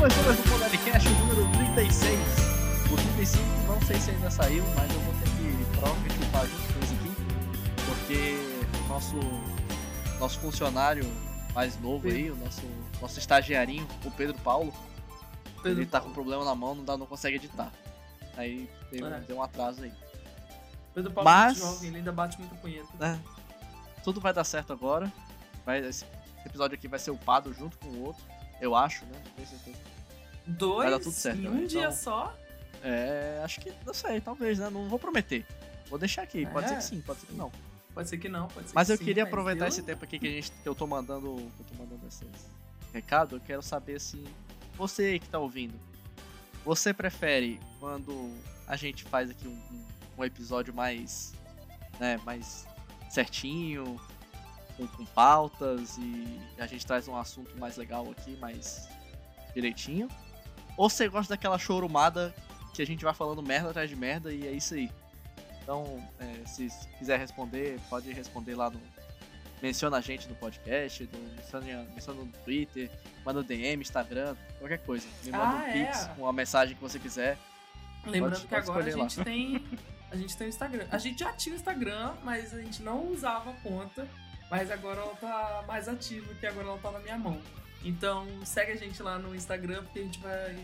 Mais um podcast número 36. O 35 não sei se ainda saiu, mas eu vou ter que provavelmente upar junto com esse aqui, porque o nosso, nosso funcionário mais novo aí, o nosso, nosso estagiarinho, o Pedro Paulo, ele tá com problema na mão, não, dá, não consegue editar. Aí deu, É. um atraso aí. Pedro Paulo Mas- é muito jovem, ele ainda bate muita punheta. né? Tudo vai dar certo agora. Vai, esse episódio aqui vai ser upado junto com o outro, eu acho, né? Não tenho certeza. Dois Vai dar tudo certo, em né? um Então- dia só. É, acho que, não sei, talvez, né? Não vou prometer. Vou deixar aqui, pode ser É. que sim, pode ser que não. Pode ser que não, pode ser Mas que eu sim, queria mas aproveitar eu- esse tempo aqui que, a gente, que eu tô mandando, que eu tô mandando esses recado, eu quero saber assim, você que tá ouvindo, você prefere quando a gente faz aqui um, um- um episódio mais, né, mais certinho, com, com pautas e a gente traz um assunto mais legal aqui, mais direitinho? Ou você gosta daquela chorumada que a gente vai falando merda atrás de merda e é isso aí? Então, é, se quiser responder, pode responder lá no. Menciona a gente no podcast, no, menciona, menciona no Twitter, manda no DM, Instagram, qualquer coisa. Me manda Ah, um é? pix, uma mensagem que você quiser. Lembrando Pode- que pode agora a escolher lá. gente tem. A gente tem o Instagram. A gente já tinha o Instagram, mas a gente não usava a conta. Mas agora ela tá mais ativa, que agora ela tá na minha mão. Então segue a gente lá no Instagram, porque a gente vai.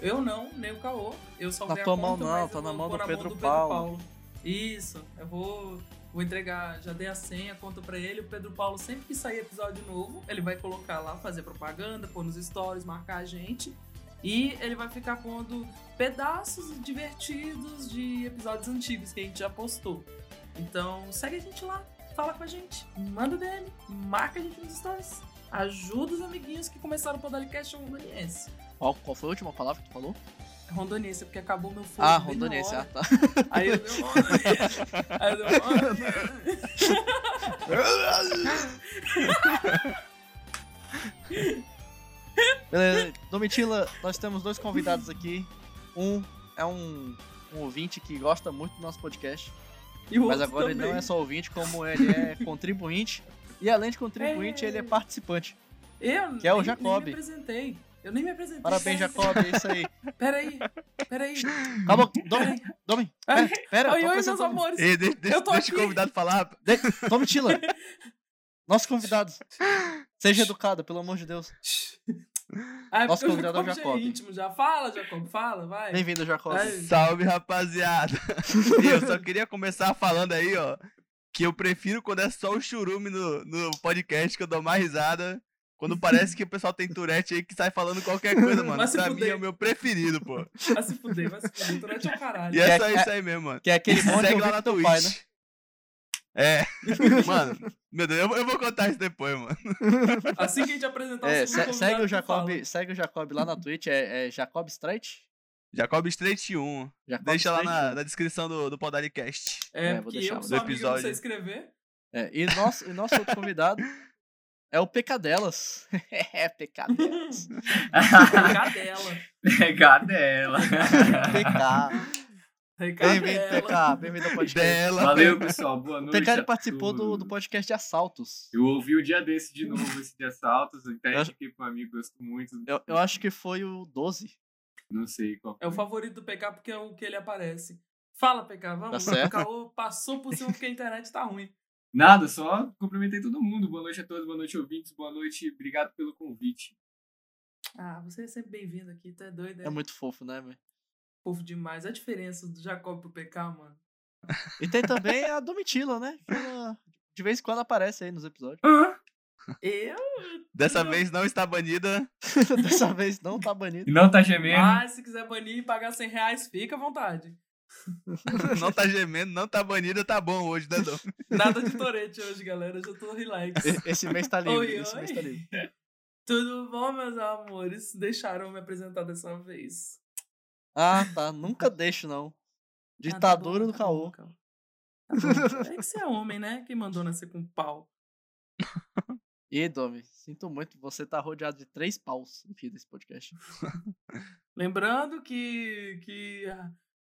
Eu não, nem o Caô. Eu só Na a tua mão conta, não, mas tá eu na vou mão do na Pedro Paulo. Isso, eu vou, vou entregar, já dei a senha, conta pra ele. O Pedro Paulo, sempre que sair episódio novo, ele vai colocar lá, fazer propaganda, pôr nos stories, marcar a gente. E ele vai ficar pondo pedaços divertidos de episódios antigos que a gente já postou. Então segue a gente lá, fala com a gente, manda DM, marca a gente nos stories. Ajuda os amiguinhos que começaram o Podalicast Rondoniense. Qual, qual foi a última palavra que tu falou? Rondoniense, porque acabou meu fogo. ah, hora. ah, tá. Aí eu dei um. Aí eu dei um Domitila, nós temos dois convidados aqui. Um é um, um ouvinte que gosta muito do nosso podcast. E o Mas agora ele também. não é só ouvinte, como ele é contribuinte. E além de contribuinte, É. ele é participante. Eu que é o Jacob. Me apresentei. Eu nem me apresentei. Parabéns, Jacob, é isso aí. Peraí, peraí. Calma, Domi, Domi, pera, pera, Oi, oi, meus amores. Ei, de- de- Eu tô deixa aqui. o convidado falar. De- Domitila, nosso convidado. Seja educada, pelo amor de Deus. Ah, é Nosso convidado é o Jacob já Jacob. íntimo já. Fala, Jacob, fala, vai. Bem-vindo, Jacob. Vai. Salve, rapaziada. E eu só queria começar falando aí, ó, que eu prefiro quando é só o churume no, no podcast, que eu dou mais risada. Quando parece que o pessoal tem turete aí que sai falando qualquer coisa, mano. Se Pra mim é o meu preferido, pô. Vai se fuder, vai se fuder. Durante o caralho. E é só é- isso aí mesmo, mano. Que é aquele monte Segue lá na Twitch. pai, né? É. Mano, meu Deus, eu, vou- eu vou contar isso depois, mano. Assim que a gente apresentar É, o segundo se- segue o Jacob, segue o Jacob lá na Twitch, é, é Jacob Straight? Jacob Straight 1. Jacob Deixa lá Straight? na, na descrição do, do Podalicast. É, É, vou deixar eu sou não episódio. sei escrever. É, e nosso, e nosso outro convidado é o Pecadelas. é, Pecadelas. Cadela. Cadela. PK. Bem-vindo. PK. Bem-vindo ao podcast. Dela. Valeu, pessoal. Boa O noite. PK ele a participou do, do podcast de assaltos. Eu ouvi o dia desse de novo, esse de assaltos. O Eu- aqui com um amigo, gosto muito. Eu, eu acho que foi o 12. Não sei qual. É o favorito do PK porque é o que ele aparece. Fala, PK, vamos. Tá. O Caô passou por cima porque a internet tá ruim. Nada, só cumprimentei todo mundo. Boa noite a todos, boa noite, ouvintes. Boa noite, obrigado pelo convite. Ah, você é sempre bem-vindo aqui, tá doido, é, É muito fofo, né, velho? fofo demais. A diferença do Jacob pro PK, mano. E tem também a Domitila, né? Que ela, de vez em quando aparece aí nos episódios. Eu? Dessa vez não está banida. Dessa vez não tá banido. E não tá gemendo. Mas se quiser banir e pagar 100 reais, fica à vontade. Não tá gemendo, não tá banida, tá bom hoje, né, Dom? Nada de torete hoje, galera. Eu já tô relax. Esse mês tá livre. Oi, esse oi. mês tá livre. Tudo bom, meus amores? Deixaram me apresentar dessa vez. Ah, tá. Nunca deixo, não. Ah, tá Ditadura bom, do tá caô. Tá bom. É que você é homem, né? Quem mandou nascer com pau? E, Domi, sinto muito, você tá rodeado de três paus no fim desse podcast. Lembrando que, que,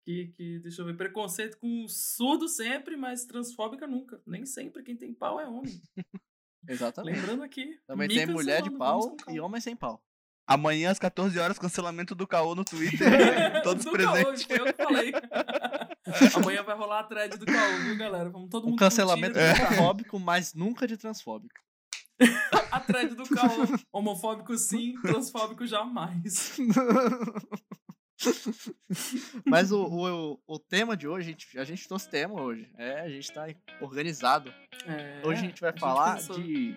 que, que, deixa eu ver, preconceito com surdo sempre, mas transfóbica nunca. Nem sempre quem tem pau é homem. Exatamente. Lembrando aqui. Também tem mulher de pau e homem sem pau. Amanhã, às 14 horas, cancelamento do Caô no Twitter. Todos Do presentes. Caô, foi eu que falei. Amanhã vai rolar a thread do Caô, viu, galera? Vamos todo mundo Um cancelamento curtir a- homofóbico, mas nunca de transfóbico. A thread do Caô. Homofóbico sim, transfóbico jamais. Mas o, o, o tema de hoje, a gente, a gente trouxe tema hoje. É, a gente tá organizado. É, Hoje a gente vai falar pensou- de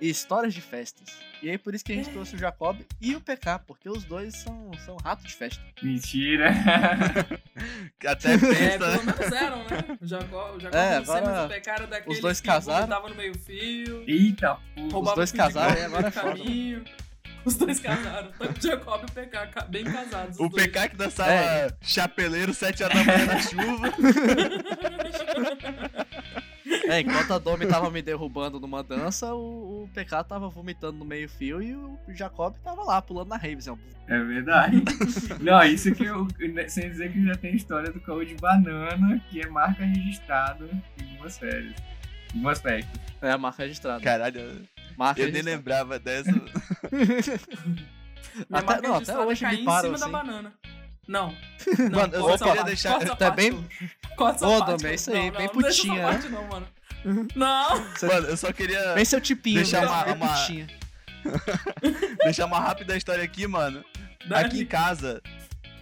histórias de festas. E aí por isso que a gente É. trouxe o Jacob e o PK, porque os dois são, são ratos de festa. Mentira. Até É, pensa, pelo né? menos eram, né? O Jacob, o Jacob É, agora o PK era daquele os dois que casaram. tava no meio fio, Eita, porra. roubava dois casaram, e agora é foda. Os dois casaram. Tá com o Jacob e o PK, bem casados. O dois. PK que dançava É. chapeleiro 7 horas da manhã na chuva. É, enquanto a Domi tava me derrubando numa dança, o, o PK tava vomitando no meio fio e o Jacob tava lá, pulando na rave. Assim. É verdade. Não, isso que eu. Sem dizer que já tem história do caô de banana, que é marca registrada em algumas férias. Em algumas festas. É a marca registrada. Caralho, marca eu nem registrada. lembrava dessa. Até- não, até hoje me param, em cima assim. da banana. Não. não Mano, eu só queria deixar- corta tá parte, bem- não. Corta Ô, parte, Dom, é não. isso aí, Não, bem não, não putinha, parte não, mano. Não! Mano, eu só queria Bem seu tipinho, Deixar uma- bem uma- putinha. deixar uma rápida história aqui, mano. Aqui em casa,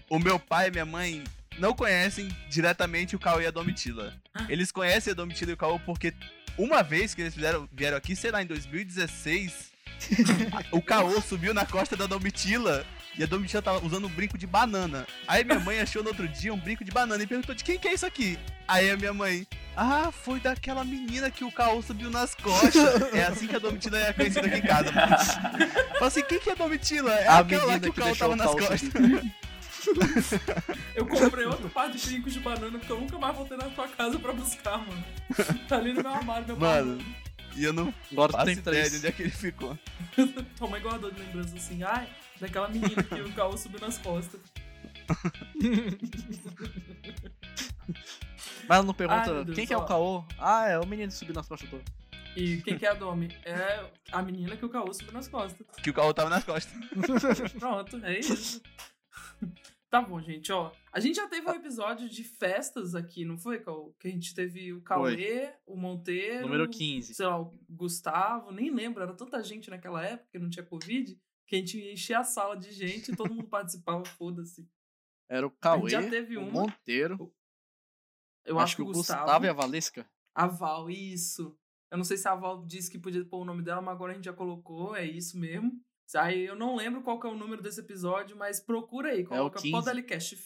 o meu pai e minha mãe não conhecem diretamente o Caô e a Domitila. Eles conhecem a Domitila e o Caô porque uma vez que eles fizeram, vieram aqui, sei lá, em 2016, o Caô subiu na costa da Domitila e a Domitila tava usando um brinco de banana. Aí minha mãe achou no outro dia um brinco de banana e perguntou de quem que é isso aqui? Aí a minha mãe, ah, foi daquela menina que o Caô subiu nas costas. É assim que a Domitila é conhecida aqui em casa. Mano. Fala assim, quem que é a Domitila? É A aquela lá que o Caô tava o nas costas. Eu comprei outro par de brincos de banana que eu nunca mais voltei na tua casa pra buscar, mano. Tá ali no meu armário, meu Mano, E eu não Agora tu faço tem ideia de três. onde é que ele ficou. Tua mãe guardou de lembrança assim, ai, daquela menina que o Caô subiu nas costas. Mas ela não Ai, pergunta meu Deus, quem que é o. Caô? Ah, é o menino que subiu nas costas todas. E quem que é a Domi? É a menina que o Caô subiu nas costas. Que o Caô tava nas costas. Pronto, é isso. Tá bom, gente, ó. A gente já teve um episódio de festas aqui, não foi, Caô? Que a gente teve o Cauê, o Monteiro. Número 15. Sei lá, o Gustavo, nem lembro, era tanta gente naquela época que não tinha Covid, que a gente enchia a sala de gente e todo mundo participava, foda-se. Era o A Cauê, gente já teve o uma. Monteiro. Eu acho que o Gustavo, e a Valesca. A Val, isso. Eu não sei se a Val disse que podia pôr o nome dela, mas agora a gente já colocou, é isso mesmo. Aí eu não lembro qual que é o número desse episódio, mas procura aí, coloca 15. Podalicast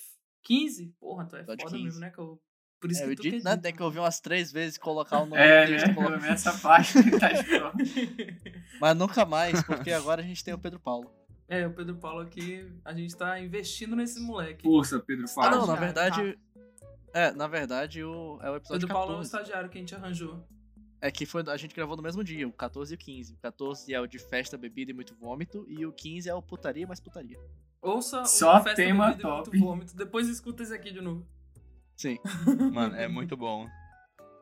15. Porra, tu é Episódio foda 15. mesmo, né? Que eu... Por isso É, que eu tu disse, que né? Tem que ouvir umas três vezes colocar o nome É, do texto. né? coloca- essa parte que tá. Mas nunca mais, porque agora a gente tem o Pedro Paulo. É, o Pedro Paulo aqui, a gente tá investindo nesse moleque. Força, Pedro Ah, não, Paulo. na verdade. É, na verdade, o, é o episódio Pedro Paulo é o 14. estagiário que a gente arranjou. É que foi, a gente gravou no mesmo dia, o 14 e o 15. O 14 é o de festa, bebida e muito vômito, e o 15 é o putaria mais putaria. Ouça Só o Festa tema Bebida e Muito top. Vômito, depois escuta esse aqui de novo. Sim. Mano, é muito bom.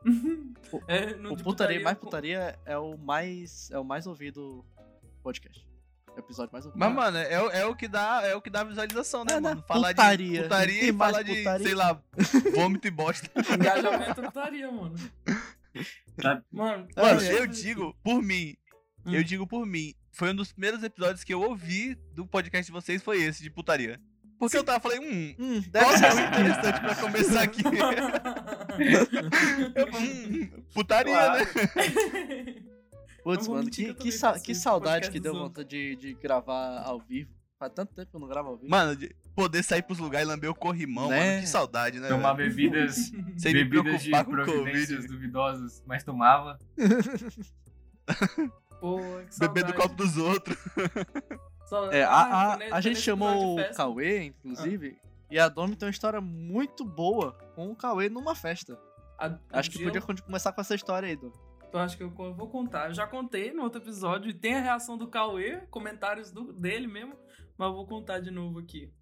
É, no O de putaria mais putaria é o mais é o mais ouvido podcast. É o episódio mais ouvido. Mas, mano, é, o- é o que dá, é o que dá visualização, né, É, né? mano? Falar Putaria. de putaria e falar de, é putaria. sei lá, vômito e bosta. Engajamento é putaria, mano. Tá- Mano, Mano, É, eu digo, por mim, Hum. eu digo por mim, foi um dos primeiros episódios que eu ouvi do podcast de vocês, foi esse, de putaria. Porque eu tava, falei, hum, Hum, deve é ser interessante pra começar aqui? Eu, hum, putaria, Claro. né? Putz, vou mano, que, que sa- que saudade que deu vontade de, de gravar ao vivo. Faz tanto tempo que eu não gravo ao vivo. Mano, de poder sair pros lugares e lamber o corrimão, Né? mano, que saudade, né? Tomar velho? bebidas, Sem me bebidas de preocupar com o providências Covid. duvidosas, mas tomava. Pô, que Beber do saudade. copo dos outros. Só- É, Ah, a, foi a, a gente chamou o. Cauê, inclusive, e a Domi tem uma história muito boa com o Cauê numa festa. A- Acho que dia- podia con- começar com essa história aí, Domi. Eu acho que eu vou contar. Eu já contei no outro episódio e tem a reação do Cauê, comentários do, dele mesmo, mas eu vou contar de novo aqui.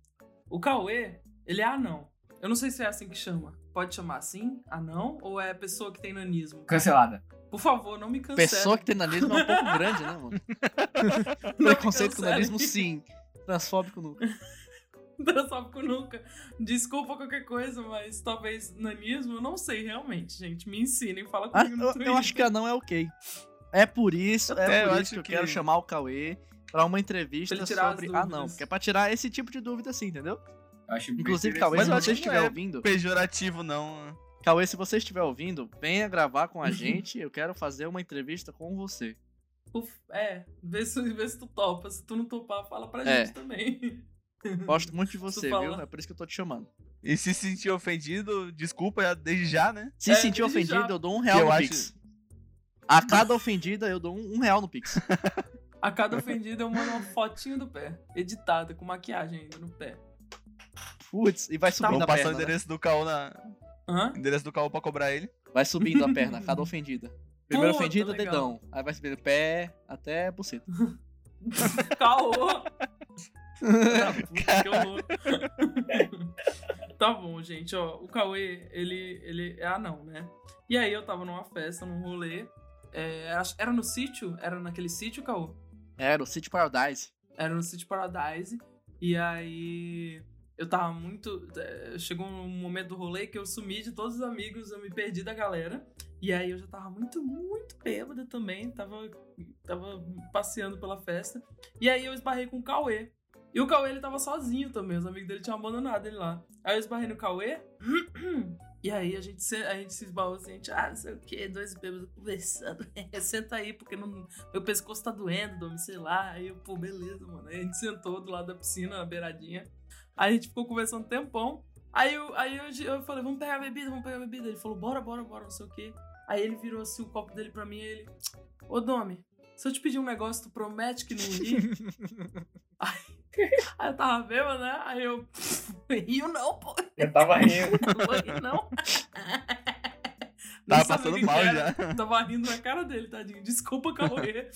O Cauê, ele é anão. Eu não sei se é assim que chama. Pode chamar assim? Anão? Ou é pessoa que tem nanismo? Cancelada. Por favor, não me cancele. Pessoa que tem nanismo é um pouco grande, né, mano? Preconceito com nanismo, sim. Transfóbico nunca. Transfóbico nunca. Desculpa qualquer coisa, mas talvez nanismo, eu não sei realmente, gente. Me ensinem, fala Ah, comigo no eu, Twitter. eu acho que anão é ok. É por isso, é, É, por isso que eu que- quero chamar o Cauê pra uma entrevista sobre anão. dúvidas. Porque é pra tirar esse tipo de dúvida assim, entendeu? Eu acho Inclusive. Cauê, se você estiver não é ouvindo, Pejorativo, não. Cauê, se você estiver ouvindo, venha gravar com a gente. Eu quero fazer uma entrevista com você. Uf, É, vê se, vê se tu topa. Se tu não topar, fala pra É. gente também. Gosto muito de você, fala. viu? É por isso que eu tô te chamando. E se sentir ofendido, desculpa desde já, né? Se É, sentir ofendido, já. eu dou um real Que no acho- Pix. A cada ofendida, eu dou um, um real no Pix. A cada ofendido eu mando uma fotinho do pé, editada, com maquiagem ainda no pé. Putz, e vai subindo Vamos a passar o perna. né? endereço do Caô na. Hã? Endereço do Caô pra cobrar ele. Vai subindo a perna, a cada ofendida. Primeiro Puta, ofendido, legal. dedão. Aí vai subindo pé até buceta. Caô! Tá bom, gente, ó. O Cauê, ele, ele é anão, né? E aí eu tava numa festa, num rolê. é, era no sítio? Era naquele sítio, Caô? Era o City Paradise. Era no City Paradise. E aí. Eu tava muito. eh, Chegou um momento do rolê que eu sumi de todos os amigos, eu me perdi da galera. E aí eu já tava muito, muito bêbada também. Tava, tava passeando pela festa. E aí eu esbarrei com o Cauê. E o Cauê, ele tava sozinho também. Os amigos dele tinham abandonado ele lá. Aí eu esbarrei no Cauê. E aí a gente, se- a gente se esbarrou assim, a gente, ah, não sei o que, dois bêbados conversando. Senta aí, porque não, meu pescoço tá doendo, Domi, sei lá. Aí eu, pô, beleza, mano. Aí a gente sentou do lado da piscina, na beiradinha. Aí a gente ficou conversando um tempão. Aí, eu, aí eu, eu falei, vamos pegar a bebida, vamos pegar a bebida. Ele falou, bora, bora, bora, não sei o quê. Aí ele virou assim o copo dele pra mim e ele, ô Domi, se eu te pedir um negócio, tu promete que não ri? aí, aí eu tava bêbado, né? Aí eu, rio não, pô. Eu tava rindo. Não vou rir, não. Tava passando mal era. já. Tava rindo na cara dele, tadinho. Desculpa, Cauê.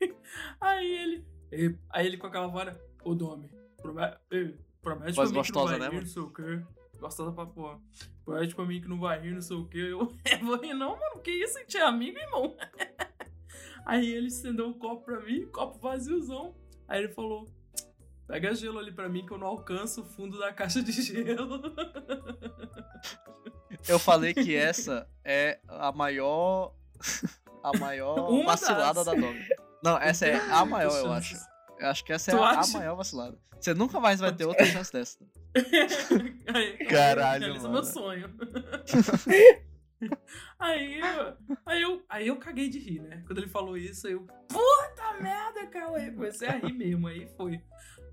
aí ele. e- Aí ele com aquela voz, ô Domi, promete, ei, promete pra mim que não gostosa, vai né, rir, mano? não sei o quê. Gostosa pra porra. Promete pra mim que não vai rir, não sei o quê. Eu, eu vou rir não, mano. Que isso, a gente é amigo, irmão. aí ele estendeu o copo pra mim, copo vaziozão. Aí ele falou, pega gelo ali pra mim que eu não alcanço o fundo da caixa de gelo. Eu falei que essa é a maior. A maior Uma vacilada das. da Dog. Não, essa é a maior, eu acho. Eu acho que essa é Tu a, a acha? maior vacilada. Você nunca mais vai ter outra chance dessa. aí, Caralho, realiza mano. meu sonho. aí, eu- aí, eu, aí eu caguei de rir, né? Quando ele falou isso, eu, puta merda, Cauê. Comecei a rir mesmo, aí foi.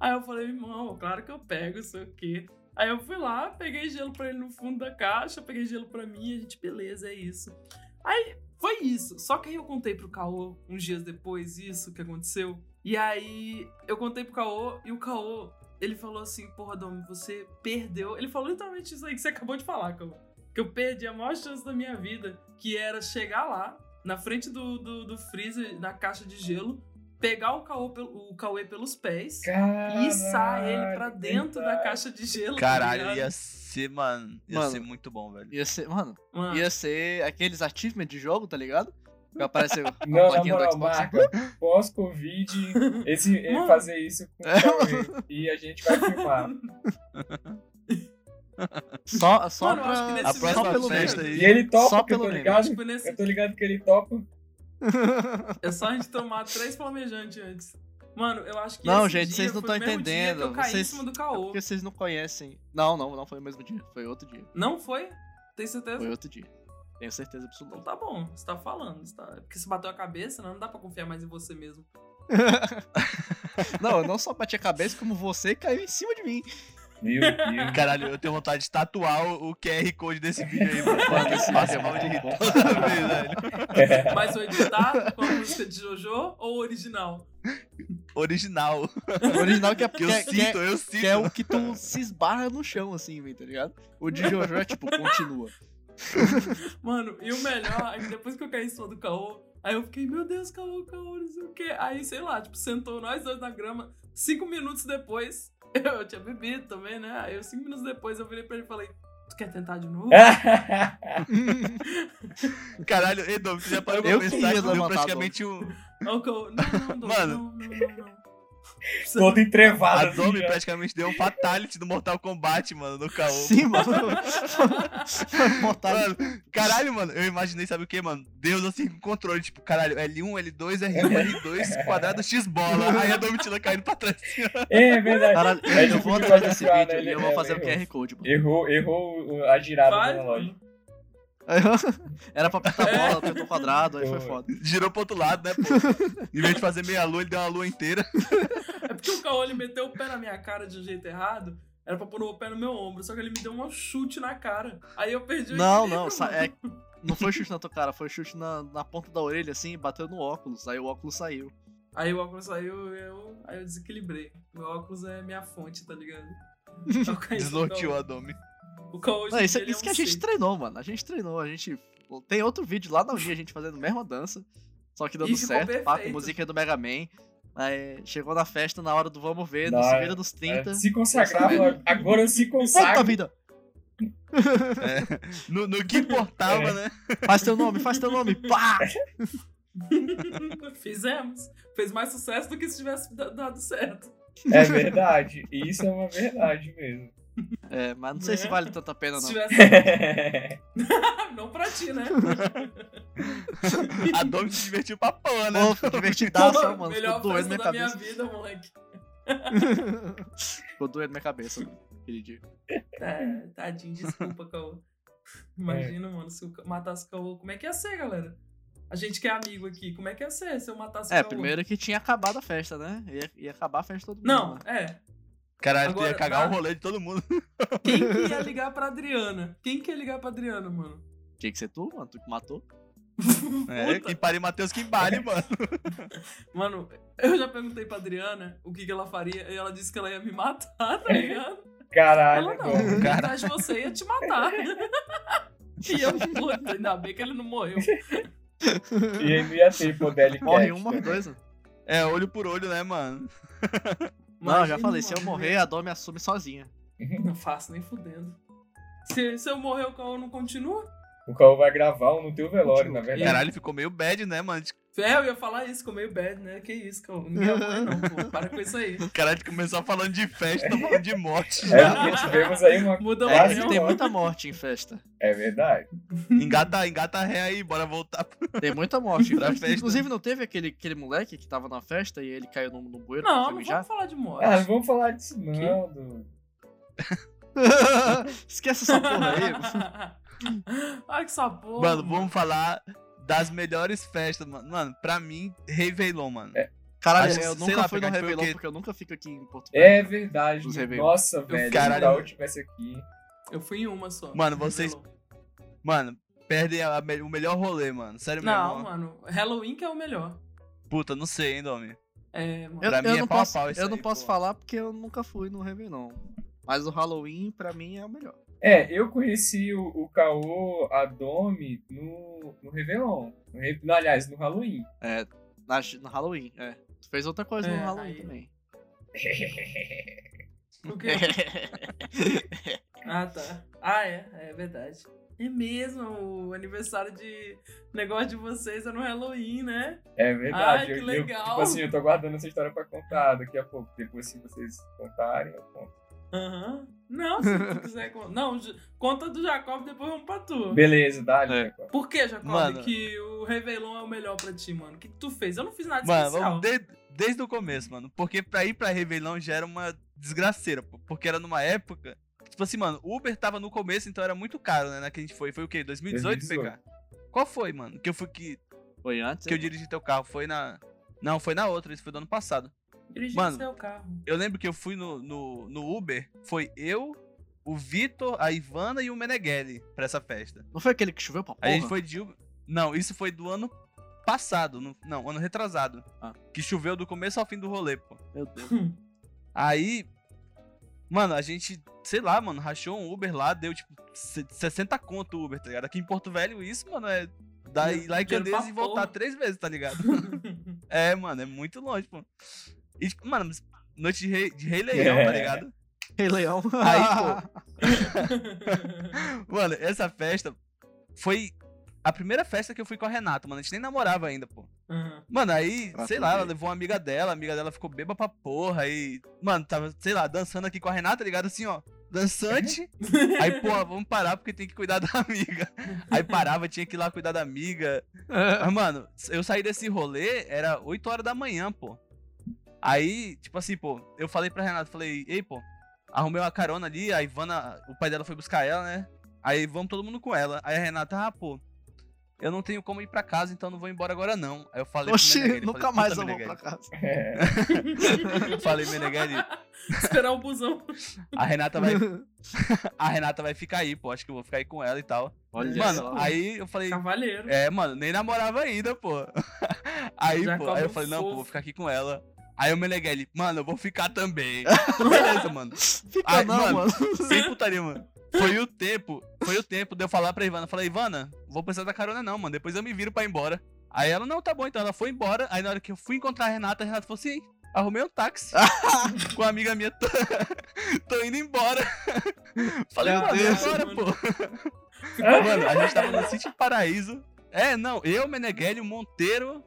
Aí eu falei, irmão, claro que eu pego, sei o quê. Aí eu fui lá, peguei gelo pra ele no fundo da caixa, peguei gelo pra mim, a gente, beleza, é isso. Aí foi isso. Só que aí eu contei pro Caô, uns dias depois, isso que aconteceu. E aí eu contei pro Caô e o Caô, ele falou assim: Porra, Dom, você perdeu. Ele falou literalmente isso aí que você acabou de falar, Caô. Que eu perdi a maior chance da minha vida, que era chegar lá, na frente do, do, do freezer, na caixa de gelo, pegar o, Caô, pel- o Cauê pelos pés e içar ele pra dentro da caixa de gelo. tá Caralho, ligado? ia ser, mano. Ia Mano. ser muito bom, velho. Ia ser, mano, Mano, ia ser aqueles achievements de jogo, tá ligado? Que aparece a Não, na plaquinha do moral, Xbox. marca. Pós-Covid, esse, ele Mano. fazer isso com o Cauê. E a gente vai filmar. Só, só Mano, eu acho que pra... nesse A só próxima pelo festa aí. E ele topa, Só que eu tô pelo ligado. tipo, nesse, Eu tô ligado que ele topa. É só a gente tomar três flamejantes antes. Mano, eu acho que Não, gente, dia vocês não foi o tão mesmo dia entendendo. Que eu caí Vocês- em cima do É caô. porque vocês não conhecem. Não, não, não foi o mesmo dia. Foi outro dia. Não foi? Tem certeza? Foi outro dia. Tenho certeza Então absoluta. tá bom, você tá falando. Você tá... Porque você bateu a cabeça, né? não dá pra confiar mais em você mesmo. não, eu não só bati a cabeça, como você caiu em cima de mim. Meu Deus. Caralho, eu tenho vontade de tatuar o QR Code desse vídeo aí, mano. Passa vídeo é mal de rir toda vez, velho. Mas o editado com a música de Jojo ou original? Original. O original que é, Que que eu é, que é- sinto, eu sinto. que é o que tu se esbarra no chão, assim, velho, tá ligado? O de Jojo é tipo, continua. Mano, e o melhor é que depois que eu caí em cima do caô, aí eu fiquei, meu Deus, caô, caô, não sei o quê. Aí, sei lá, tipo, sentou nós dois na grama. Cinco minutos depois, eu tinha bebido também, né? Aí, eu, cinco minutos depois, eu virei pra ele e falei, tu quer tentar de novo? Caralho, Edom, você já parou pra pensar que deu praticamente um. Caô, não, não, Mano. não, não, não, não. Todo entrevado. A assim, Domi já. praticamente deu um fatality do Mortal Kombat, mano, no caô. Sim, mano. Mortal. Mano, caralho, mano, eu imaginei, sabe o que, mano? Deus assim com controle, tipo, caralho, L1, L2, R1, R2, quadrado X bola. Aí a Domitila caindo pra trás. assim, ó. É verdade. Caralho, É eu vou atrás desse vídeo né? e eu vou é, fazer o errou. QR Code, mano. Errou, errou a girada do relógio. Era pra apertar a É. bola, apertou o quadrado, aí foi foda. Girou pro outro lado, né, pô? Em vez de fazer meia lua, ele deu uma lua inteira. É porque o caô, ele meteu o pé na minha cara de um jeito errado. Era pra pôr o pé no meu ombro, só que ele me deu um chute na cara. Aí eu perdi o Não, equilíbrio, não, mano. é, não foi chute na tua cara, foi chute na, na ponta da orelha, assim, bateu no óculos, aí o óculos saiu. Aí o óculos saiu, eu, aí eu desequilibrei. Meu óculos é minha fonte, tá ligado? Desnorteou a Domi. O hoje Não, isso, dia, isso é que um a gente treinou, mano. A gente treinou, a gente. Tem outro vídeo lá na Uni, a gente fazendo a mesma dança, só que dando E certo, pá, com música do Mega Man. Aí chegou na festa na hora do vamos ver, Não, no é- dos 30. É, se consagrava, agora se Puta consagra. vida! No, no que importava, né? Faz teu nome, faz teu nome, pá! Fizemos. Fez mais sucesso do que se tivesse da- dado certo. É verdade. Isso é uma verdade mesmo. É, mas não sei se Né? vale tanta pena, Se não. tivesse. não pra ti, né? A Domi se divertiu pra porra, né? Pô, ficou divertidaço, Pô, mano. melhor Ficou doendo minha da minha vida, moleque. ficou doendo minha cabeça, mano, aquele dia. É, tadinho, desculpa, Caô. Imagina, mano, se eu matasse Caô, como é que ia ser, galera? A gente que é amigo aqui, como é que ia ser se eu matasse É, primeiro que tinha acabado a festa, né? Ia, ia acabar a festa todo mundo. Não, né? é. Caralho, tu ia Agora, cagar o rolê de todo mundo. Quem que ia ligar pra Adriana? Quem que ia ligar pra Adriana, mano? Tinha que ser tu, mano, tu que matou. É, quem pare Matheus que embale, mano. Mano, eu já perguntei pra Adriana o que, que ela faria e ela disse que ela ia me matar, tá ligado? Caralho, Ela não, cara. atrás de você ia te matar. e eu, puta, ainda bem que ele não morreu. E aí não ia ter poder Morre um, morre dois, mano. É, olho por olho, né, mano? Não, eu já falei, se eu morrer, a Dom me assume sozinha. Não faço nem fudendo. Se, se eu morrer, o Caô não continua? O Caô vai gravar um no teu velório, na verdade. Caralho, ficou meio bad, né, mano? É, eu ia falar isso, ficou meio bad, né? Que isso, Caô. Ninguém ia morrer, não, pô. Para com isso aí. Caralho, começou falando de festa, tá falando de morte. É, porque tivemos aí uma. Muda É, Quase que tem muita morte em festa. É verdade. Engata, engata ré aí, bora voltar. Tem muita morte Pra festa. Inclusive, não teve aquele, aquele moleque que tava na festa e ele caiu no, no bueiro Não, não mijar? vamos falar de morte. Ah, não vamos falar disso não, Du. Esquece essa porra aí. Ai, que sabor. Mano, vamos falar das melhores festas, mano. Mano, pra mim, Réveillon, mano. Caralho, Acho que, eu sei nunca lá, fui no Réveillon quê? porque eu nunca fico aqui em Portugal. É verdade. Nossa, velho. caralho. Se o Caô tivesse aqui. Eu fui em uma só. Mano, vocês- Mano, perdem a me- o melhor rolê, mano. Sério Não, mesmo. ó. mano. Halloween que é o melhor. Puta, não sei, hein, Domi. É, mano. Eu, Pra eu mim é não pau a posso, pau isso eu não aí, posso pô. falar porque eu nunca fui no Réveillon. Mas o Halloween, pra mim, é o melhor. É, eu conheci o, o Caô, a Domi, no, no Réveillon. No, Re- aliás, no Halloween. É, na, no Halloween, é. Tu fez outra coisa É, no Halloween aí- também. O quê? Ah, tá. Ah, é. É verdade. É mesmo, o aniversário de negócio de vocês é no Halloween, né? É verdade. Ai, que eu, eu- legal. tipo assim, eu tô guardando essa história pra contar daqui a pouco. Depois, se vocês contarem, eu conto. Aham. Não, se tu quiser. Não, conta do Jacob, depois vamos pra tu. Beleza, dá-lhe, É. Jacob. Por que, Jacob, Mano. que o Réveillon é o melhor pra ti, mano? O que, que tu fez? Eu não fiz nada Mano, especial. de- desde o começo, mano. Porque pra ir pra Réveillon já era uma desgraceira, pô. Porque era numa época. Tipo assim, mano, Uber tava no começo, então era muito caro, né? Na que a gente foi. Foi o quê? 2018, 2018. PK? Qual foi, mano? Que eu fui que, Foi antes? que eu dirigi teu carro? Foi na. Não, foi na outra, isso foi do ano passado. Dirigir Mano, seu carro. Eu lembro que eu fui no, no, no Uber, foi eu, o Vitor, a Ivana e o Meneghelli pra essa festa. Não foi aquele que choveu pra porra? Aí a gente foi de Uber. Não, isso foi do ano passado. no- Não, ano retrasado. Ah. Que choveu do começo ao fim do rolê, pô. Meu Deus. Aí. Mano, a gente, sei lá, mano, rachou um Uber lá, deu tipo se- 60 conto o Uber, tá ligado? Aqui em Porto Velho, isso, mano, é dar ir lá em Candeias e voltar porra. três vezes, tá ligado? é, mano, é muito longe, pô. E, tipo, mano, noite de rei, de rei Leão, tá É. ligado? Rei Leão. Aí, Mano, essa festa foi a primeira festa que eu fui com a Renata, mano. A gente nem namorava ainda, pô. Uhum. Mano, aí, Pra sei lá, ela levou uma amiga dela, a amiga dela ficou beba pra porra. Aí, mano, tava, sei lá, dançando aqui com a Renata, ligado? Assim, ó. Dançante. aí, porra, vamos parar porque tem que cuidar da amiga. Aí parava, tinha que ir lá cuidar da amiga. Mas, mano, eu saí desse rolê, era 8 horas da manhã, pô. Aí, tipo assim, pô, eu falei pra Renata, falei, ei, pô, arrumei uma carona ali, a Ivana, o pai dela foi buscar ela, né? Aí vamos todo mundo com ela. Aí a Renata, ah, pô, eu não tenho como ir pra casa, então não vou embora agora não. Aí eu falei pro Oxi, Meneghelli, nunca falei, mais "Puta, eu vou Meneghelli." pra casa. É. Falei, Meneghelli, Esperar o busão. a Renata vai, a Renata vai ficar aí, pô, acho que eu vou ficar aí com ela e tal. Olha mano, só. aí eu falei, Cavaleiro. É, mano, nem namorava ainda, pô. Aí, Já pô, aí eu falei, não, pô, vou ficar aqui com ela. Aí o Meneghelli, mano, eu vou ficar também. Beleza, mano. Fica Ai, não, mano. mano. Sem putaria, mano. Foi o tempo, foi o tempo de eu falar pra Ivana. Falei, Ivana, vou precisar da carona não, mano. Depois eu me viro pra ir embora. Aí ela, não, tá bom, então ela foi embora. Aí na hora que eu fui encontrar a Renata, a Renata falou assim, arrumei um táxi com uma amiga minha, tô, tô indo embora. Falei, mano, agora, mano. pô. Mano, a gente tava no Sítio Paraíso. É, não, eu, Meneghelli, o Monteiro,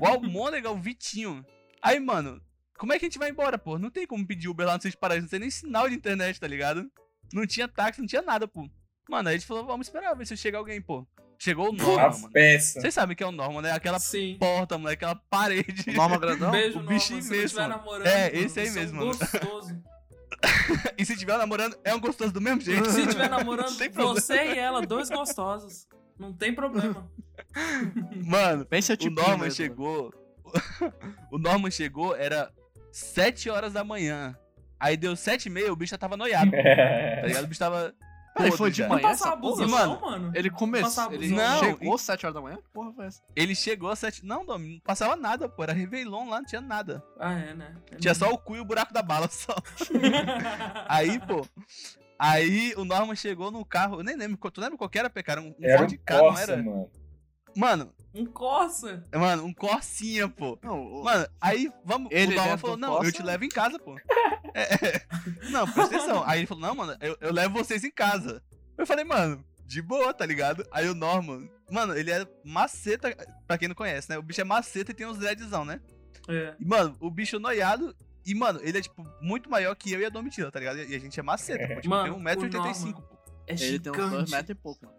o Almônega, o Vitinho. Aí, mano, como é que a gente vai embora, pô? Não tem como pedir Uber lá no Sítio Paraíso, não tem nem sinal de internet, tá ligado? Não tinha táxi, não tinha nada, pô. Mano, aí a gente falou, vamos esperar, ver se chega alguém, pô. Chegou o Norma, mano. peça. Vocês sabem que é o Norma, né? Aquela Sim. porta, mano, aquela parede. Norma Grandão? Beijo, o Norma, bichinho se mesmo, mano. namorando. É, mano, esse aí é mesmo, mano. Gostoso. E se tiver namorando, é um gostoso do mesmo jeito. Se estiver namorando, Tem problema. você e ela, dois gostosos. Não tem problema. Mano, Pensa o tipo Norman chegou. o Norman chegou, era 7 horas da manhã. Aí deu 7 e meia, o bicho já tava noiado. Tá ligado? O bicho tava. Peraí, foi de já. Manhã essa porra? Mano, mano. Ele começou. Ele. Não, chegou e- às 7 horas da manhã? Que Porra, foi essa? Ele chegou às 7. Não, Dom, não passava nada, pô. Era Réveillon lá, não tinha nada. Ah, é, né? É Tinha mesmo. só o cu e o buraco da bala só. Aí, pô. Aí o Norman chegou no carro. Eu nem lembro. qual- Tu lembra qual que era, Pecara? Um, um Era Ford um Ka, não era? mano. Mano, Um Corsa. mano, um Corsinha, pô. Não, o- Mano, aí vamos. Ele o dentro falou: Não, eu te levo em casa, pô. É, é. Não, presta atenção. Aí ele falou: Não, mano, eu, eu levo vocês em casa. Eu falei, mano, de boa, tá ligado? Aí o Norman, mano, ele é maceta, pra quem não conhece, né? O bicho é maceta e tem uns dreadzão, né? É. E, mano, o bicho noiado. E, mano, ele é, tipo, muito maior que eu e a Domitila, tá ligado? E a gente é maceta, pô. Tipo, Mano, tem 1,85m, o Norman- pô. É ele tem uns gigante. 2 metros e pouco, mano.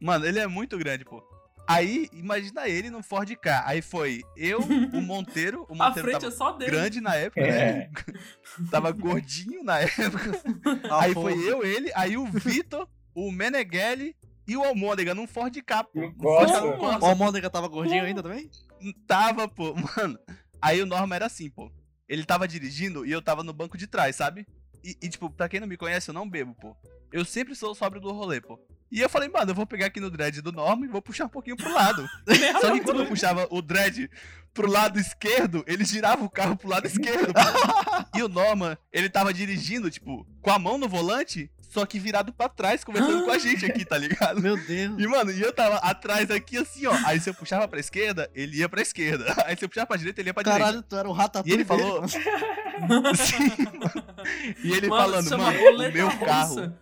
Mano, ele é muito grande, pô. Aí, imagina ele no Ford K. Aí foi eu, o Monteiro. O A Monteiro frente tava é só dele. grande na época, É. né? tava gordinho na época. Ah, aí pô. foi eu, ele, aí o Vitor, o Meneghelli e o Almôndega num Ford K, pô. Corsa. O Almôndega tava gordinho ainda também? Tava, pô, mano. Aí o Norma era assim, pô. Ele tava dirigindo e eu tava no banco de trás, sabe? E, e, tipo, pra quem não me conhece, eu não bebo, pô. Eu sempre sou sóbrio do rolê, pô. E eu falei, mano, eu vou pegar aqui no dread do Norma e vou puxar um pouquinho pro lado. Só que quando eu puxava o dread pro lado esquerdo, ele girava o carro pro lado esquerdo. E o Norma, ele tava dirigindo, tipo, com a mão no volante, só que virado pra trás, conversando com a gente aqui, tá ligado? Meu Deus. E, mano, e eu tava atrás aqui assim, ó. Aí se eu puxava pra esquerda, ele ia pra esquerda. Aí se eu puxava pra direita, ele ia pra Caralho, tu era o ratatouille E ele falou- direita. Sim, mano. E ele Mano, falando, chama mano, o meu russa. carro.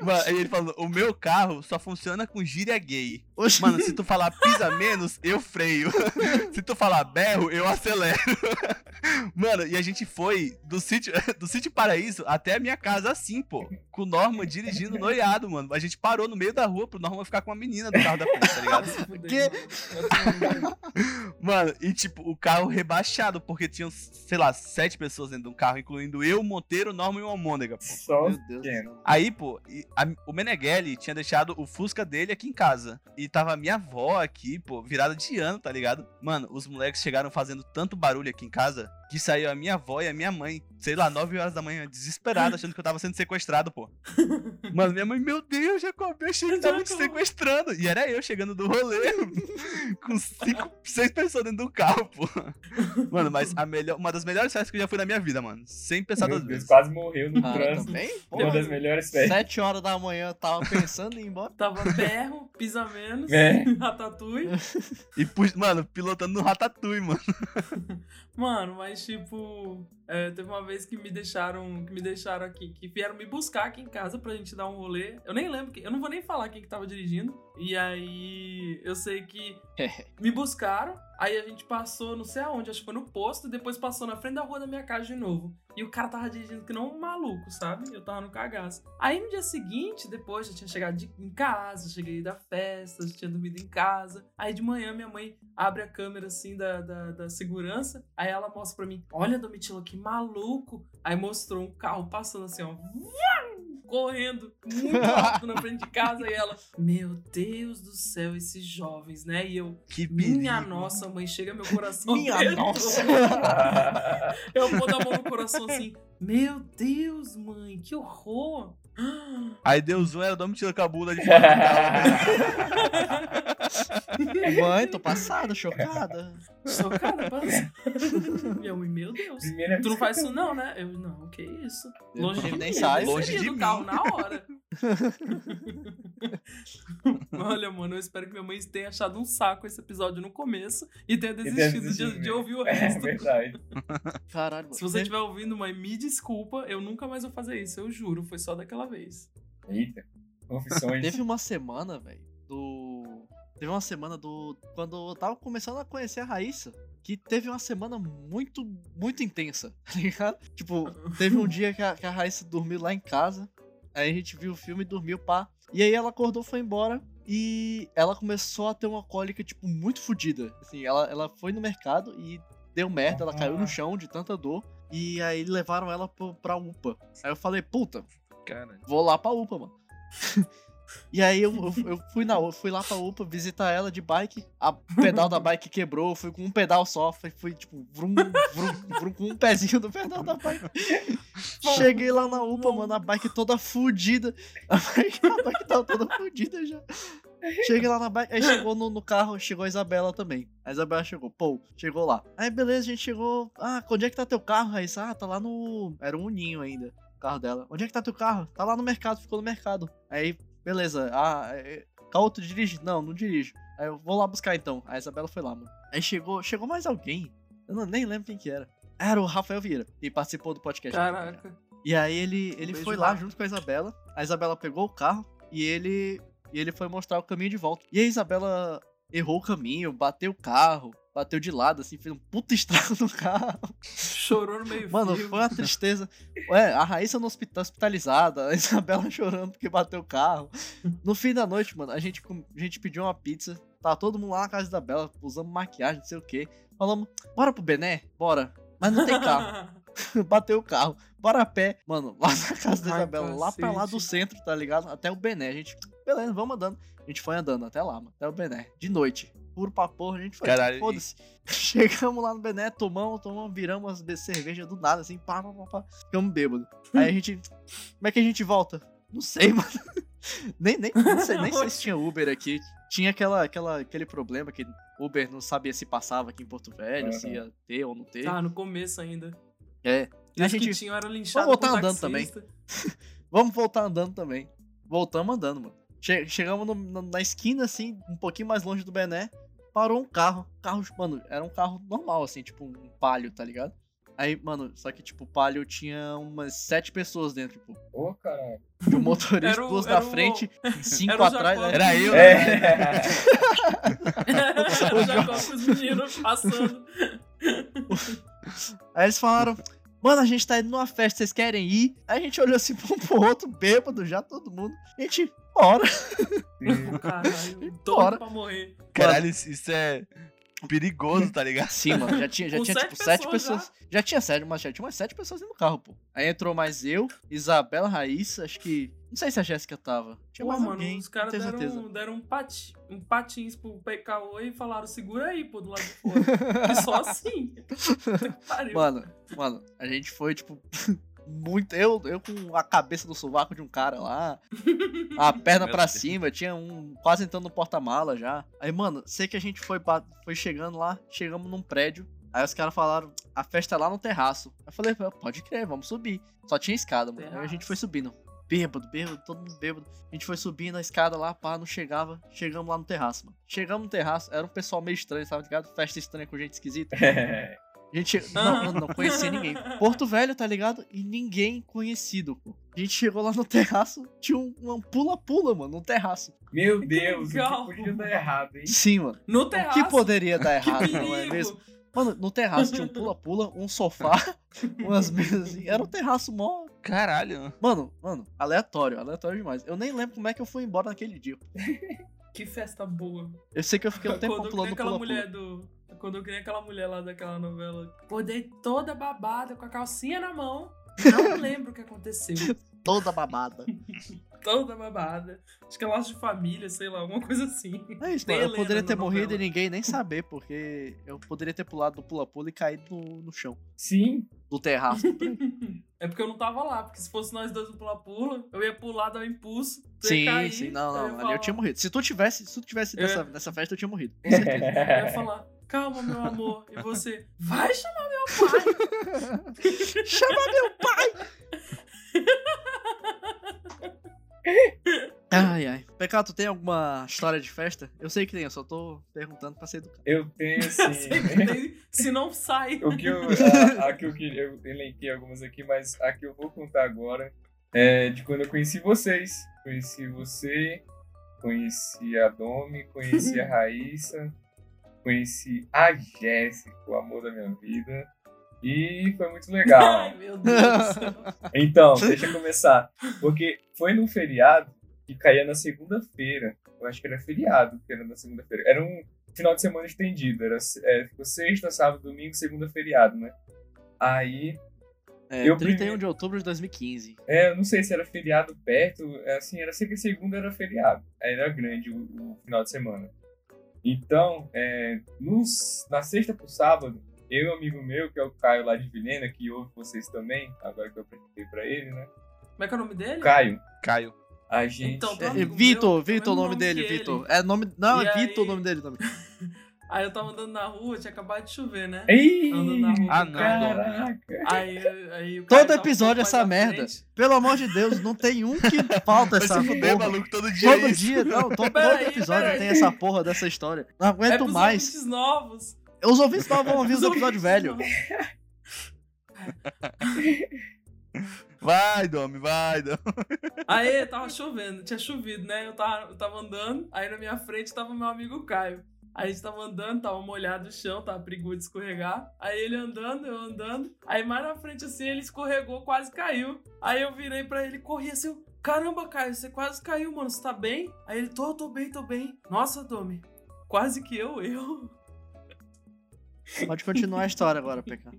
Mano, aí ele falando, o meu carro só funciona com gíria gay. Oxi. Mano, se tu falar pisa menos, eu freio. Se tu falar berro, eu acelero. Mano, e a gente foi do sítio, do sítio Paraíso até a minha casa assim, pô. Com o Norman dirigindo noiado, mano. A gente parou no meio da rua pro Norman ficar com uma menina do carro da frente, tá ligado? Que? mano. Mano, e tipo, o carro rebaixado, porque tinham, sei lá, sete pessoas dentro do carro, incluindo eu, o Monteiro, o Norman e o Almôndega, pô. Só Meu Deus do pequenos. céu. Aí, pô, e a- o Meneghelli tinha deixado o Fusca dele aqui em casa. E tava minha avó aqui, pô, virada de ano, tá ligado? Mano, os moleques chegaram fazendo tanto barulho aqui em casa que saiu a minha avó e a minha mãe, sei lá, 9 horas da manhã, desesperada, achando que eu tava sendo sequestrado, pô. Mano, minha mãe, meu Deus, Jacob, eu achei que tava te sequestrando. E era eu chegando do rolê com cinco, seis pessoas dentro do carro, pô. Mano, mas a melhor, uma das melhores festas que eu já fui na minha vida, mano. Sem pensar Meu duas Deus, vezes. quase morreu no Ah, trânsito. também? Uma das melhores festas. sete horas da manhã eu tava pensando em ir embora. Tava berro, pisa menos, É. ratatouille. E, mano, pilotando no Ratatouille, mano. Mano, mas tipo, é, teve uma vez que me deixaram, que me deixaram aqui, que vieram me buscar aqui em casa pra gente dar um rolê. Eu nem lembro, que, eu não vou nem falar quem que tava dirigindo. E aí, eu sei que me buscaram, aí a gente passou, não sei aonde, acho que foi no posto, depois passou na frente da rua da minha casa de novo. E o cara tava dirigindo que não um maluco, sabe? Eu tava no cagaço. Aí no dia seguinte, depois já tinha chegado de- em casa, cheguei da festa, já tinha dormido em casa. Aí de manhã minha mãe abre a câmera assim da, da, da segurança, aí ela mostra pra mim: Olha, Domitila, que maluco! Aí mostrou um carro passando assim, ó. Correndo muito rápido na frente de casa e ela, meu Deus do céu, esses jovens, né? E eu, Que perigo. minha nossa, mãe, chega meu coração. Minha apertou. nossa. Eu vou dar a mão no coração assim, meu Deus, mãe, que horror! Aí deu zoom, era o com a bunda de fora. Mãe, tô passada, chocada. Chocada, passada. Minha mãe, meu Deus. Primeira Tu não faz isso não, né? Eu, não, que isso. Eu Longe nem de mim, saio. eu Longe de do mim. carro na hora. Olha, mano, eu espero que minha mãe tenha achado um saco esse episódio no começo e tenha desistido de, de mesmo. ouvir o É resto. verdade. Caralho, mano. Se você estiver ouvindo, mãe, me desculpa, eu nunca mais vou fazer isso, eu juro, foi só daquela vez. Eita. Confissões. Teve uma semana, velho, do. Teve uma semana do. Quando eu tava começando a conhecer a Raíssa, que teve uma semana muito, muito intensa, tá ligado? Tipo, teve um dia que a, que a Raíssa dormiu lá em casa, aí a gente viu o filme e dormiu, pá. E aí ela acordou, foi embora. E ela começou a ter uma cólica, tipo, muito fodida. Assim, ela, ela foi no mercado e deu merda, ela caiu no chão de tanta dor. E aí levaram ela pro- pra UPA. Aí eu falei, puta, Cara. vou lá pra UPA, mano. E aí eu, eu, eu fui, na, fui lá pra UPA visitar ela de bike. A pedal da bike quebrou, fui com um pedal só. Fui, fui tipo, vrum, vrum, vrum, com um pezinho do pedal da bike. Cheguei lá na UPA, mano, a bike toda fudida. A bike, a bike tava toda fudida já. Cheguei lá na bike, aí chegou no, no carro, chegou a Isabela também. A Isabela chegou, pô, chegou lá. Aí beleza, a gente chegou. Ah, onde é que tá teu carro, Raíssa? Ah, tá lá no. Era um ninho ainda, o carro dela. Onde é que tá teu carro? Tá lá no mercado, ficou no mercado. Aí, beleza. Ah, é... Caô, tu dirige? Não, não dirijo. Aí eu vou lá buscar então. A Isabela foi lá, mano. Aí chegou, chegou mais alguém. Eu não, nem lembro quem que era. Era o Rafael Vieira, que participou do podcast. Caraca. E aí ele, ele beijo, foi lá Rafa. junto com a Isabela. A Isabela pegou o carro e ele, e ele foi mostrar o caminho de volta. E a Isabela errou o caminho, bateu o carro, bateu de lado, assim, fez um puta estrago no carro. Chorou no meio Mano, fio. foi uma tristeza. Ué, a Raíssa no hospital hospitalizada, a Isabela chorando porque bateu o carro. No fim da noite, mano, a gente, a gente pediu uma pizza. Tá todo mundo lá na casa da Bela, usando maquiagem, não sei o quê. Falamos, bora pro Bené? Bora. Mas não tem carro. Bateu o carro. Bora a pé. Mano, lá na casa da Ai, Isabela, lá pra lá do centro, tá ligado? Até o Bené. A gente, beleza, vamos andando. A gente foi andando até lá, mano. Até o Bené. De noite. Puro pra porra, a gente foi. Caralho, e- Foda-se. Chegamos lá no Bené, tomamos, tomamos, viramos as cerveja do nada, assim, pá, pá, pá, pá. Ficamos bêbados. Aí a gente. Como é que a gente volta? Não sei, mano. Nem, nem, nem, sei, nem sei se tinha Uber aqui. Tinha aquela, aquela, aquele problema que Uber não sabia se passava aqui em Porto Velho, se ia ter ou não ter. Tá, no começo ainda. É. E E a os que gente. tinham era linchado Vamos voltar andando também. Vamos voltar andando também. Voltamos andando, mano. Che- chegamos no- no- na esquina, assim, um pouquinho mais longe do Bené. Parou um carro. Carro, mano, era um carro normal, assim, tipo um palio, tá ligado? Aí, mano, só que, tipo, o palio tinha umas sete pessoas dentro, tipo. Ô, caralho. De um motorista, Era o- duas na o- frente, e cinco era o atrás. Jacob. Era eu, É. né? Era o Jacob com os meninos passando. Aí eles falaram, mano, a gente tá indo numa festa, vocês querem ir? Aí a gente olhou assim pra um pro outro, bêbado já, todo mundo. A gente, bora. Caralho, Bora. todo pra morrer. Caralho, isso é perigoso, tá ligado? Sim, mano, já tinha, já Com tinha sete tipo, sete pessoas pessoas. Já? tinha sete, mas já tinha umas sete pessoas do carro, pô. Aí entrou mais eu, Isabela, Raíssa, acho que. Não sei se a Jéssica tava. Tinha Pô, mais mano, alguém. os caras tenho certeza. deram, deram um, pati, um patins pro PKO e falaram, segura aí, pô, do lado de fora. e só assim. Mano, mano, a gente foi, tipo, muito. Eu, eu com a cabeça do sovaco de um cara lá, a perna Deus. cima, tinha um quase entrando no porta-mala já. Aí, mano, sei que a gente foi, foi chegando lá, chegamos num prédio. Aí os caras falaram, a festa é lá no terraço. Eu falei, pode crer, vamos subir. Só tinha escada, mano. Aí a gente Terraço. foi subindo. Bêbado, bêbado, todo mundo bêbado. A gente foi subindo a escada lá, pá, não chegava. Chegamos lá no terraço, mano. Chegamos no terraço, era um pessoal meio estranho, sabe ligado? Festa estranha com gente esquisita. A gente não, não, não conhecia ninguém. Porto Velho, tá ligado? E ninguém conhecido, pô. A gente chegou lá no terraço, tinha um um pula-pula, mano, no terraço. Meu Que Deus, o legal. que podia dar errado, hein? Sim, mano. No O terraço. que poderia dar Que errado, não é mesmo? Mano, no terraço tinha um pula-pula, um sofá, umas mesas assim. Era um terraço mó. Caralho. Mano, mano, aleatório, aleatório demais. Eu nem lembro como é que eu fui embora naquele dia. Que festa boa. Eu sei que eu fiquei um tempo pulando pula-pula. mulher do. Quando eu criei aquela mulher lá daquela novela. Acordei toda babada, com a calcinha na mão. Não lembro o que aconteceu. Toda babada. Toda babada. Acho que é laço de família, sei lá, alguma coisa assim. É isso. Eu poderia ter morrido novela. e ninguém nem saber, porque eu poderia ter pulado do pula-pula e caído no, no chão. Sim, Do terraço. É porque eu não tava lá, porque se fosse nós dois no pula-pula, eu ia pular, dar um impulso. sim, cair, sim. Não, eu não. Ali eu falar- tinha morrido. Se tu tivesse, se tu tivesse Eu- nessa, nessa festa, eu tinha morrido. Com certeza. Eu ia falar, calma, meu amor. E você, vai chamar meu pai. Chama meu pai! Ai, ai. Pecado, tu tem alguma história de festa? Eu sei que tem, eu só tô perguntando pra ser educado. eu tenho assim. tem, se não sai. o que eu, a, a que eu queria, eu elenquei algumas aqui, mas a que eu vou contar agora é de quando eu conheci vocês. Conheci você, conheci a Domi, conheci a Raíssa, conheci a Jéssica, o amor da minha vida. E foi muito legal. Ai, meu Deus do céu. Então, deixa eu começar. Porque foi num feriado que caía na segunda-feira. Eu acho que era feriado que era na segunda-feira. Era um final de semana estendido. Era é, ficou sexta, sábado, domingo, segunda feriado, né? Aí, É, Eu 31 primeiro- de outubro de 2015. é, eu não sei se era feriado perto, é, assim, era sei que segunda era feriado. Aí era grande o, o final de semana. Então, é, nos, na sexta pro sábado, eu e um amigo meu, que é o Caio lá de Vilhena, que ouve vocês também, agora que eu apresentei pra ele, né? Como é que é o nome dele? Caio, Caio. a gente. Então. É, amigo Vitor, meu, Vitor, o mesmo nome nome dele, Vitor. É nome. Não, E é Vitor o aí- nome dele também. Aí eu tava andando na rua, tinha acabado de chover, né? Ei, Andando na rua. Ah, não. Caraca. Aí, aí o Todo episódio pouco essa merda. frente. Pelo amor de Deus, não tem um que falta essa fuder, porra. maluco, todo dia Todo é dia, não, todo, todo Peraí, episódio tem essa porra dessa história. Não É aguento pros mais. ouvintes novos. Os ouvintes não vão ouvir os Os episódios novos. Vai, Domi, vai, Domi. Aí tava chovendo, tinha chovido, né? Eu tava, eu tava andando, aí na minha frente tava meu amigo Caio. Aí a gente tava andando, tava molhado o chão, tava perigoso de escorregar. Aí ele andando, eu andando. Aí mais na frente assim, ele escorregou, quase caiu. Aí eu virei pra ele, corri assim, caramba, Caio, você quase caiu, mano, você tá bem? Aí ele, tô, tô bem, tô bem. Nossa, Domi, quase que eu, eu. Pode continuar a história agora, PK.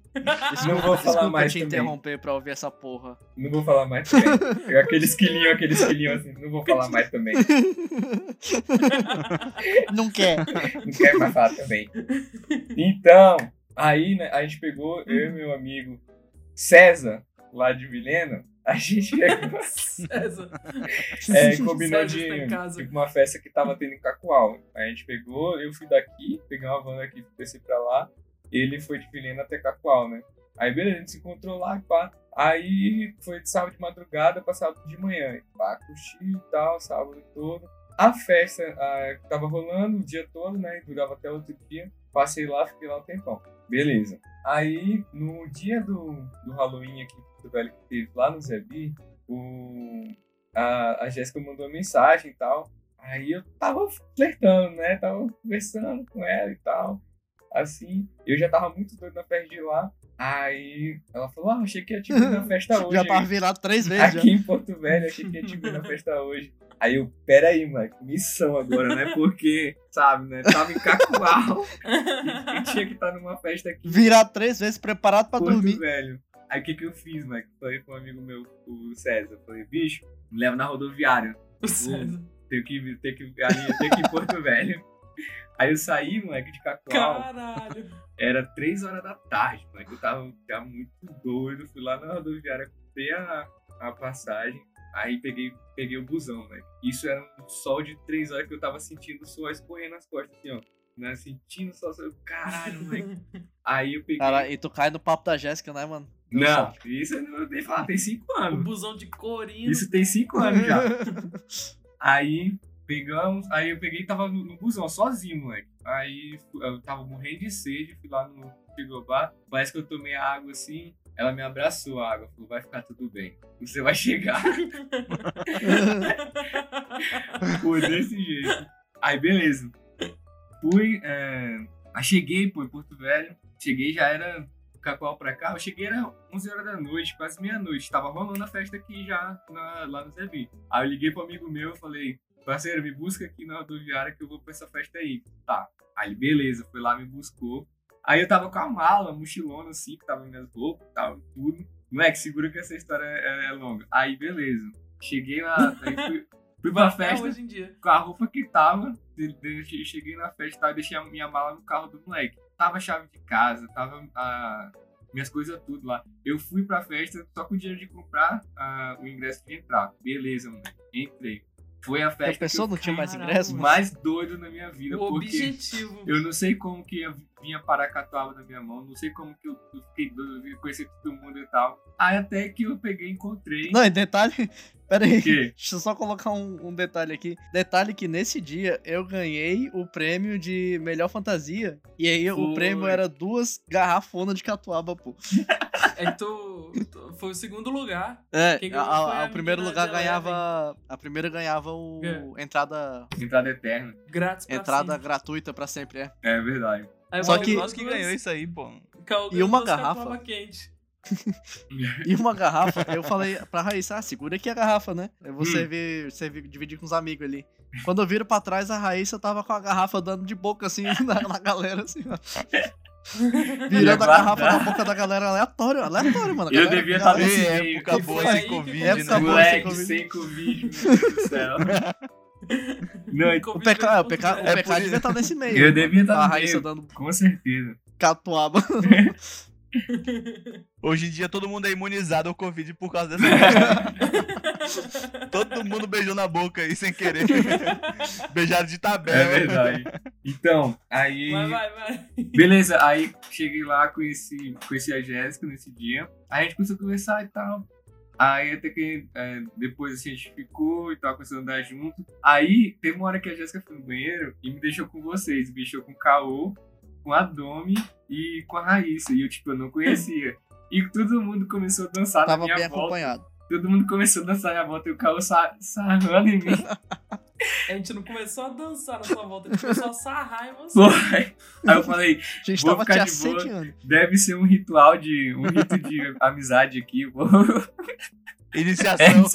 Não vou falar desculpa mais te também. interromper pra ouvir essa porra. Não vou falar mais também. Aquele esquilinho, aquele esquilinho assim. Não vou falar mais também. Não quer. Não quero mais falar também. Então, aí né, a gente pegou, eu e meu amigo César, lá de Vilhena, a gente é, combinou de de uma festa que tava tendo em Cacoal. A gente pegou, eu fui daqui, peguei uma van aqui, desci pra lá, ele foi de Vilhena até Cacoal, né? Aí beleza, a gente se encontrou lá, pá. Aí foi de sábado de madrugada pra sábado de manhã. Pá, curti e tal, sábado todo. A festa ah, tava rolando o dia todo, né? Durava até outro dia. Passei lá, fiquei lá um tempão. Beleza. Aí, no dia do, do Halloween aqui do velho que teve lá no Zebi, o, a, a Jéssica mandou uma mensagem e tal. Aí eu tava flertando, né? Tava conversando com ela e tal. Assim, eu já tava muito doido na festa de lá. Aí ela falou: Ah, achei que ia te ver na festa hoje. Já tava virado três vezes. Já. Aqui em Porto Velho, achei que ia te ver na festa hoje. Aí eu, peraí, moleque, missão agora, né? Porque, sabe, né? Tava em Cacoal e, e tinha que estar numa festa aqui em Virado três vezes, preparado pra Porto dormir. Velho. Aí o que que eu fiz, moleque? Falei com um amigo meu, o César. Falei, bicho, me leva na rodoviária. O César. Tenho que, tenho que, ali, que ir em Porto Velho. Aí eu saí, moleque, de Cacoal. Caralho. Era três horas da tarde, moleque. Eu tava, tava muito doido. Fui lá na rodoviária comprei a, a passagem, aí peguei, peguei o busão, velho. Isso era um sol de três horas que eu tava sentindo o suor escorrendo nas costas, assim, ó. Né? Sentindo só, eu, caralho, moleque. Aí eu peguei. Cara, e tu cai no papo da Jéssica, né, mano? Não, isso eu não nem falar, tem cinco O anos. busão de corino. Isso tem cinco anos já. Aí pegamos, aí eu peguei e tava no, no busão, sozinho, moleque. Aí eu tava morrendo de sede, fui lá no frigobar, parece que eu tomei a água assim, ela me abraçou a água, falou, vai ficar tudo bem, você vai chegar. Pô, desse jeito. Aí beleza. Fui, é... aí cheguei, pô, em Porto Velho, cheguei, já era Cacoal pra cá, eu cheguei era 11 horas da noite, quase meia-noite, tava rolando a festa aqui já na- lá no Zebi. Aí eu liguei pro amigo meu, falei, parceiro, me busca aqui na rodoviária que eu vou pra essa festa aí. Tá. Aí, beleza, foi lá, me buscou. Aí eu tava com a mala, mochilona assim, que tava minhas roupas, tava tudo. Moleque, segura que essa história é, é longa. Aí, beleza. Cheguei lá, aí fui, fui pra festa hoje em dia. com a roupa que tava. Cheguei na festa e deixei a minha mala no carro do moleque. Tava a chave de casa, tava a, minhas coisas tudo lá. Eu fui pra festa só com o dinheiro de comprar ah, o ingresso de entrar. Beleza, moleque. Entrei. Foi a A festa que pessoa eu não tinha mais ingresso, mais doido na minha vida. O porque objetivo. eu não sei como que eu vinha parar catuaba na minha mão, não sei como que eu, eu fiquei doido, eu conheci todo mundo e tal. Aí até que eu peguei e encontrei. Não, e detalhe. Pera aí. O? Deixa eu só colocar um, um detalhe aqui. Detalhe que nesse dia eu ganhei o prêmio de melhor fantasia. E aí o Foi. prêmio era duas garrafonas de catuaba, pô. É que tu, tu- foi o segundo lugar. É, Quem a, ganhou a- foi a a primeiro lugar ganhava. A primeira ganhava o. É. Entrada. Entrada eterna. Grátis pra Entrada sempre. gratuita pra sempre, é. É verdade. Aí Só que- Nós que ganhou isso aí, pô. E uma garrafa. quente. E uma garrafa, eu falei pra Raíssa, ah, segura aqui a garrafa, né? Eu vou Hum. servir, servir, dividir com os amigos ali. Quando eu viro pra trás, a Raíssa tava com a garrafa dando de boca, assim, na, na galera, assim, ó. Virando a garrafa na boca da galera aleatório, aleatório, mano. Eu devia estar nesse É, meio. época boa sem Covid, né? Moleque, Covid. sem Covid, meu Deus do céu. Não, O PK, o PK, o É PK isso. devia estar nesse meio. Eu mano. devia estar A no Raíssa meio. dando com certeza. catuaba. Hoje em dia todo mundo é imunizado ao Covid por causa dessa. Todo mundo beijou na boca aí sem querer. Beijaram de É tabela. verdade. Então, aí. Vai, vai, vai. Beleza, aí cheguei lá, conheci, conheci a Jéssica nesse dia. Aí a gente começou a conversar e tal. Aí até que é, depois assim, a gente ficou e tal, começou a andar junto. Aí teve uma hora que a Jéssica foi no banheiro e me deixou com vocês. Me deixou com o Caô, com a Domi e com a Raíssa. E eu, tipo, eu não conhecia. E todo mundo começou a dançar Tava na minha bem volta. acompanhado. Todo mundo começou a dançar na minha volta e o Caô sa sarrando em mim. A gente não começou a dançar na sua volta, a gente começou a sarrar em você. Foi. Aí eu falei, A gente Vou tava ficar te de boa. deve ser um ritual de. um rito de amizade aqui. Vou... Iniciação.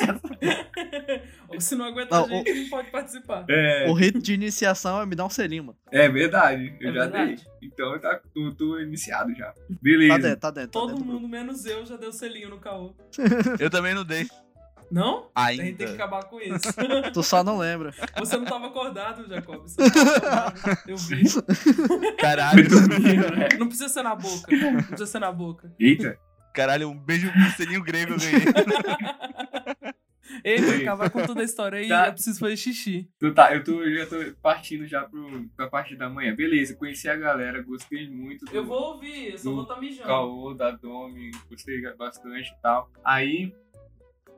Ou se não aguenta Não, a gente, não pode participar. É, O rito de iniciação é me dar um selinho, mano. é verdade, eu É já verdade. dei. Então eu tá, tô, tô iniciado já. Tá Beleza. dentro, tá dentro. Tá Todo dentro do mundo, menos eu, já deu selinho no caô. Eu também não dei. Não? A gente tem que Ainda. acabar com isso. Tu só não lembra. Você não tava acordado, Jacob. Você não tava acordado. Eu vi. Caralho. Né? Não precisa ser na boca. Não precisa ser na boca. Eita. Caralho, um beijo no selinho grego eu ganhei. Ei, vai acabar com toda a história aí. Tá. Eu preciso fazer xixi. Então tá, eu tô, já tô partindo já pro, pra parte da manhã. Beleza, conheci a galera, gostei muito do Eu vou ouvir, eu só vou estar mijando. Caô, da Domi, gostei bastante e tal. Aí,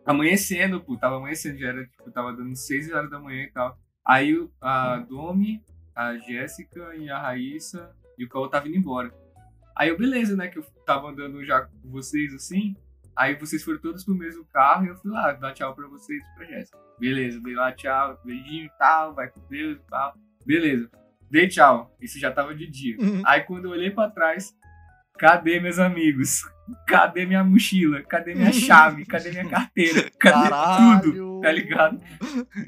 amanhecendo, pô, tava amanhecendo, já era, tipo, tava dando 6 horas da manhã e tal. Aí a Domi, a Jéssica e a Raíssa e o Caô tava indo embora. Aí eu, beleza, né, que eu tava andando já com vocês assim. Aí vocês foram todos pro mesmo carro e eu fui lá dar tchau pra vocês e pra Jéssica. Beleza, dei lá tchau, beijinho e tal, vai com Deus e tal. Beleza, dei tchau. Isso já tava de dia. Uhum. Aí quando eu olhei pra trás, cadê meus amigos? Cadê minha mochila? Cadê minha chave? Cadê minha carteira? Cadê tudo? Caralho. Tá ligado?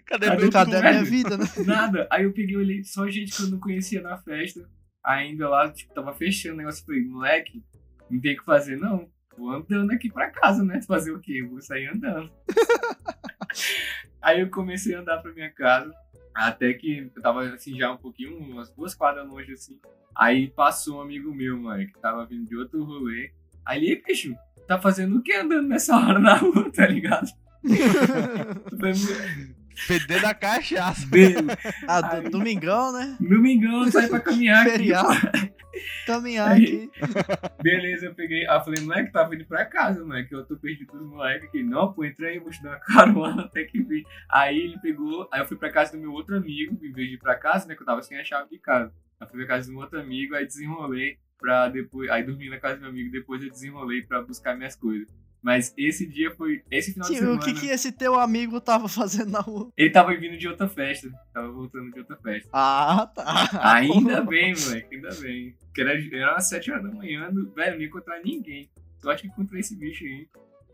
Cadê Cadê Cadê a minha vida, né? Nada. Aí eu peguei e olhei só gente que eu não conhecia na festa. Ainda lá, tipo, tava fechando o negócio. Falei, moleque, não tem o que fazer, não. Vou andando aqui pra casa, né? Fazer o quê? Vou sair andando. Aí eu comecei a andar pra minha casa. Até que eu tava assim já um pouquinho, umas duas quadras longe assim. Aí passou um amigo meu, mano, que tava vindo de outro rolê. Aí ele, "Ei, bicho, tá fazendo o que andando nessa hora na rua, tá ligado? Fedendo a cachaça. ah, do, domingão, né? Domingão, sai pra caminhar aqui. Caminhar Aí- aqui. Beleza, eu peguei. Aí eu falei, moleque, tava indo pra casa, moleque. Eu tô perdido dos moleques aqui. Não, pô, entra aí, vou te dar uma carona até que vir. Aí ele pegou. Aí eu fui pra casa do meu outro amigo, em vez de ir pra casa, né? Que eu tava sem a chave de casa. Aí eu fui pra casa do meu outro amigo, aí desenrolei pra depois. Aí dormi na casa do meu amigo, depois eu desenrolei pra buscar minhas coisas. Mas esse dia foi. Esse final de Tio, semana. o que, que esse teu amigo tava fazendo na rua? Ele tava vindo de outra festa. Tava voltando de outra festa. Ah, tá. Ainda bem, moleque, ainda bem. Porque era, era umas 7 horas da manhã, do- velho, não ia encontrar ninguém. Só acho que encontrei esse bicho aí.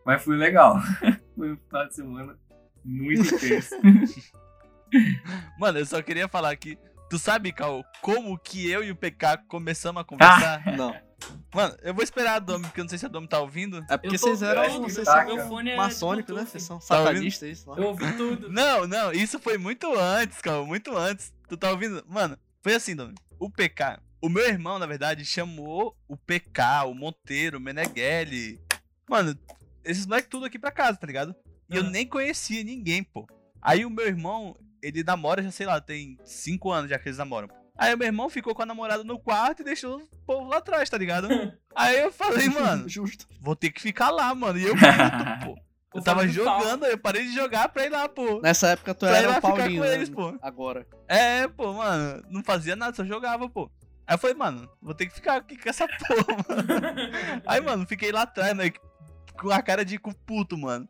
Mas foi legal. foi um final de semana muito intenso. Mano, eu só queria falar aqui. Tu sabe, Cal, como que eu e o PK começamos a conversar? Não. Mano, eu vou esperar a Domi, porque eu não sei se a Domi tá ouvindo. É porque vocês eram, eu acho que vocês tá, são cara. fone é maçônicos, de né? Vocês são Tá satanistas, isso? Eu ouvi tudo. Não, não, isso foi muito antes, Cal, muito antes. Tu tá ouvindo? Mano, foi assim, Domi. O PK, o meu irmão, na verdade, chamou o PK, o Monteiro, o Meneghelli. Mano, esses moleques tudo aqui pra casa, tá ligado? E eu Ah. nem conhecia ninguém, pô. Aí o meu irmão, ele namora já, sei lá, tem 5 anos já que eles namoram. Aí o meu irmão ficou com a namorada no quarto e deixou o povo lá atrás, tá ligado? Aí eu falei, mano, Justo. vou ter que ficar lá, mano. E eu, puto, pô. Eu tava jogando, eu parei de jogar pra ir lá, pô. Nessa época tu Pra era o ficar Paulinho, com né? eles, pô. Agora. É, pô, mano, não fazia nada, só jogava, pô. Aí eu falei, mano, vou ter que ficar aqui com essa porra, mano. Aí, mano, fiquei lá atrás, né, com a cara de cu puto, mano.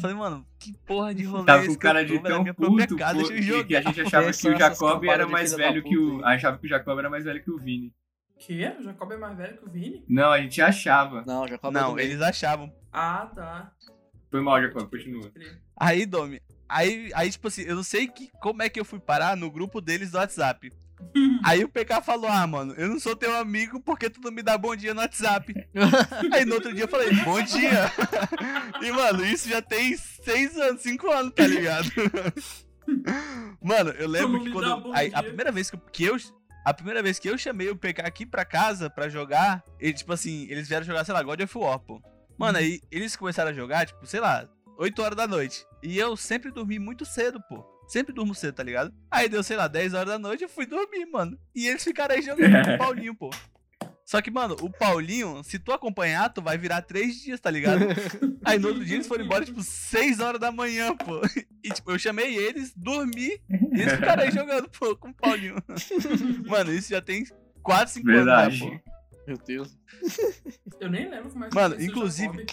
Falei, mano, que porra de rolê Tava é com esse o cara de tão própria puto casa, pô, que, que a gente achava que o Jacob era mais velho que o. Achava que o Jacob era mais velho que o Vini. Que? O Jacob é mais velho que o Vini? Não, a gente achava. Não, já acabou Não, eles achavam. Ah, tá. Foi mal, Jacob, continua. Aí, Domi, aí, aí, tipo assim, eu não sei que, como é que eu fui parar no grupo deles do WhatsApp. Aí o PK falou, ah, mano, eu não sou teu amigo porque tu não me dá bom dia no WhatsApp. Aí no outro dia eu falei, bom dia. E, mano, isso já tem seis anos, cinco anos, tá ligado? Mano, eu lembro que quando. aí, a primeira vez que eu, que eu. A primeira vez que eu chamei o PK aqui pra casa pra jogar, ele, tipo assim, eles vieram jogar, sei lá, God of War, pô. Mano, aí eles começaram a jogar, tipo, sei lá, 8 horas da noite. E eu sempre dormi muito cedo, pô. Sempre durmo cedo, tá ligado? Aí deu, sei lá, 10 horas da noite, eu fui dormir, mano. E eles ficaram aí jogando com o Paulinho, pô. Só que, mano, o Paulinho, se tu acompanhar, tu vai virar 3 dias, tá ligado? Aí no outro dia eles foram embora, tipo, 6 horas da manhã, pô. E, tipo, eu chamei eles, dormi, e eles ficaram aí jogando, pô, com o Paulinho. Mano, isso já tem 4, 5 anos Verdade. já, pô. Meu Deus. Eu nem lembro como é que Mano, conheci inclusive.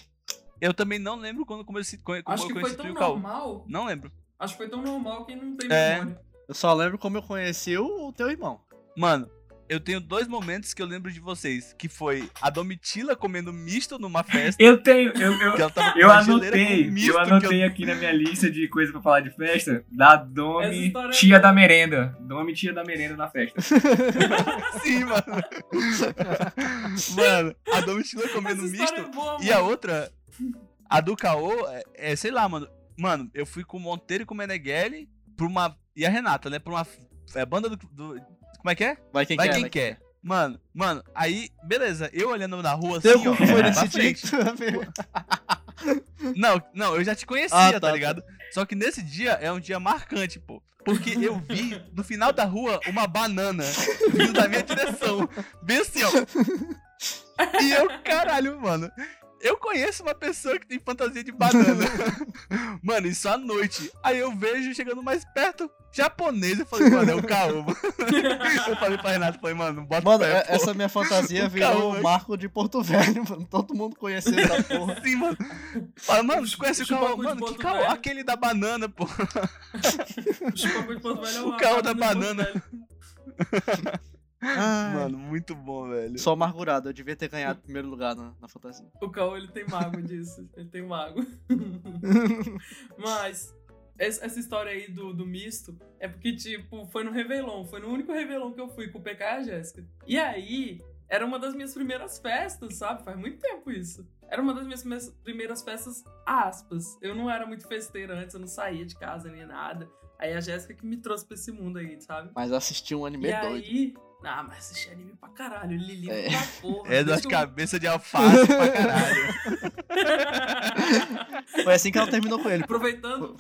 Eu também não lembro quando comecei, como Acho eu que foi conheci tão normal. Não lembro. Acho que foi tão normal que não tem É. memória. Eu só lembro como eu conheci o, o teu irmão. Mano, eu tenho dois momentos que eu lembro de vocês. Que foi a Domitila comendo misto numa festa. Eu tenho, eu, eu, que ela tava com eu anotei, eu que anotei aqui na minha lista de coisa pra falar de festa, da Domi, é tia boa. da merenda. Domi, tia da merenda na festa. Sim, mano. mano, a Domitila comendo história misto. é boa, E a outra, a do Caô, é, é, sei lá, mano. Mano, eu fui com o Monteiro e com o Meneghelli pra uma. E a Renata, né? Pra uma é, banda do, do- Como é que é? Vai quem Vai quer. quem vai quer. Mano, mano, aí, beleza, eu olhando na rua Teu assim, ó, foi nesse dia frente. Não, não, eu já te conhecia, Ah, tá, tá, tá. ligado? Só que nesse dia é um dia marcante, pô. Porque eu vi no final da rua uma banana vindo da minha direção. Bem assim, ó. E eu, caralho, mano. Eu conheço uma pessoa que tem fantasia de banana. Mano, isso à noite. Aí eu vejo chegando mais perto, japonês. Eu falei, mano, é o Caô. mano. Eu falei pra Renato, falei, mano, bota Mano, fé, é- pô. essa minha fantasia O virou Caô, o mas- Marco de Porto Velho, mano. Todo mundo conheceu essa porra. Sim, mano. Fala, mano, tu conhece o Caô? Mano, que Caô? Aquele da banana, pô. O Chipacu de Porto Velho é O fábrica da banana. Ai, Mano, muito bom, velho. Sou amargurado, eu devia ter ganhado o primeiro lugar na, na fantasia. O Caô, ele tem mago disso. Ele tem mago. Mas, essa história aí do, do misto é porque, tipo, foi no Réveillon. Foi no único Réveillon que eu fui com o PK e a Jéssica. E aí, era uma das minhas primeiras festas, sabe? Faz muito tempo isso. Era uma das minhas primeiras festas, aspas. Eu não era muito festeira antes, eu não saía de casa nem nada. Aí a Jéssica que me trouxe pra esse mundo aí, sabe? Mas eu assisti um anime e doido. aí. Ah, mas assisti anime pra caralho. Lili É. pra porra. É das que eu- cabeças de alface pra caralho. Foi assim que ela terminou com ele. Aproveitando,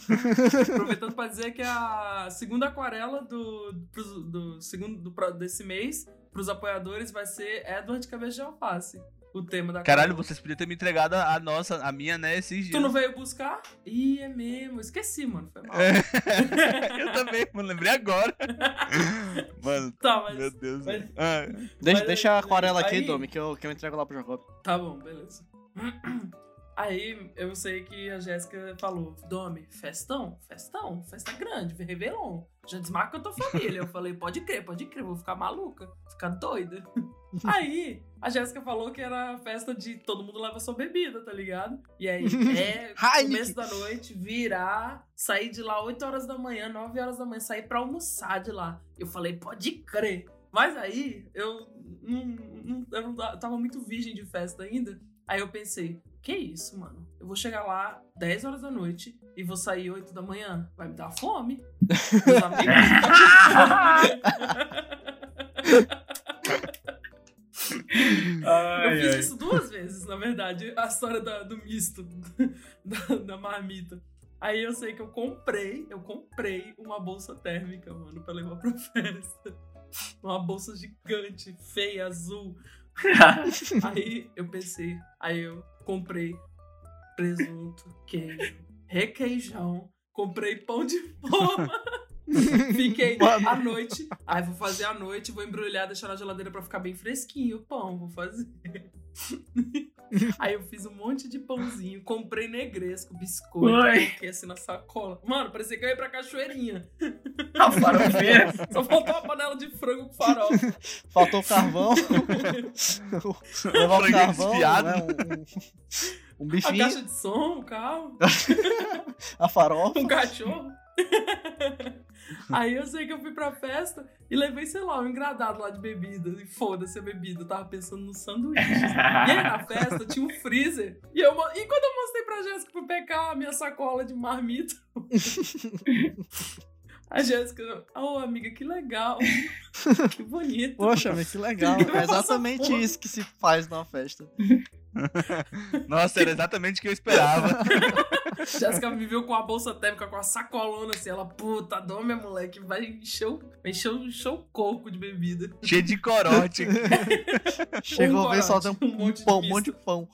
aproveitando pra dizer que a segunda aquarela do, pros- do segundo do, desse mês, pros apoiadores, vai ser Edward Cabeça de Alface. O tema da Caralho, aquarela. vocês podiam ter me entregado a nossa, a minha, né, esses dias. Tu não veio buscar? Ih, é mesmo. Esqueci, mano. Foi mal. eu também, mano, lembrei agora. mano, Tá, mas. meu Deus. mas- Ah, Deixa, Mas, deixa a aquarela aqui, aí- Domi, que eu, que eu entrego lá pro Jacob. Tá bom, beleza. Aí eu sei que a Jéssica falou: Domi, festão? Festão? Festa grande, Réveillon. Já desmarca a tua família. Eu falei: pode crer, pode crer, vou ficar maluca, vou ficar doida. Aí a Jéssica falou que era festa de todo mundo leva sua bebida, tá ligado? E aí é começo da noite, virar, sair de lá 8 horas da manhã, 9 horas da manhã, sair pra almoçar de lá. Eu falei: pode crer. Mas aí eu não, não- eu não ta- tava muito virgem de festa ainda. Aí eu pensei, que isso, mano? Eu vou chegar lá 10 horas da noite e vou sair 8 da manhã. Vai me dar fome. Meus amigos Eu Ai, fiz ai. isso duas vezes, na verdade, a história da- do misto, da, da marmita. Aí eu sei que eu comprei, eu comprei uma bolsa térmica, mano, pra levar pra festa. Uma bolsa gigante, feia, azul. Aí eu pensei, aí eu comprei presunto, queijo, requeijão, comprei pão de forma. Fiquei à noite. Aí vou fazer à noite, vou embrulhar, deixar na geladeira pra ficar bem fresquinho o pão, vou fazer. Aí eu fiz um monte de pãozinho, comprei negresco, biscoito, Oi. coloquei assim na sacola. Mano, parecia que eu ia pra cachoeirinha. A farofeira. Só faltou uma panela de frango com farofa. Faltou o carvão. Levar o carvão, desfiado. né? Um, um, um A bifinho, caixa de som, o carro. a farofa. um cachorro. Aí eu sei que eu fui pra festa e levei, sei lá, um engradado lá de bebida. E foda-se a bebida, eu tava pensando nos sanduíches. E aí na festa tinha um freezer. E, eu, e quando eu mostrei pra Jéssica pro pegar a minha sacola de marmita. A Jéssica, oh amiga, que legal. Que bonito. Poxa, mas que legal. É exatamente fome. isso que se faz numa festa. Nossa, era exatamente o que eu esperava. Jéssica me viu com a bolsa térmica, com a sacolona assim. Ela, puta, dó, minha moleque, vai encher o, vai encher o, encher o coco de bebida. Cheio de corote. Chegou Um a ver só tem um um, monte de pão, um monte de pão.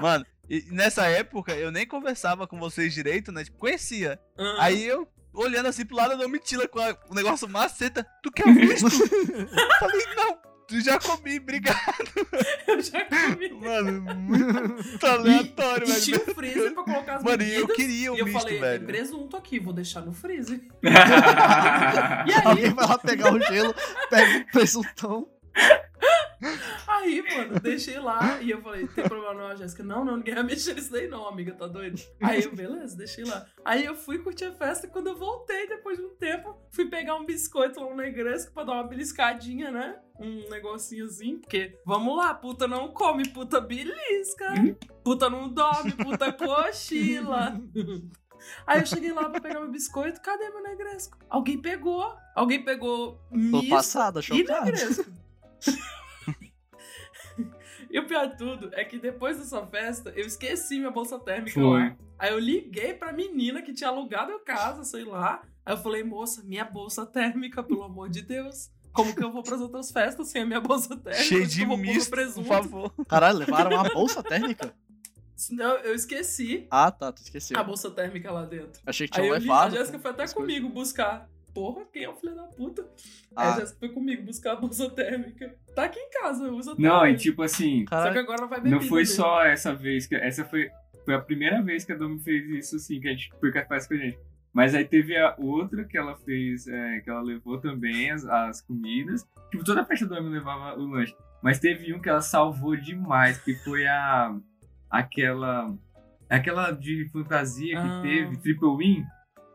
Mano, e nessa época eu nem conversava com vocês direito, né? Tipo, conhecia. Ah, Aí eu, olhando assim pro lado, eu me tira com a- o negócio maceta. Tu quer visto? Falei, não, tu já comi, obrigado. eu já comi. Mano, muito E, aleatório, e velho. tinha um freezer pra colocar as Mano, e eu bebidas. queria o E eu misto, falei, velho. tem presunto aqui, vou deixar no freezer. e E aí, Alguém vai lá pegar o gelo, pega o presuntão. Aí, mano, deixei lá. E eu falei, tem problema não, Jéssica? Não, não, ninguém vai mexer nisso daí não, amiga, tá doido? Aí eu, beleza, deixei lá. Aí eu fui curtir a festa e quando eu voltei, depois de um tempo, fui pegar um biscoito lá no negresco pra dar uma beliscadinha, né? Um negocinho assim, porque, vamos lá, puta não come, puta belisca. Puta não dorme, puta cochila. Aí eu cheguei lá pra pegar meu biscoito, cadê meu negresco? Alguém pegou. Alguém pegou Tô misto passada, e negresco. e o pior de tudo é que depois dessa festa, eu esqueci minha bolsa térmica Foi. lá. Aí eu liguei pra menina que tinha alugado a casa, sei lá. Aí eu falei, moça, minha bolsa térmica, pelo amor de Deus. Como que eu vou pras outras festas sem a minha bolsa térmica? Cheio de misto, por presunto? favor. Caralho, levaram uma bolsa térmica? Não, eu esqueci Ah, tá, tu esqueceu. a bolsa térmica lá dentro. Achei que Aí tinha li, levado. a Jéssica foi até as coisas. comigo buscar. Porra, quem é o filho da puta? Aí a Ah, Jéssica foi comigo buscar a bolsa térmica. Tá aqui em casa, usa até Não, e tipo assim, Só que agora vai beber. não foi só essa vez que. Essa foi, foi a primeira vez que a Domi fez isso, assim, que a gente foi capaz com a gente. Mas aí teve a outra que ela fez, é, que ela levou também as, as comidas. Tipo, toda a festa do Domi levava o lanche. Mas teve um que ela salvou demais, que foi a. aquela. aquela de fantasia que Ah. teve, Triple Win. Que,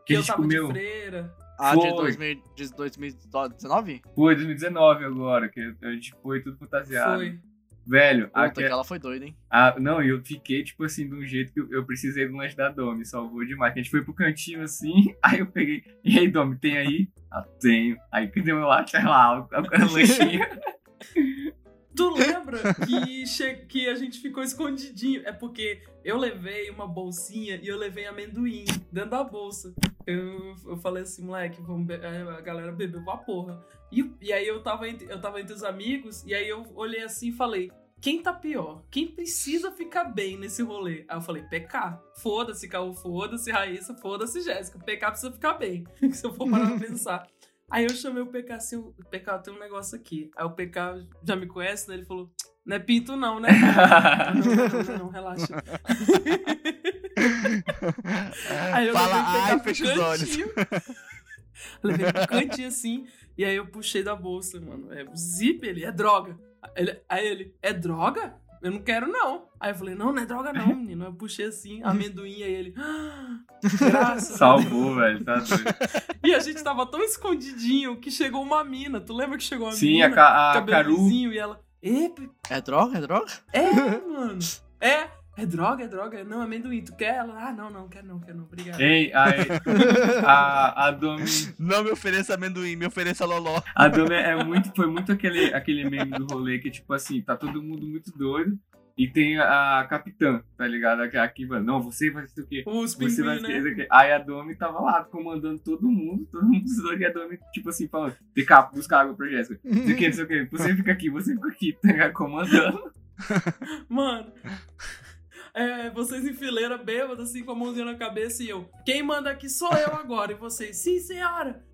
Que a eu gente tava comeu. de freira. Ah, de foi. 2000 de 2019? Foi 2019 agora, que a gente foi tudo fantasiado. Foi. Velho, Puta, aque- aquela foi doida, hein? Ah, não, eu fiquei, tipo assim, de um jeito que eu, eu precisei do lanche da Domi, salvou demais. A gente foi pro cantinho assim, aí eu peguei, e aí, Domi, tem aí? Ah, tenho. Aí cadê meu lá, sei lá, o, lanchinho. Tu lembra que, che... que a gente ficou escondidinho? É porque eu levei uma bolsinha e eu levei amendoim dentro da bolsa. Eu, eu falei assim, moleque, vamos a galera bebeu pra porra. E, e aí eu tava, entre, eu tava entre os amigos, e aí eu olhei assim e falei: quem tá pior? Quem precisa ficar bem nesse rolê? Aí eu falei, PK. Foda-se, Caô, foda-se, Raíssa, foda-se, Jéssica. PK precisa ficar bem. Se eu for parar pra pensar. Aí eu chamei o PK assim, o PK, tem um negócio aqui. Aí o PK já me conhece, né? Ele falou, não é pinto não, né? não, não, não, não, relaxa. Aí eu Fala, ai, fecha os olhos. cantinho. levei pro cantinho assim, e aí eu puxei da bolsa, mano. É o zip, ele, é droga. Ele, aí ele, é droga? Eu não quero, não. Aí eu falei, não, não é droga, não, menino. Eu puxei assim, amendoim, aí ele. "Ah, Graças a Salvou, velho. Tá doido. e a gente tava tão escondidinho que chegou uma mina. Tu lembra que chegou uma Sim, mina? a, Ca- a cabelo Caru. e ela. Epa, É droga? É droga? é, mano. É, é droga, é droga. Não, amendoim, tu quer? Ela, ah, não, não, quero não, quero não, obrigado. Ei, aí, a, a Domi. Não me ofereça amendoim, me ofereça loló. A Domi é muito, foi muito aquele, aquele meme do rolê que, tipo assim, tá todo mundo muito doido. E tem a capitã, tá ligado? Aqui, aqui mano, não, você vai ser o quê? Os Você vai ser né? aqui. Aí a Domi tava lá comandando todo mundo, todo mundo doido, e a Domi, tipo assim, falando, tem cá, buscar água pra Jéssica. Não sei o que, não sei o que. Você fica aqui, você fica aqui, tá ligado? Comandando. Mano. É, vocês em fileira, bêbados, assim, com a mãozinha na cabeça e eu. Quem manda aqui sou eu agora. E vocês, sim, senhora.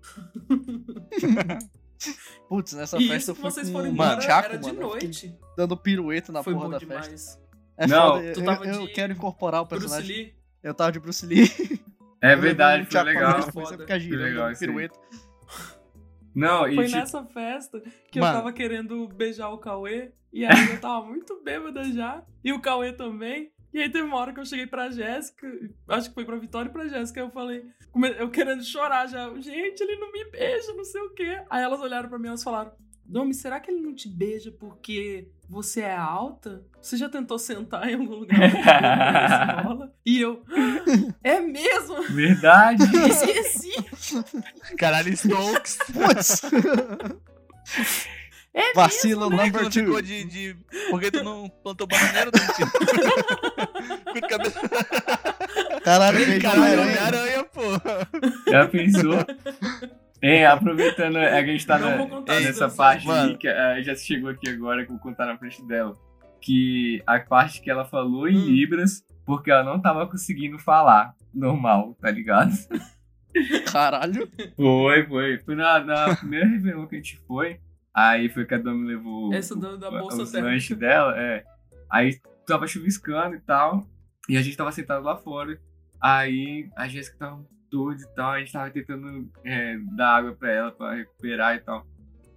Putz, nessa e festa eu fui vocês com foram embora Manchaco, era de mano. eu noite. Dando pirueta na Foi porra da demais. festa. É Não, foda, tu eu, tava eu de quero incorporar o Bruce personagem. Lee. Eu tava de Bruce Lee. É Eu verdade, foi legal. Foi sempre ficar girando, legal pirueta. Não, e Foi tipo, nessa festa que Mano. eu tava querendo beijar o Cauê. E aí eu tava muito bêbada já. E o Cauê também. E aí teve uma hora que eu cheguei pra Jéssica. Acho que foi pra Vitória e pra Jéssica. Eu falei, eu querendo chorar já. Gente, ele não me beija, não sei o quê. Aí elas olharam pra mim e elas falaram: Domi, será que ele não te beija porque você é alta? Você já tentou sentar em algum lugar? não rola?" e eu, "Ah, é mesmo? verdade. Esqueci. Caralho, Stokes. É Vacilo Por que tu number não ficou two. de, de. Por que tu não plantou bananeira, Dantinho? Com o cabelo. Caralho, Caralho, Homem-Aranha. Pô. Já pensou? Ei, aproveitando, é que a gente tá na- nessa parte aí, que a já chegou aqui agora, que eu vou contar na frente dela. Que a parte que ela falou em Hum. Libras, porque ela não tava conseguindo falar normal, tá ligado? Caralho. Foi, foi. Foi na, na primeira reunião que a gente foi. Aí foi que a Domi levou Essa da, da bolsa os térmica. lanches dela, é. Aí tava chuviscando e tal. E a gente tava sentado lá fora. Aí a Jéssica tava doida e tal. A gente tava tentando é, dar água pra ela pra recuperar e tal.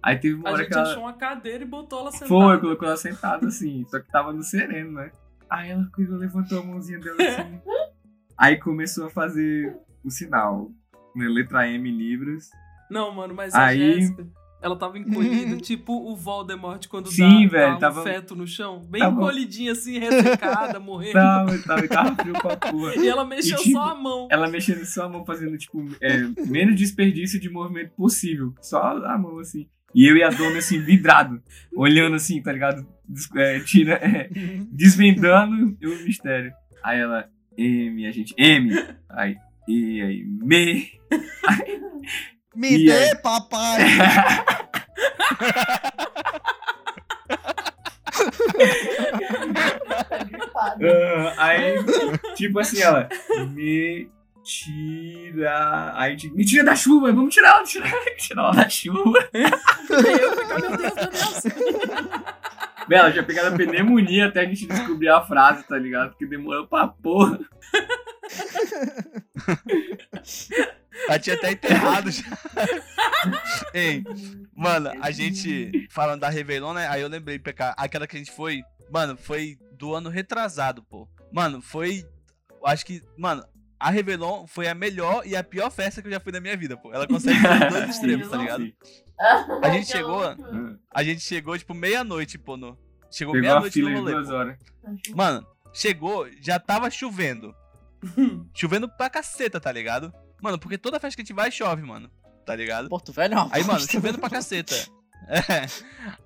Aí teve uma A hora gente que ela. achou uma cadeira e botou ela sentada. Foi, colocou ela sentada assim. Só que tava no sereno, né? Aí ela cuidou, levantou a mãozinha dela assim. Aí começou a fazer o sinal. Né, letra M Libras. Não, mano, mas a Aí- Jéssica, ela tava encolhida, tipo o Voldemort quando Sim, dá, velho, dá um tava- feto no chão. Bem tava- encolhidinha assim, ressecada, morrendo. Tava, tava, tava frio pra porra. E ela mexeu E, tipo, só a mão. Ela mexendo só a mão, fazendo, tipo, é, menos desperdício de movimento possível. Só a mão, assim. E eu e a dona, assim, vidrado. Olhando, assim, tá ligado? Des- é, tira, é, desvendando o mistério. Aí ela, M, a gente, M. Aí, E, aí, Me. Me E dê, aí? papai! Ah, aí, tipo assim, ela, me tira. Aí, tipo, me tira da chuva, vamos tirar ela, tirar, tirar ela da chuva. Aí eu fiquei, meu Deus, meu Deus. Bela, já pegaram a pneumonia até a gente descobrir a frase, tá ligado? Porque demorou pra porra. Ela tinha até enterrado já. Ei, mano, a gente falando da Réveillon, né? Aí eu lembrei, PK, aquela que a gente foi, mano, foi do ano retrasado, pô. Mano, foi. Acho que, mano, a Réveillon foi a melhor e a pior festa que eu já fui na minha vida, pô. Ela consegue ser os dois extremos, tá ligado? A gente chegou, a gente chegou, tipo, meia-noite, pô. No... Chegou meia-noite no rolê. horas. Mano, chegou, já tava chovendo. Chovendo pra caceta, tá ligado? Mano, porque toda festa que a gente vai chove, mano. Tá ligado? Porto Velho é uma Aí, mano, bosta. chovendo pra caceta. É.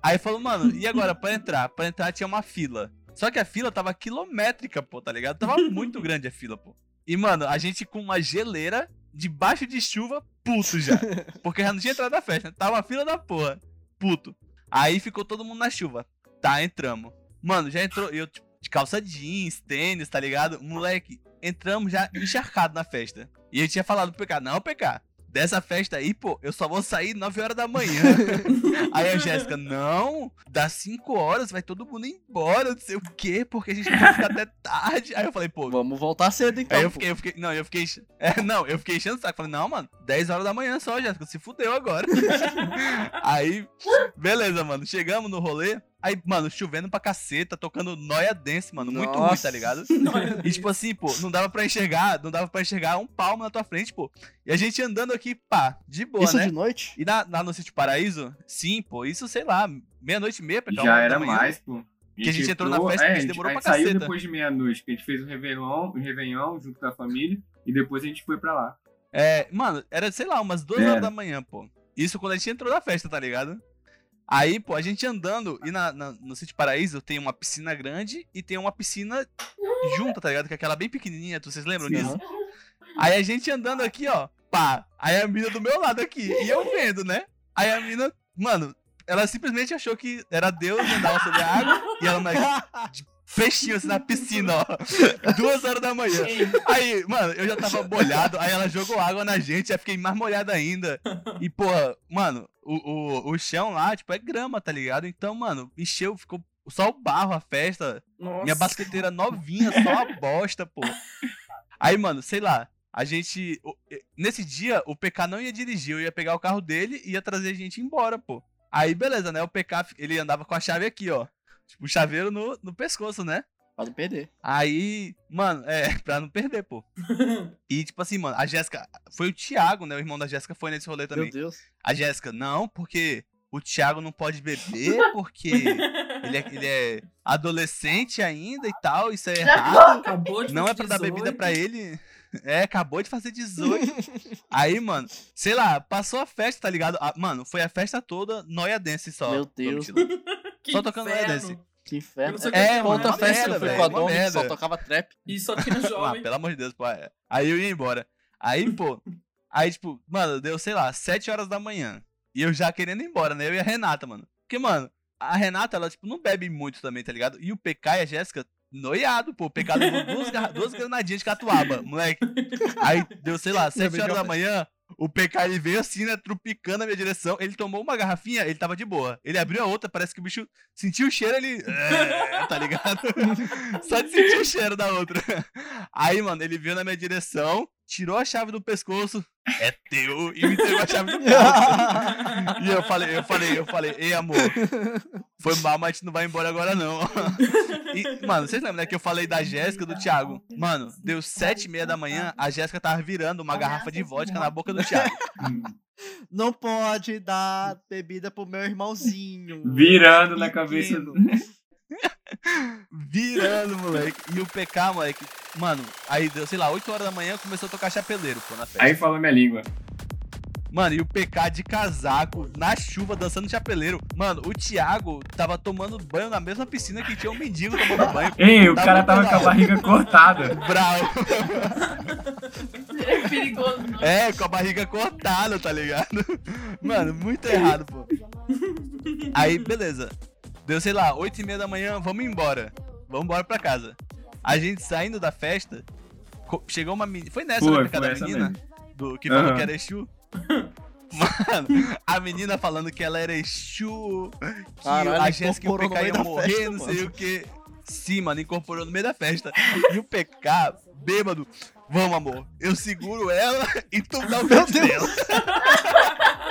Aí falou, mano, e agora pra entrar? Pra entrar tinha uma fila. Só que a fila tava quilométrica, pô, tá ligado? Tava muito grande a fila, pô. E, mano, a gente com uma geleira, debaixo de chuva, puto já. Porque já não tinha entrado na festa. Tava uma fila da porra. Puto. Aí ficou todo mundo na chuva. Tá, entramos. Mano, já entrou. Eu, tipo, de calça jeans, tênis, tá ligado? Moleque, entramos já encharcado na festa. E eu tinha falado pro PK, não, PK, dessa festa aí, pô, eu só vou sair 9 horas da manhã. aí a Jéssica, não, das 5 horas vai todo mundo embora, não sei o quê, porque a gente vai ficar até tarde. Aí eu falei, pô. Vamos voltar cedo então. Aí eu fiquei, eu fiquei, não, eu fiquei, é, não, eu fiquei enchendo o saco. Falei, não, mano, 10 horas da manhã só, Jéssica, se fudeu agora. aí, beleza, mano, chegamos no rolê. Aí, mano, chovendo pra caceta, tocando noia dance, mano, muito ruim, Nossa. tá ligado? E tipo assim, pô, não dava pra enxergar, não dava pra enxergar um palmo na tua frente, pô. E a gente andando aqui, pá, de boa, Isso né? de noite? E na, na no Sítio Paraíso, sim, pô, isso, sei lá, meia-noite e meia, pra cá, Já era manhã. mais, pô. Que a gente entrou na festa, é, a gente demorou a pra saiu caceta. depois de meia-noite, que a gente fez o Réveillon, o Réveillon junto com a família, e depois a gente foi pra lá. É, mano, era, sei lá, umas duas Era. horas da manhã, pô. Isso quando a gente entrou na festa, tá ligado? Aí, pô, a gente andando, e na, na- no Sítio Paraíso tem uma piscina grande e tem uma piscina junta, tá ligado? Que é aquela bem pequenininha, vocês lembram disso? Aham. Aí a gente andando aqui, ó, pá. Aí a mina do meu lado aqui, e eu vendo, né? Aí a mina, mano, ela simplesmente achou que era Deus andava sobre a água e ela mas, de peixinho assim na piscina, ó. Duas horas da manhã. Aí, mano, eu já tava molhado, aí ela jogou água na gente, aí fiquei mais molhado ainda. E, porra, mano, o, o, o chão lá, tipo, é grama, tá ligado? Então, mano, encheu, ficou só o barro, a festa. Nossa. Minha basqueteira novinha, só uma bosta, pô. Aí, mano, sei lá, a gente. Nesse dia, o PK não ia dirigir, eu ia pegar o carro dele e ia trazer a gente embora, pô. Aí, beleza, né? O PK, ele andava com a chave aqui, ó. Tipo, o chaveiro no, no pescoço, né? Pra não perder. Aí, mano, é, pra não perder, pô. E, tipo assim, mano, a Jéssica. Foi o Thiago, né? O irmão da Jéssica foi nesse rolê também. Meu Deus. A Jéssica, não, porque o Thiago não pode beber, porque ele é, ele é adolescente ainda e tal, isso é errado. Acabou de Não é pra dar bebida 18. pra ele. É, acabou de fazer 18. Aí, mano, sei lá, passou a festa, tá ligado? Ah, mano, foi a festa toda Noia Dance só. Meu Deus. Que Só tocando inferno. Dance. Que inferno. Eu que É, é, outra uma festa merda, foi velho, com a que só tocava trap. E só tinha Ah, jovem. pelo amor de Deus, pô. é. Aí eu ia embora. Aí, pô, aí, tipo, mano, deu, sei lá, 7 horas da manhã. E eu já querendo ir embora, né? Eu e a Renata, mano. Porque, mano, a Renata, ela, tipo, não bebe muito também, tá ligado? E o PK e a Jéssica, noiado, pô. O PK levou duas, duas granadinhas de catuaba, moleque. Aí deu, sei lá, 7 horas da manhã. O PK veio assim, né, trupicando na minha direção. Ele tomou uma garrafinha, ele tava de boa. Ele abriu a outra, parece que o bicho sentiu o cheiro, ele. É, tá ligado? Só de sentir o cheiro da outra. Aí, mano, ele veio na minha direção, tirou a chave do pescoço, é teu, e me entregou a chave do carro. E eu falei, eu falei, eu falei, ei, amor, foi mal, mas a gente não vai embora agora, não. E, mano, vocês lembram, né, que eu falei da Jéssica do Thiago? Mano, deu sete e meia da manhã, a Jéssica tava virando uma garrafa de vodka na boca do Thiago. Não pode dar bebida pro meu irmãozinho. Virando na cabeça. Pequeno. Virando, moleque. E o PK, moleque, mano, aí deu, sei lá, 8 horas da manhã começou a tocar chapeleiro, pô, na festa. Aí falou minha língua. Mano, e o PK de casaco, na chuva, dançando chapeleiro. Mano, o Thiago tava tomando banho na mesma piscina que tinha um mendigo tomando banho. Ei, o Tava cara tava com a barriga cortada. Bravo. É perigoso, não. É, com a barriga cortada, tá ligado? Mano, muito errado, pô. Aí, beleza. Deu, sei lá, 8 e meia da manhã, vamos embora. Vamos embora pra casa. A gente saindo da festa, chegou uma menina. Foi nessa, Foi, né, foi da essa menina? mesmo. Do, que falou Aham. que era Exu. Mano, a menina falando que ela era Exu, que Caralho, a Jéssica e o PK iam morrer, festa, não sei mano. o que. Sim, mano, incorporou no meio da festa. E o PK, bêbado, vamos, amor, eu seguro ela e tu dá o beijo dela.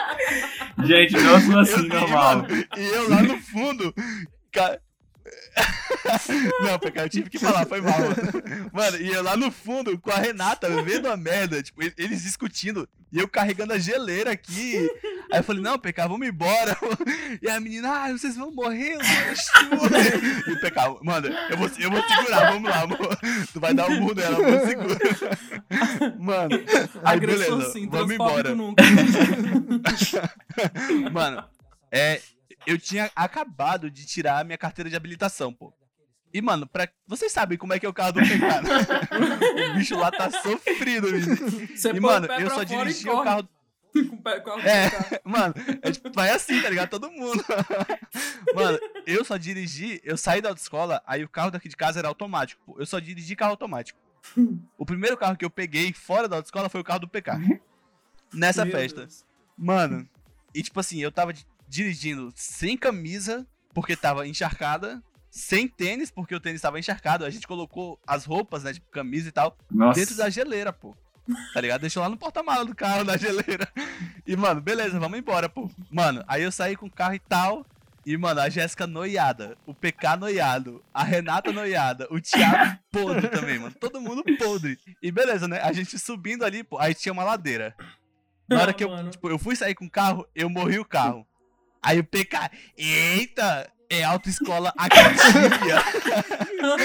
Gente, não sou assim, normal. e eu lá no fundo, ca- Não, PK, eu tive que falar, foi mal. Mano. Mano, e eu lá no fundo com a Renata vendo a merda, tipo, eles discutindo, e eu carregando a geleira aqui. Aí eu falei, não, PK, vamos embora. E a menina, ah, vocês vão morrer, eu. E o PK, mano, eu vou, eu vou segurar, vamos lá, amor. Tu vai dar o um murro nela, amor, segura. Mano, aí Agressor beleza, assim, vamos embora. nunca. Mano, é. Eu tinha acabado de tirar a minha carteira de habilitação, pô. E, mano, pra... vocês sabem como é que é o carro do PK, né? o bicho lá tá sofrido. Você E, mano, eu só dirigi o carro. com pé- com É, mano, é tipo, vai assim, tá ligado? Todo mundo. Mano, eu só dirigi, eu saí da autoescola, aí o carro daqui de casa era automático. pô. Eu só dirigi carro automático. O primeiro carro que eu peguei fora da autoescola foi o carro do PK. Nessa Meu festa. Deus. Mano, e tipo assim, eu tava di- dirigindo sem camisa, porque tava encharcada, sem tênis, porque o tênis tava encharcado. A gente colocou as roupas, né, tipo camisa e tal, Nossa. dentro da geleira, pô. Tá ligado? Deixou lá no porta-malas do carro, na geleira. E, mano, beleza, vamos embora, pô. Mano, aí eu saí com o carro e tal. E, mano, a Jéssica noiada, o PK noiado, a Renata noiada, o Thiago podre também, mano. Todo mundo podre. E beleza, né? A gente subindo ali, pô, aí tinha uma ladeira. Na hora que eu, tipo, eu fui sair com o carro, eu morri o carro. Aí o PK, eita, é autoescola Acatilha.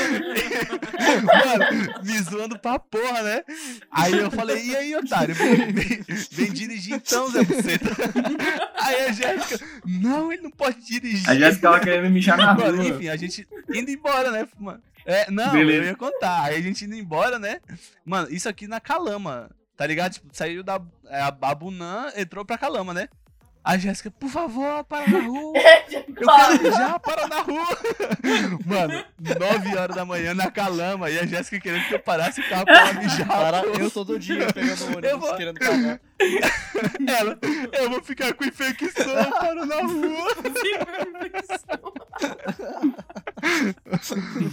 Mano, me zoando pra porra, né? Aí eu falei, e aí, otário? Vem, vem- vem dirigir então, Zé Buceta. Aí a Jéssica, não, ele não pode dirigir. A Jéssica tava querendo mijar na rua. enfim, a gente indo embora, né, mano? É, não, Beleza. eu ia contar. Aí a gente indo embora, né? Mano, isso aqui na Calama, tá ligado? Tipo, saiu da é, a Babunã, entrou pra Calama, né? A Jéssica, por favor, para na rua. Eu quero mijar, para na rua. Mano, 9 horas da manhã na Calama e a Jéssica querendo que eu parasse o carro pra ela mijar. Cara, pô. eu todo dia pegando o ônibus vou- querendo cagar. Ela, eu vou ficar com infecção, para na rua.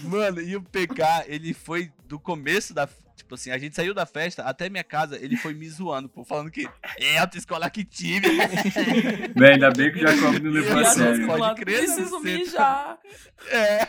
Mano, e o PK, ele foi do começo da. Tipo assim, a gente saiu da festa até minha casa, ele foi me zoando, pô, falando que é autoescola que tive. Velho, ainda bem que o Jacob não levou a Eu sério. pode crer, Preciso mijar. É.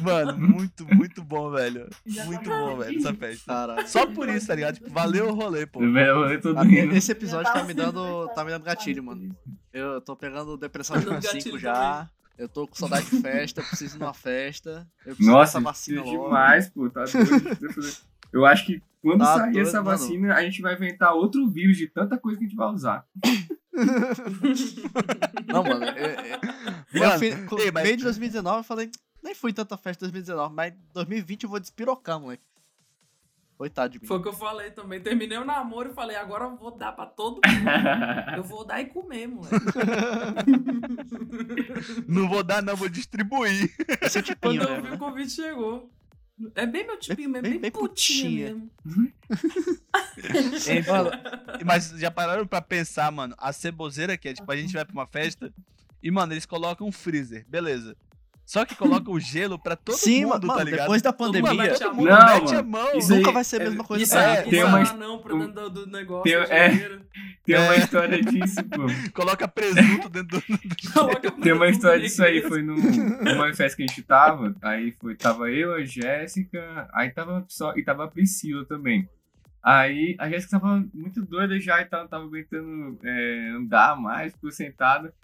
Mano, muito, muito bom, velho. Muito bom, velho, essa festa. Caralho. Só por isso, tá ligado? Tipo, valeu o rolê, pô. Velho, eu tô Ah, rindo. Esse episódio tá me dando, tá me dando gatilho, mano. Eu tô pegando depressão Tá de dando 5 gatilho já. Eu tô com saudade de festa, eu preciso de uma festa. Eu preciso Nossa, dessa vacina é logo. demais, pô. Tá doido. Eu acho que quando Tá sair doido, essa mano. vacina, a gente vai inventar outro vírus de tanta coisa que a gente vai usar. Não, mano. Eu, eu, eu Mano, fui- com- ei, mas- meio de 2019 eu falei, nem fui tanta festa em 2019, mas 2020 eu vou despirocar, moleque. Coitado de mim. Foi o que eu falei também. Terminei o namoro e falei, agora eu vou dar pra todo mundo. Eu vou dar e comer, moleque. Não vou dar, não, vou distribuir. Esse é Quando eu né? vi o convite chegou. É bem meu tipinho mesmo, bem- bem, bem putinha, putinha. mesmo. Ei, mano, mas já pararam pra pensar, mano, a ceboseira que é, tipo, a gente vai pra uma festa e, mano, eles colocam um freezer, beleza. Só que colocam o gelo pra todo Sim, mundo, mano, tá ligado? depois da pandemia, mete a Todo mão. mundo Não, mete a mano. mão. Isso nunca aí- vai ser a mesma coisa Isso aí, mim. tem uma não, pra dentro do, do negócio. Tem- é. Tem uma É. história disso, pô. Coloca presunto dentro do. Coloca Tem uma história disso aí, foi num- numa festa que a gente tava, aí foi, tava eu, a Jéssica, aí tava só, e tava a Priscila também. Aí a Jéssica tava muito doida já e tava, tava aguentando é, andar mais, ficou sentada,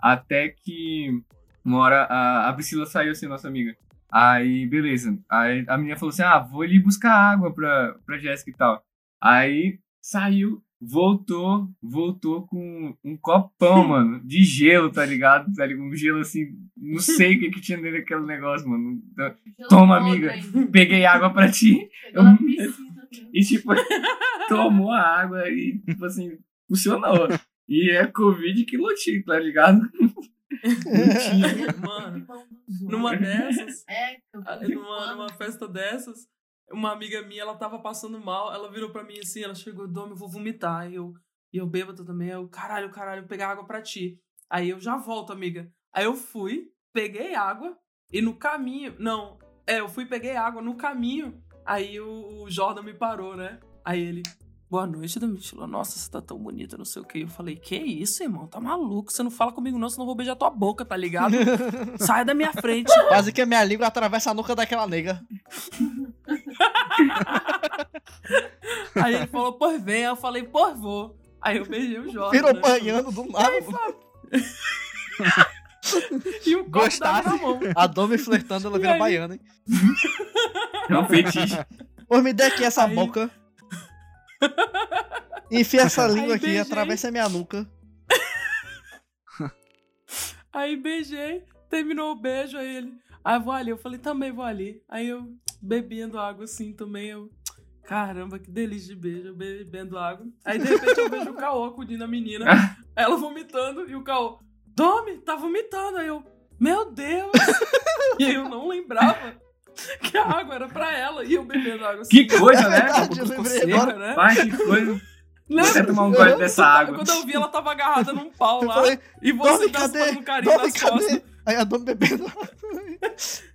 até que uma hora a, a Priscila saiu assim, nossa amiga. Aí, beleza. Aí a menina falou assim, ah, vou ali buscar água pra, pra Jéssica e tal. Aí saiu, voltou, voltou com um copão, mano, de gelo, tá ligado? Tá ligado? Um gelo assim, não sei o que, que tinha dentro daquele negócio, mano. Então, Toma, amiga. Peguei água pra ti piscina. e, tipo, tomou a água e, tipo assim, funcionou. E é Covid que lotinho, tá ligado? Mano, numa dessas, É, ah, vi numa, numa festa dessas, uma amiga minha, ela tava passando mal, ela virou pra mim assim, ela chegou, Dom, eu vou vomitar. E eu, e eu bêbado também, eu, caralho, caralho, pegar água pra ti. Aí eu já volto, amiga. Aí eu fui, peguei água, e no caminho, não, é, eu fui, peguei água no caminho, aí o, o Jordan me parou, né? Aí ele, boa noite, Domitila. Nossa, você tá tão bonita, não sei o que. Eu falei, que isso, irmão? Tá maluco? Você não fala comigo não, senão eu vou beijar tua boca, tá ligado? Sai da minha frente. Quase que a minha língua atravessa a nuca daquela nega. Aí ele falou, pois vem. Aí eu falei, pois vou. Aí eu beijei o Jordan. Virou né? banhando do nada. E o Gostasse. na mão. A Domi flertando, ela E vira aí? baiana, hein? É um fetiche. Pô, me dê aqui essa Aí- boca. Enfia essa língua Aí aqui, beijei. atravessa a minha nuca. Aí beijei, terminou o beijo, aí ele. Aí vou ali, eu falei, também vou ali. Aí eu bebendo água assim também, eu. Caramba, que delícia de beijo, eu bebendo água. Aí de repente eu vejo o Caô acudindo a menina, ela vomitando, e o Caô, Domi, tá vomitando. Aí eu, meu Deus! e aí eu não lembrava que a água era pra ela e eu bebendo água assim. Que coisa, né? Verdade, eu lembrei seca, agora. né? Vai, que coisa. Não, Você tomar um gole dessa água. Quando eu vi, ela tava agarrada num pau lá. falei, e você tá cadê? fazendo carinho nas costas. Aí a Domi bebendo.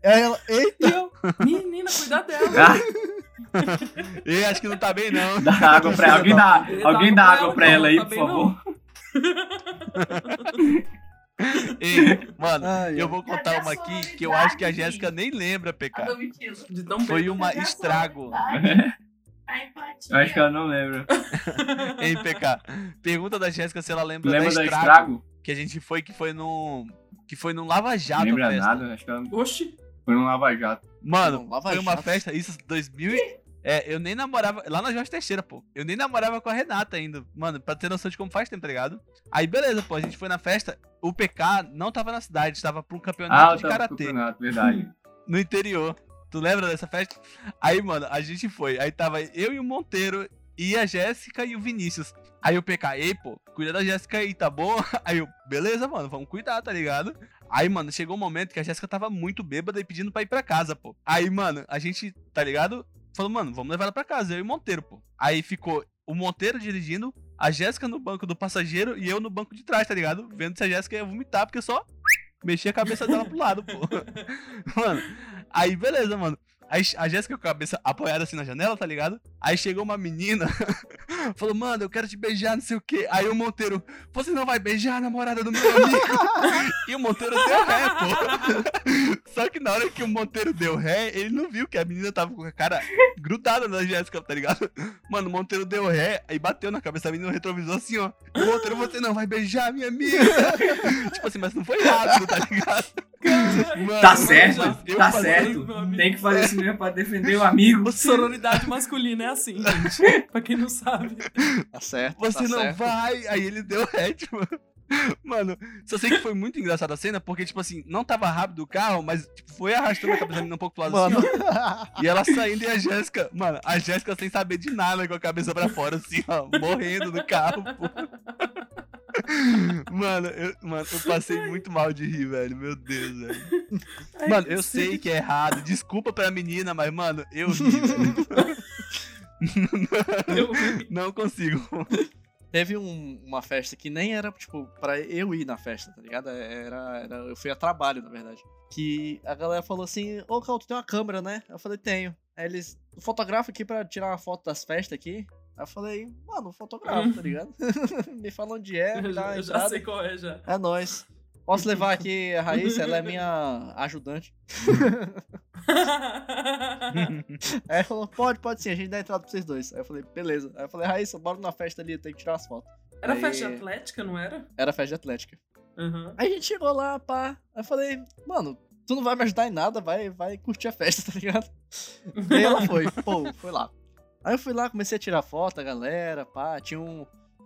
Aí ela, eita. E eu, menina, cuida dela. Ah, E acho que não tá bem, não. dá água pra ela. Alguém dá, alguém dá água pra ela aí, tá por favor. Ei, mano, Ai, eu vou contar uma aqui que eu acho que a Jéssica nem lembra, PK. De tão Foi uma estrago. Eu acho que ela não lembra. Hein, PK? Pergunta da Jéssica se ela lembra, Lembra da estrago, estrago? que a gente foi, que foi no. Que foi no Lava Jato Não lembra festa. nada, acho que ela Oxi. foi no Lava Jato. Mano, Não, Lava foi uma Jato. festa, isso, 2000 e... É, eu nem namorava, lá na Jorge Teixeira, pô. Eu nem namorava com a Renata ainda. Mano, pra ter noção de como faz tempo, tá ligado? Aí, beleza, pô, a gente foi na festa, o PK não tava na cidade, estava pra um Ah, campeonato eu de karatê campeonato, verdade. no interior. Tu lembra dessa festa? Aí, mano, a gente foi. Aí tava eu e o Monteiro, e a Jéssica e o Vinícius. Aí o PK, ei, pô, cuida da Jéssica aí, tá bom? Aí eu, beleza, mano, vamos cuidar, tá ligado? Aí, mano, chegou um momento que a Jéssica tava muito bêbada e pedindo pra ir pra casa, pô. Aí, mano, a gente, tá ligado? Falou, mano, vamos levar ela pra casa, eu e o Monteiro, pô. Aí ficou o Monteiro dirigindo, a Jéssica no banco do passageiro e eu no banco de trás, tá ligado? Vendo se a Jéssica ia vomitar, porque eu só mexi a cabeça dela pro lado, pô. Mano, aí beleza, mano. Aí a Jéssica com a cabeça apoiada assim na janela, tá ligado? Aí chegou uma menina, falou, mano, eu quero te beijar, não sei o quê. Aí o Monteiro, você não vai beijar a namorada do meu amigo. e o Monteiro deu ré, pô. Só que na hora que o Monteiro deu ré, ele não viu que a menina tava com a cara grudada na Jéssica, tá ligado? Mano, o Monteiro deu ré, aí bateu na cabeça da menina, retrovisou assim, ó. Monteiro, você não vai beijar minha amiga. tipo assim, mas não foi rápido, tá ligado? Mano, Tá mano, certo, tá certo. Tem que fazer isso mesmo pra defender o amigo. Sororidade masculina é assim, gente. pra quem não sabe. Tá certo. Você tá não certo. vai! Aí ele deu ré, tipo. Mano, só sei que foi muito engraçada a cena, porque, tipo assim, não tava rápido o carro, mas tipo, foi arrastando a cabeça da menina um pouco pro lado Mano, assim, ó. E ela saindo e a Jéssica, mano, a Jéssica sem saber de nada com a cabeça pra fora, assim, ó, morrendo no carro, pô. Mano eu, mano, eu passei muito mal de rir, velho. Meu Deus, velho. Ai, Mano, eu sei que é errado. Desculpa pra menina, mas, mano, eu ri, velho. Eu- Não consigo. teve um- uma festa que nem era, tipo, pra eu ir na festa, tá ligado? Era, era, eu fui a trabalho, na verdade. Que a galera falou assim, ô, Cal, tu tem uma câmera, né? Eu falei, tenho. Aí eles, fotografa aqui pra tirar uma foto das festas aqui? Aí eu falei, mano, fotografo, tá ligado? me fala onde é, me dá eu já entrada. sei qual é já. É nóis. Posso levar aqui a Raíssa? Ela é minha ajudante. Aí ela falou, pode, pode sim, a gente dá entrada pra vocês dois. Aí eu falei, beleza. Aí eu falei, Raíssa, bora na festa ali, tem que tirar as fotos. Era Aí- festa atlética, não era? Era festa de atlética. Uhum. Aí a gente chegou lá, pá. Aí eu falei, mano, tu não vai me ajudar em nada, vai, vai curtir a festa, tá ligado? E ela foi, pô, foi lá. Aí eu fui lá, comecei a tirar foto da galera, pá. Tinha um-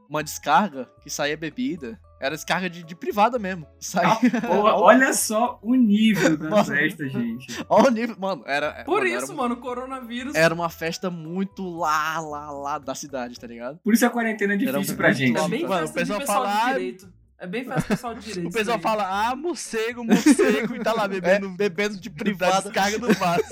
uma descarga que saía bebida. Era descarga de, de privada mesmo. Saía. Pô, olha só o nível da Mano. festa, gente. Olha o nível. Mano, era. Por mano, isso, era, mano, o coronavírus. Era uma festa muito lá, lá, lá da cidade, tá ligado? Por isso a quarentena é Era difícil muito pra gente. É bem Mano, o festa pessoal de pessoal fala, de "Ah, direito. É bem festa pessoal de direito. O pessoal fala, ah, morcego, morcego, e tá lá É, bebendo bebendo de da privada. descarga do vaso.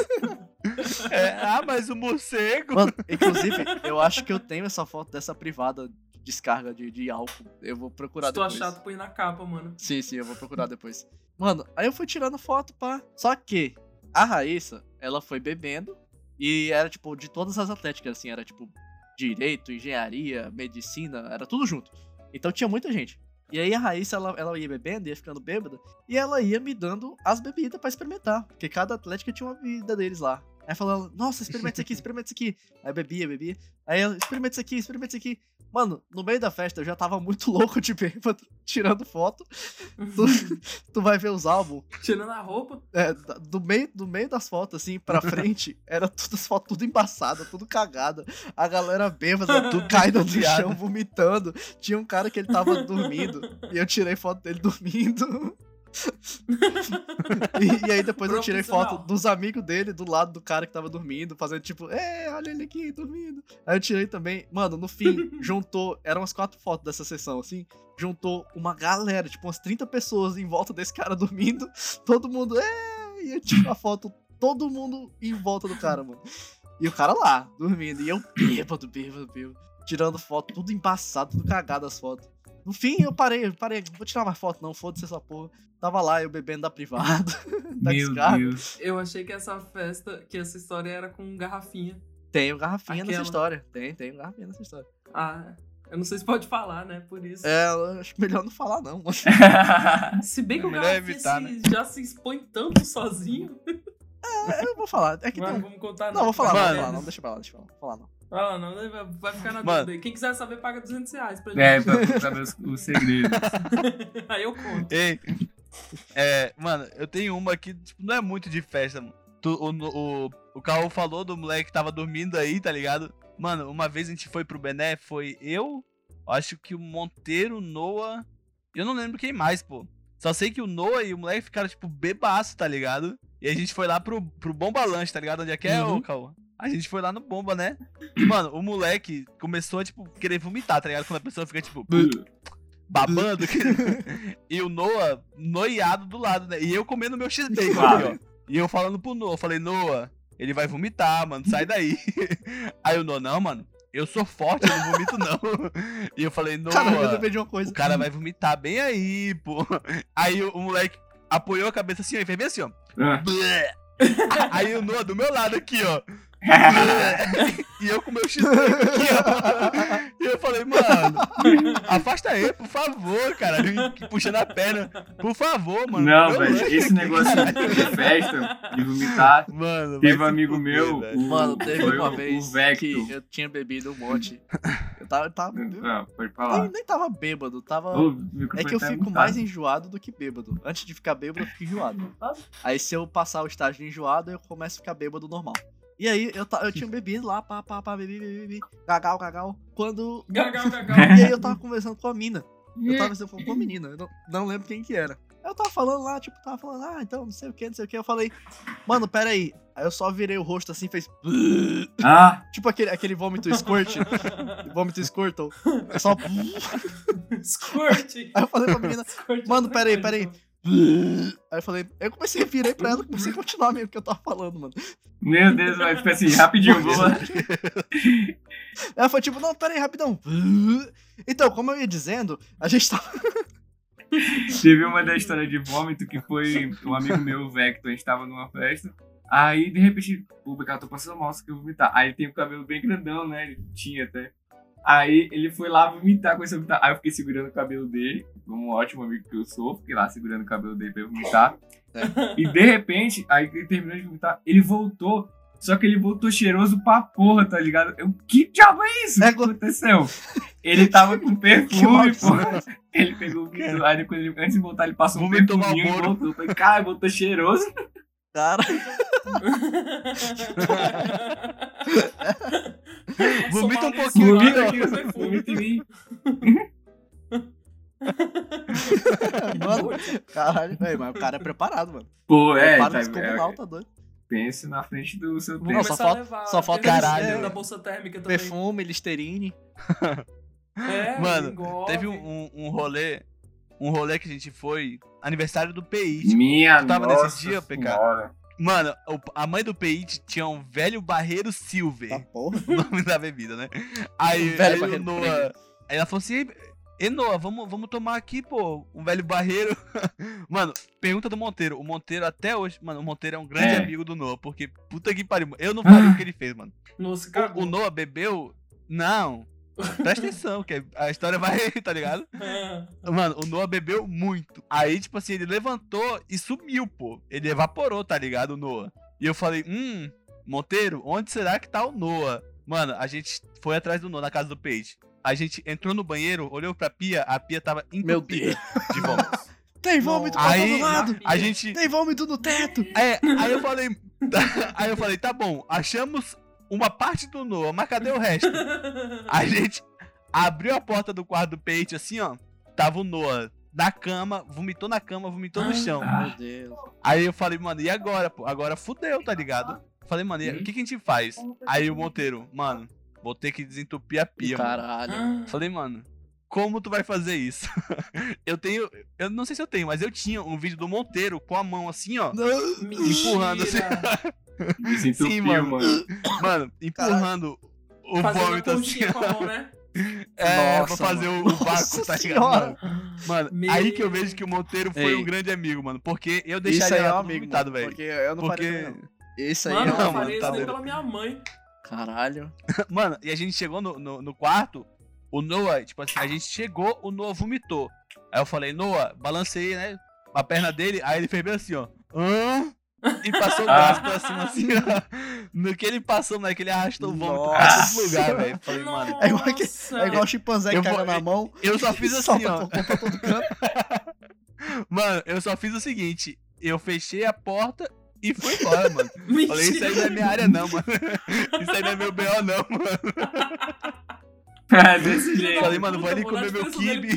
É, ah, mas o morcego. Mano, inclusive, eu acho que eu tenho essa foto dessa privada de descarga de, de álcool. Eu vou procurar Se tu depois. achar, tu põe na capa, mano. Sim, sim, eu vou procurar depois. Mano, aí eu fui tirando foto, pá. Só que a Raíssa, ela foi bebendo e era, tipo, de todas as atléticas, assim, era, tipo, direito, engenharia, medicina, era tudo junto. Então tinha muita gente. E aí a Raíssa, ela, ela ia bebendo, ia ficando bêbada, e ela ia me dando as bebidas pra experimentar, porque cada atlética tinha uma bebida deles lá. Aí falando, nossa, experimenta isso aqui, experimenta isso aqui. Aí bebia, bebia. Aí ela, experimenta isso aqui, experimenta isso aqui. Mano, no meio da festa eu já tava muito louco de bêbado, tirando foto. Tu, tu vai ver os álbuns, Tirando a roupa. é, do, meio, do meio das fotos, assim, pra frente, era tudo as fotos tudo embaçada, tudo cagada. A galera bêbada, tudo caindo no chão, vomitando. Tinha um cara que ele tava dormindo, e eu tirei foto dele dormindo. E, e aí depois eu tirei foto dos amigos dele do lado do cara que tava dormindo, fazendo tipo, é, olha ele aqui dormindo. Aí eu tirei também, mano, no fim, juntou, eram umas quatro fotos dessa sessão, assim, juntou uma galera, tipo umas 30 pessoas em volta desse cara dormindo, todo mundo, é, e eu tirei a foto, todo mundo em volta do cara, mano. E o cara lá, dormindo, e eu bêbado, bêbado, bêbado, tirando foto, tudo embaçado, tudo cagado as fotos. No fim, eu parei, eu parei, não vou tirar mais foto não, foda-se essa porra. Tava lá, eu bebendo da privada, da Meu descarga. Deus. Eu achei que essa festa, que essa história era com garrafinha. Tenho garrafinha nessa Aquela. história. Tem, tem garrafinha nessa história. Ah, eu não sei se pode falar, né? Por isso. É, eu acho melhor não falar, não. Se bem que É o garrafinha evitar, se- já se expõe tanto sozinho. Eu vou falar. É que Mas tem... não vamos contar Não, vou falar, não, vou falar, não, deixa pra lá, deixa pra lá. Vou falar, não. Ah, não, vai- ficar na Mano. dúvida aí. Quem quiser saber, paga 200 reais pra gente. É, pra saber os, os segredos. Aí eu conto. Ei, é, mano, eu tenho uma que tipo, não é muito de festa, mano. Tu- o, o, o Caô falou do moleque que tava dormindo aí, tá ligado? Mano, uma vez a gente foi pro Bené, foi eu, acho que o Monteiro, o Noah. Eu não lembro quem mais, pô. Só sei que o Noah e o moleque ficaram, tipo, bebaço, tá ligado? E a gente foi lá pro, pro Bomba Lanche, tá ligado? Onde é que é, Uhum. ô Caô? A gente foi lá no Bomba, né? E, mano, o moleque começou a, tipo, querer vomitar, tá ligado? Quando a pessoa fica, tipo, babando. e o Noah noiado do lado, né? E eu comendo meu X-Bacon Claro. aqui, ó. E eu falando pro Noah, eu falei, Noah, ele vai vomitar, mano, sai daí. Aí o Noah, não, mano, eu sou forte, eu não vomito não. E eu falei, Noah, Cara, eu lembrei de uma coisa. o cara vai vomitar bem aí, pô. Aí o, o moleque apoiou a cabeça assim, ó, e fez bem assim, ó. Ah. Aí o Noah do meu lado aqui, ó. E eu com meu X aqui, ó. E eu falei, mano, afasta aí, por favor, cara. Puxando a perna. Por favor, mano. Não, velho, esse negócio de festa, de vomitar. Mano, Teve um amigo meu, velho. o- Mano, teve foi uma o- vez o que eu tinha bebido um monte. Eu tava, eu tava eu Ah, pode nem, tava bêbado, tava... Ô, É que eu tá fico mutado. mais enjoado do que bêbado. Antes de ficar bêbado, eu fico enjoado. Aí se eu passar o estágio de enjoado, eu começo a ficar bêbado normal. E aí eu, eu tinha bebido lá, pá, pá, pá, bebi, bebi, bebi, gagal, gagal. Quando. Gagal, gagal. E aí eu tava conversando com a mina. Eu tava conversando com a menina, eu não, não lembro quem que era. Aí Eu tava falando lá, tipo, tava falando, ah, então, não sei o que, não sei o que. Eu falei, mano, pera aí. Aí eu só virei o rosto assim, fez. Ah, Tipo aquele, aquele vômito squirt. vômito squirtle. É só. Squirt. Aí eu falei pra menina, Squirt é Mano, outra peraí, coisa, peraí. Aí eu falei, eu comecei a virei pra ela, comecei a continuar mesmo o que eu tava falando, mano. meu Deus, vai tipo assim, rapidinho, vou lá. Ela foi tipo, não, pera aí, rapidão. Então, como eu ia dizendo, a gente tava. Teve uma da história de vômito que foi um amigo meu, o Vector, a gente tava numa festa. Aí, de repente, o cara, tô passando mal, só que eu vou vomitar. Aí ele tem o cabelo bem grandão, né? Ele tinha até. Aí ele foi lá vomitar, começou a vomitar. Aí eu fiquei segurando o cabelo dele, um ótimo amigo que eu sou, fiquei lá segurando o cabelo dele pra vomitar. E de repente, aí ele terminou de vomitar, ele voltou. Só que ele voltou cheiroso pra porra, tá ligado? Eu, que diabo é isso? O É que aconteceu? Ele tava com perfume, pô. Ele pegou o vidro, aí depois ele, antes de voltar, ele passou um perfuminho e voltou. Eu Falei, cara, voltou cheiroso. Cara, Vomita um pouquinho lugar aqui. Vomita em mim. mano, caralho, velho, mas o cara é preparado, mano. Pô, é, Preparo tá, descomunal, é, tá doido. pense na frente do seu Não, tempo. só Começar a falta- levar só falta caralho. é, da bolsa térmica também. Perfume, Listerine. É, Mano, engolve. Teve um, um, um rolê. Um rolê que a gente foi. Aniversário do PI. Minha Tu tava nossa nesse dia, PK? Mano, o- a mãe do PI tinha um velho barreiro Silver. Tá porra. o nome da bebida, né? Aí, Um velho aí Noah. Aí ela falou assim: "Ei, Ei, Noah, vamos, vamos tomar aqui, pô, um velho barreiro. mano, pergunta do Monteiro. O Monteiro até hoje, mano, o Monteiro é um grande É. amigo do Noah, porque puta que pariu. Eu não faria o que ele fez, mano. Nossa, cagou. o Noah bebeu. Não. Presta atenção, que a história vai, tá ligado? É. Mano, o Noah bebeu muito. Aí, tipo assim, ele levantou e sumiu, pô. Ele evaporou, tá ligado, o Noah? E eu falei, hum, Monteiro, onde será que tá o Noah? Mano, a gente foi atrás do Noah, na casa do Page. A gente entrou no banheiro, olhou pra pia, a pia tava Meu entupida de vômito. Tem vômito pra todo lado. A gente... Tem vômito no teto. É, aí eu falei... Aí eu falei, tá bom, achamos uma parte do Noah, mas cadê o resto? A gente abriu a porta do quarto do Page, assim, ó. Tava o Noah da cama, vomitou na cama, vomitou no chão. Ah. Meu Deus. Aí eu falei, mano, e agora, pô? Agora fudeu, tá ligado? Falei, mano, o que, que a gente faz? Aí o Monteiro, mano, vou ter que desentupir a pia, mano. Caralho. Ah, Falei, mano, como tu vai fazer isso? eu tenho. Eu não sei se eu tenho, mas eu tinha um vídeo do Monteiro com a mão assim, ó. empurrando assim. Desentupiu, Sim, mano. mano. Mano, empurrando o Fazendo vômito assim. com a mão, né? É, Nossa, pra fazer o, mano. o vácuo, Nossa tá ligado? Mano, Mano, Meu- aí que eu vejo que o Monteiro foi Ei. um grande amigo, mano. Porque eu Isso deixaria aí é um lá amigo, mano, velho. Porque eu não Porque. faria não. Isso aí Mano, é eu não, mano, faria tá isso pela minha mãe. Caralho. Mano, e a gente chegou no, no, no quarto, o Noah, tipo assim, a gente chegou, o Noah vomitou. Aí eu falei, Noah, balancei, né? A perna dele, aí ele fez bem assim, ó. Hã? E passou o Ah. braço pra cima assim, ó. No que ele passou, moleque, ele arrastou o vômito pra todo lugar, velho. Falei, mano, É igual que-. É igual o chimpanzé que caga na mão. eu só fiz assim, solta ó. por- pra todo canto. Mano, eu só fiz o seguinte, eu fechei a porta e fui embora, mano. Mentira. Falei, isso aí não é minha área não, mano. Isso aí não é meu BO não, mano. É, desse jeito. Falei, mano, vou ali comer meu kibe.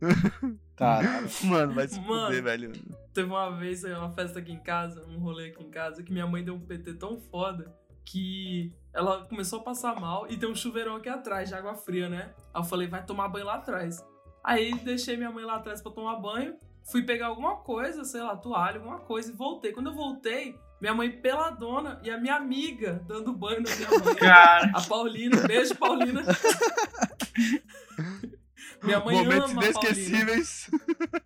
Caralho. Mano, vai se Mano. fuder, velho. Teve uma vez, uma festa aqui em casa, um rolê aqui em casa, que minha mãe deu um PT tão foda que ela começou a passar mal e tem um chuveirão aqui atrás de água fria, né? Aí eu falei, vai tomar banho lá atrás. Aí deixei minha mãe lá atrás pra tomar banho, fui pegar alguma coisa, sei lá, toalha, alguma coisa e voltei. Quando eu voltei, minha mãe peladona e a minha amiga dando banho na minha mãe. Cara, A Paulina, beijo Paulina. minha mãe Momentos ama Paulina. inesquecíveis.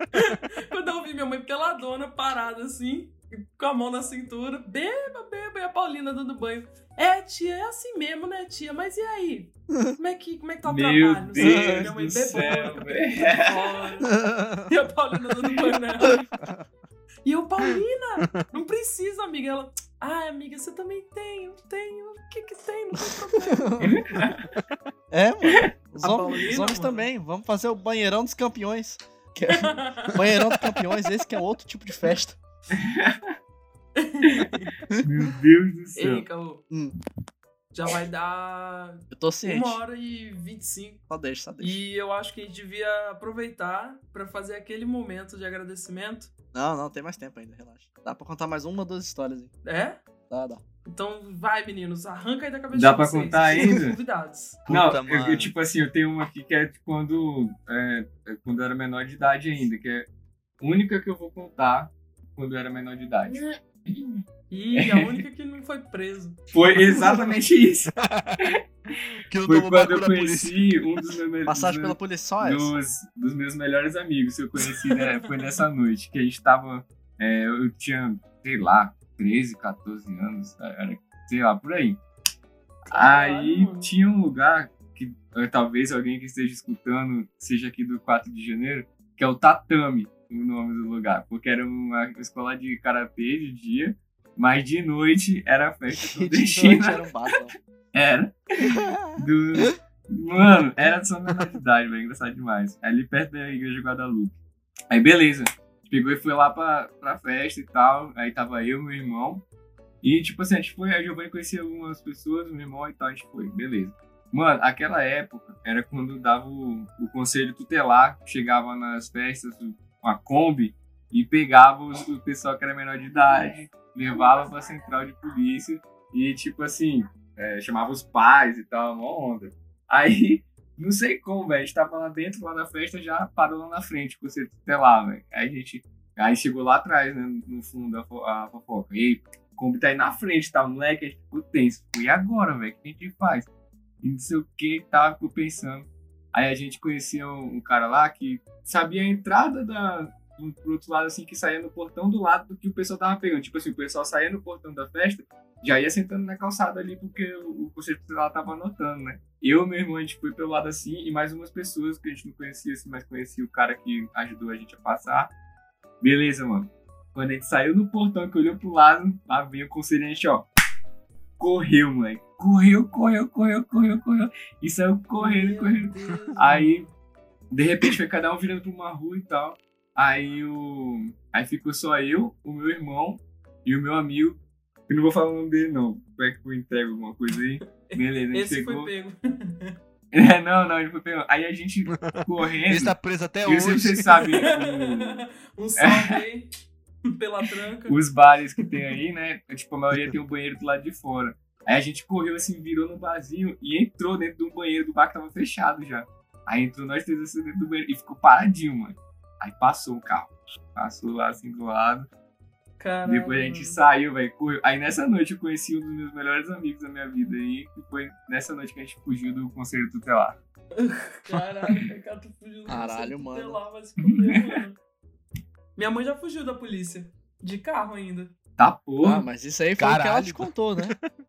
Quando eu vi minha mãe peladona, parada assim, com a mão na cintura, beba, beba, e a Paulina dando banho. É, tia, é assim mesmo, né, tia? Mas e aí? Como é que, como é que tá o Meu trabalho? Deus minha mãe fora. E a Paulina dando banho nela. E eu, Paulina, não precisa, amiga. Ela, ah, amiga, você também tem, eu tenho. O que que tem? Não tem problema. É, mano. Os, A hom- Paulina, os homens mano. também. Vamos fazer o banheirão dos campeões. Que é- banheirão dos campeões, esse que é outro tipo de festa. Meu Deus do céu. Ei, Caô. Hum. Já vai dar Eu tô ciente. uma hora e vinte e cinco. Só deixa, só deixa. E eu acho que a gente devia aproveitar pra fazer aquele momento de agradecimento. Não, não, tem mais tempo ainda, relaxa. Dá pra contar mais uma ou duas histórias aí. É? Dá, dá. Então vai, meninos, arranca aí da cabeça Dá de pra vocês. contar ainda? os convidados. Não, eu, eu, tipo assim, eu tenho uma aqui que é de quando, é, é quando eu era menor de idade ainda, que é a única que eu vou contar quando eu era menor de idade. E a única que não foi preso. Foi exatamente isso. Que não Foi quando eu conheci um dos meus, Passagem pela polícia só dos, dos meus melhores amigos que eu conheci, né? Foi nessa noite, que a gente tava. é, eu tinha, sei lá, 13, 14 anos, era, sei lá, por aí. Caralho, Aí mano. tinha um lugar que eh, talvez alguém que esteja escutando seja aqui do 4 de janeiro, que é o Tatame, o nome do lugar, porque era uma escola de karatê de dia, mas de noite era festa De noite clandestina. era um battle. Era. Do... Mano, era só menor de idade, velho. Engraçado demais. Ali perto da igreja de Guadalupe. Aí, beleza. Pegou e foi lá pra, pra festa e tal. Aí tava eu e meu irmão. E, tipo assim, a gente foi. A Giovanni conhecia algumas pessoas, meu irmão e tal. A gente foi, beleza. Mano, aquela época era quando dava o, o conselho tutelar, chegava nas festas com a Kombi e pegava os- o pessoal que era menor de idade, levava pra central de polícia e, tipo assim, é, chamava os pais e tal, uma onda. Aí, não sei como, velho, a gente tava lá dentro, lá na festa, já parou lá na frente, com você tutelar, velho. Aí a gente, aí chegou lá atrás, né, no fundo, a, fo- a fofoca. E como tá aí na frente, tá, moleque, a gente ficou tenso. E agora, velho, o que a gente faz? E não sei o que, tava pensando. Aí a gente conhecia um, um cara lá que sabia a entrada da, do, pro outro lado, assim, que saía no portão do lado do que o pessoal tava pegando. Tipo assim, o pessoal saía no portão da festa, já ia sentando na calçada ali, porque o, o tutelar tava anotando, né? Eu e meu irmão, a gente foi pelo lado assim, e mais umas pessoas que a gente não conhecia, assim, mas conhecia o cara que ajudou a gente a passar. Beleza, mano. Quando a gente saiu no portão, que olhou pro lado, lá veio o conselho, a gente, ó, correu, moleque. Correu, correu, correu, correu, correu. E saiu correndo, Meu correndo. Deus, Aí, de repente, foi cada um virando pra uma rua e tal. Aí o. Aí ficou só eu, o meu irmão e o meu amigo. Eu não vou falar o nome dele, não. Como é que eu entrego alguma coisa aí? Beleza, a gente Esse pegou. foi pego. É, não, não, ele foi pegando. Aí a gente correndo. Ele tá preso até e eu não sei se hoje. vocês sabem o- um salve aí pela tranca. os bares que tem aí, né? Tipo, a maioria tem um banheiro do lado de fora. Aí a gente correu assim, virou no barzinho e entrou dentro de um banheiro do bar que tava fechado já. Aí entrou nós três assim dentro do banheiro e ficou paradinho, mano. Aí passou o carro. Passou lá assim do lado. Caralho. Depois a gente saiu, velho. correu. Aí nessa noite eu conheci um dos meus melhores amigos da minha vida. E foi nessa noite que a gente fugiu do conselho tutelar. Caralho, cara, tu fugiu do Caralho, mano. tutelar, vai se fuder, mano. Minha mãe já fugiu da polícia. De carro ainda. Tá Ah, porra. mas isso aí foi o que ela Caralho. te contou, né?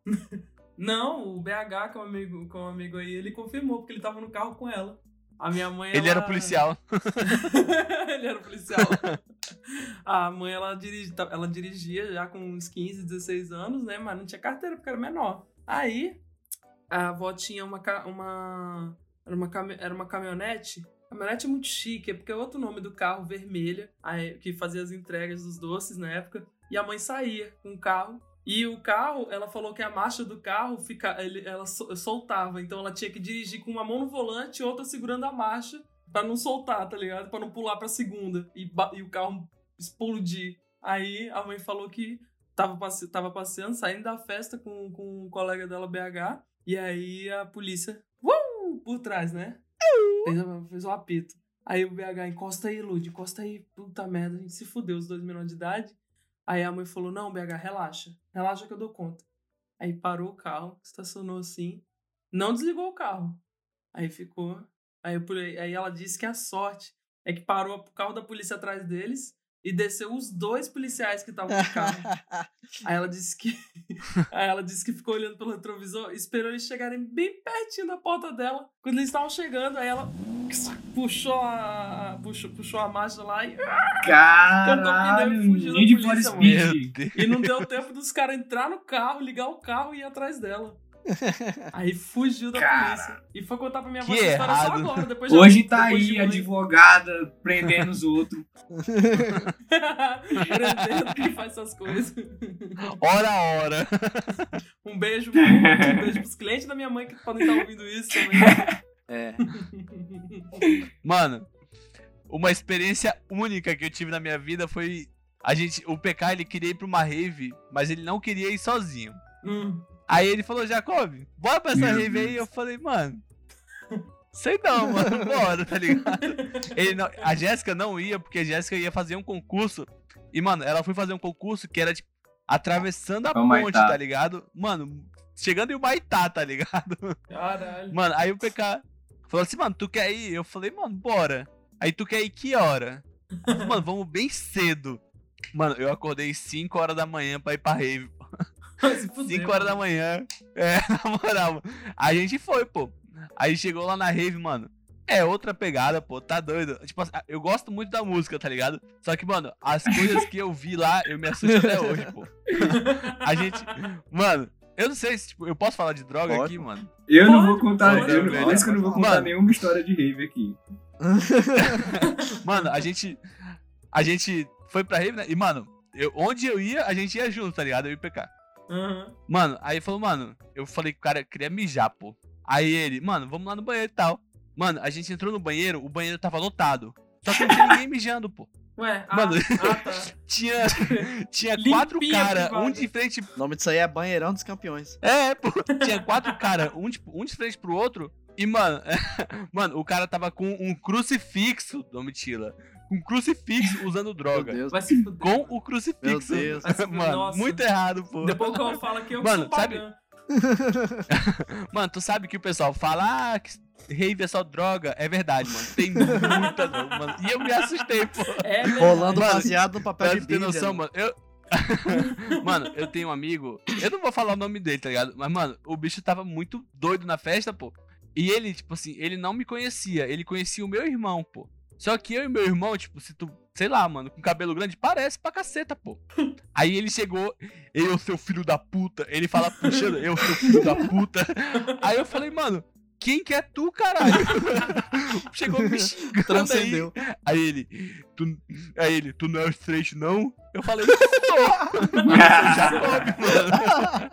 Não, o BH, que é um amigo, que é um amigo aí, ele confirmou, porque ele tava no carro com ela. A minha mãe. Ele ela- era policial. ele era policial. A mãe, ela, dirigi, ela dirigia já com uns 15, 16 anos, né? Mas não tinha carteira porque era menor. Aí, a avó tinha uma. uma era, uma cami- era uma caminhonete. Caminhonete é muito chique, é porque é outro nome do carro, vermelha, que fazia as entregas dos doces na época. E a mãe saía com o carro. E o carro, ela falou que a marcha do carro fica, ela sol- soltava. Então ela tinha que dirigir com uma mão no volante e outra segurando a marcha. Pra não soltar, tá ligado? Pra não pular pra segunda e, e o carro explodir. Aí a mãe falou que tava, passe tava passeando, saindo da festa com, com um colega dela, BH. E aí a polícia, uh, por trás, né? Fez, um apito. Aí o BH, encosta aí, Lud, encosta aí. Puta merda, a gente se fudeu, os dois menores de idade. Aí a mãe falou, não, BH, relaxa. Relaxa que eu dou conta. Aí parou o carro, estacionou assim. Não desligou o carro. Aí ficou Aí, aí ela disse que a sorte é que parou o carro da polícia atrás deles e desceu os dois policiais que estavam no carro. Aí ela disse que. Aí ela disse que ficou olhando pelo retrovisor, esperou eles chegarem bem pertinho da porta dela. Quando eles estavam chegando, aí ela puxou a. puxou, puxou a marcha lá e. Caralho, pneu e fugiu da de polícia, mano. E não deu tempo dos caras entrar no carro, ligar o carro e ir atrás dela. Aí fugiu da Cara. polícia. E foi contar pra minha avó essa história só agora. Depois de- Hoje tá depois de aí, advogada, prendendo os outros. Prendendo quem faz essas coisas. Hora a hora. Um beijo, um beijo pros clientes da minha mãe que podem estar ouvindo isso também. É. Mano, uma experiência única que eu tive na minha vida foi. A gente, o PK ele queria ir pra uma rave, mas ele não queria ir sozinho. Hum. Aí ele falou, Jacob, bora pra essa rave aí. Eu falei, mano. Sei não, mano, bora, tá ligado? Ele não- a Jéssica não ia, porque a Jéssica ia fazer um concurso. E, mano, ela foi fazer um concurso que era, tipo, atravessando a Humaitá. ponte, tá ligado? Mano, chegando em Humaitá, tá ligado? Caralho. Mano, aí o PK falou assim, mano, tu quer ir? Eu falei, mano, bora. Aí tu quer ir que hora? Mano, vamos bem cedo. Mano, eu acordei 5 horas da manhã pra ir pra rave. Vai se fuder, 5 horas da manhã. É, na moral. mano. A gente foi, pô. Aí chegou lá na rave, mano. É outra pegada, pô, tá doido. Tipo, assim, eu gosto muito da música, tá ligado? Só que, mano, as coisas que eu vi lá, eu me assusto até hoje, pô. A gente. Mano, eu não sei se, tipo, eu posso falar de droga Pode. aqui, mano. Eu não Pode, vou contar, pode, eu, isso que eu não vou contar Mano. nenhuma história de rave aqui. Mano, a gente. A gente foi pra rave, né? E, mano, eu, onde eu ia, a gente ia junto, tá ligado? Eu e o PK. Aham. Mano, aí falou, mano, eu falei que o cara queria mijar, pô. Aí ele, mano, vamos lá no banheiro e tal. Mano, a gente entrou no banheiro, o banheiro tava lotado. Só que não tinha ninguém mijando, pô. Ué, ah, Mano. ah, tá. Tinha, tinha Limpinha quatro caras, um de frente. O nome disso aí é Banheirão dos Campeões. É, pô. Tinha quatro caras, um de, um de frente pro outro. E, mano, mano, o cara tava com um crucifixo, Domitila. Um crucifixo usando droga. Meu Deus. Vai se fuder. Com mano. o crucifixo. Mano, nossa. muito errado, pô. Depois que eu falo aqui, eu Mano, sou sabe-. Mano, tu sabe que o pessoal fala, ah, que rave é só droga. É verdade, mano. Tem muita droga, mano. E eu me assustei, pô. É. Rolando Mano, baseado no papel de Bíblia. noção, né? mano, eu. mano, eu tenho um amigo. Eu não vou falar o nome dele, tá ligado? Mas, mano, o bicho tava muito doido na festa, pô. E ele, tipo assim, ele não me conhecia. Ele conhecia o meu irmão, pô. Só que eu e meu irmão, tipo, se tu, sei lá, mano, com cabelo grande, parece pra caceta, pô. Aí ele chegou, eu, seu filho da puta. Ele fala puxando, eu, seu filho da puta. Aí eu falei, mano, quem que é tu, caralho? Chegou me xingando aí. Transcendeu. Aí ele, tu, aí ele, tu não é o straight, não? Eu falei, sou. Já soube, mano.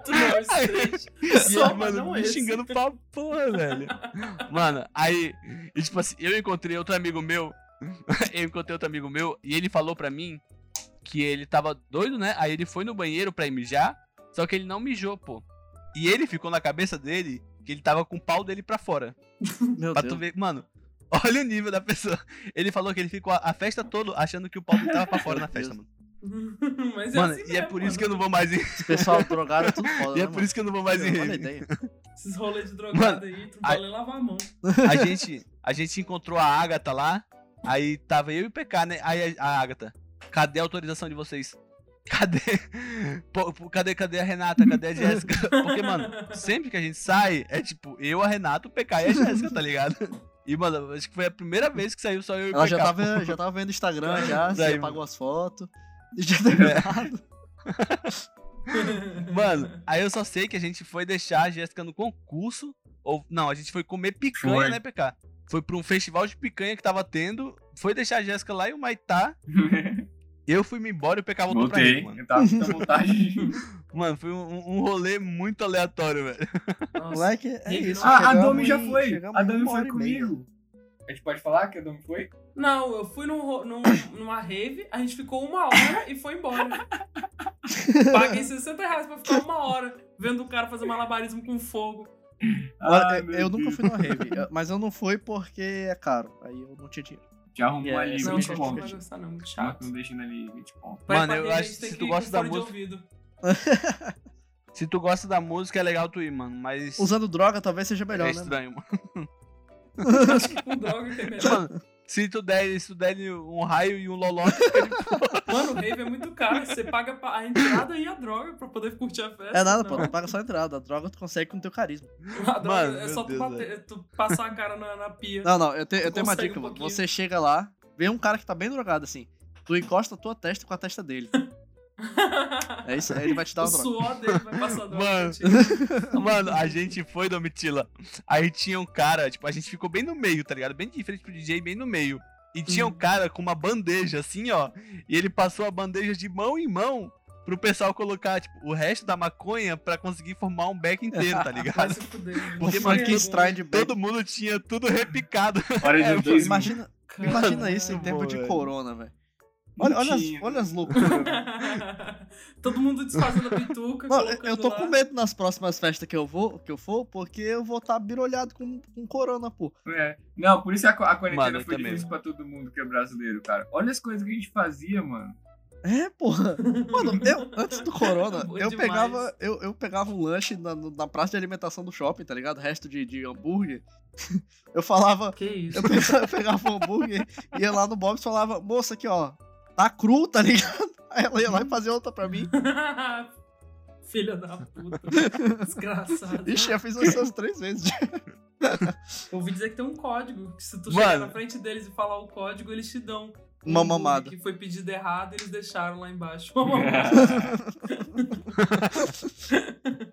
tu não é straight. E Só, mas mano, não me esse. xingando pra porra, velho. Mano, aí, e, tipo assim, eu encontrei outro amigo meu. eu encontrei outro amigo meu e ele falou pra mim que ele tava doido, né? Aí ele foi no banheiro pra mijar, só que ele não mijou, pô. E ele ficou na cabeça dele que ele tava com o pau dele pra fora. Meu Pra Deus. tu ver, mano. Olha o nível da pessoa. Ele falou que ele ficou a, a festa toda achando que o pau dele tava pra fora na festa, mano. Mas é Mano, assim e é por isso mano. que eu não vou mais em. Esse pessoal drogado é tudo foda, E é né, por mano? isso que eu não vou mais em a ideia. Esses rolês de drogado aí, tu vale lavar a mão. A gente, a gente encontrou a Agatha lá, aí tava eu e o PK, né? Aí a, a Agatha, cadê a autorização de vocês? Cadê? Cadê, cadê a Renata? Cadê a Jéssica? Porque, mano, sempre que a gente sai, é tipo, eu, a Renata, o PK e a Jéssica, tá ligado? E, mano, acho que foi a primeira vez que saiu só eu e o Ela PK. já tava, já tava vendo Instagram, já, Daí, você apagou as fotos. E já deu errado. Mano, aí eu só sei que a gente foi deixar a Jéssica no concurso. Ou, não, a gente foi comer picanha, Foi. né, PK? Foi pra um festival de picanha que tava tendo. Foi deixar a Jéssica lá em Humaitá. Eu fui me embora e o PK voltou pra Voltei. ele, mano. Eu tava com vontade. Mano, foi um, um rolê muito aleatório, velho. Nossa. Moleque, é Rave isso. ah, a Domi já foi. A Domi foi e comigo. A gente pode falar que a Domi foi? Não, eu fui num, num- numa rave, a gente ficou uma hora e foi embora. Paguei 60 reais pra ficar uma hora vendo o cara fazer malabarismo com fogo. Olha, Ah, eu, meu eu nunca fui numa rave, eu- mas eu não fui porque é caro. Aí eu não tinha dinheiro. Já arrumou Yeah, ali essa Não, 20 você me não vai pontos. gostar não, chato. não deixando ali 20 pontos. Mano, eu acho que se tu gosta da música-. Se tu gosta da música, é legal tu ir, mano. Mas Usando droga talvez seja melhor, é né? estranho, mano. Acho que com droga que é melhor. Mano, se tu der, se tu der um raio e um loló, fica de Mano, rave é muito caro. Você paga pa- a entrada e a droga pra poder curtir a festa. É nada, não. pô, não paga só a entrada. A droga tu consegue com o teu carisma. A droga Mano, é só tu, bater, tu passar a cara na, na pia. Não, não, eu, te- eu Tu tenho uma dica, um mano. Você chega lá, vê um cara que tá bem drogado assim. Tu encosta a tua testa com a testa dele. É isso, aí ele vai te dar o uma droga. suor dele vai passar droga. Mano. contigo. Mano, a gente foi, Domitila. Aí tinha um cara, tipo, a gente ficou bem no meio, tá ligado? Bem diferente pro DJ, bem no meio. E tinha um Hum. cara com uma bandeja, assim, ó. E ele passou a bandeja de mão em mão pro pessoal colocar, tipo, o resto da maconha pra conseguir formar um beck inteiro, tá ligado? Porque, Um mano. Todo mundo tinha tudo repicado. É, Imagina, imagina isso em tempo de corona, velho. Olha, olha, as, olha as loucuras. Todo mundo desfazendo a bituca. Mano, eu tô lá. com medo nas próximas festas que eu vou, que eu for, porque eu vou estar tá birolhado com, com corona, pô. É. Não, por isso a, a quarentena Mano, foi difícil pra todo mundo que é brasileiro, cara. Olha as coisas que a gente fazia, mano. É, porra. Mano, eu, antes do corona, eu demais. pegava, eu, eu pegava um lanche na, na praça de alimentação do shopping, tá ligado? Resto de, de hambúrguer. Eu falava, Que isso? eu pegava, eu pegava um hambúrguer, ia lá no box e falava, moça, aqui ó, tá cru, tá ligado? Aí ela ia lá e fazia outra pra mim. Filha da puta. Desgraçado. Ixi, eu fiz isso umas três vezes. Ouvi dizer que tem um código. Que se tu Mano. chegar na frente deles e falar o código, eles te dão. um Uma mamada. Que foi pedido errado eles deixaram lá embaixo. Uma mamada.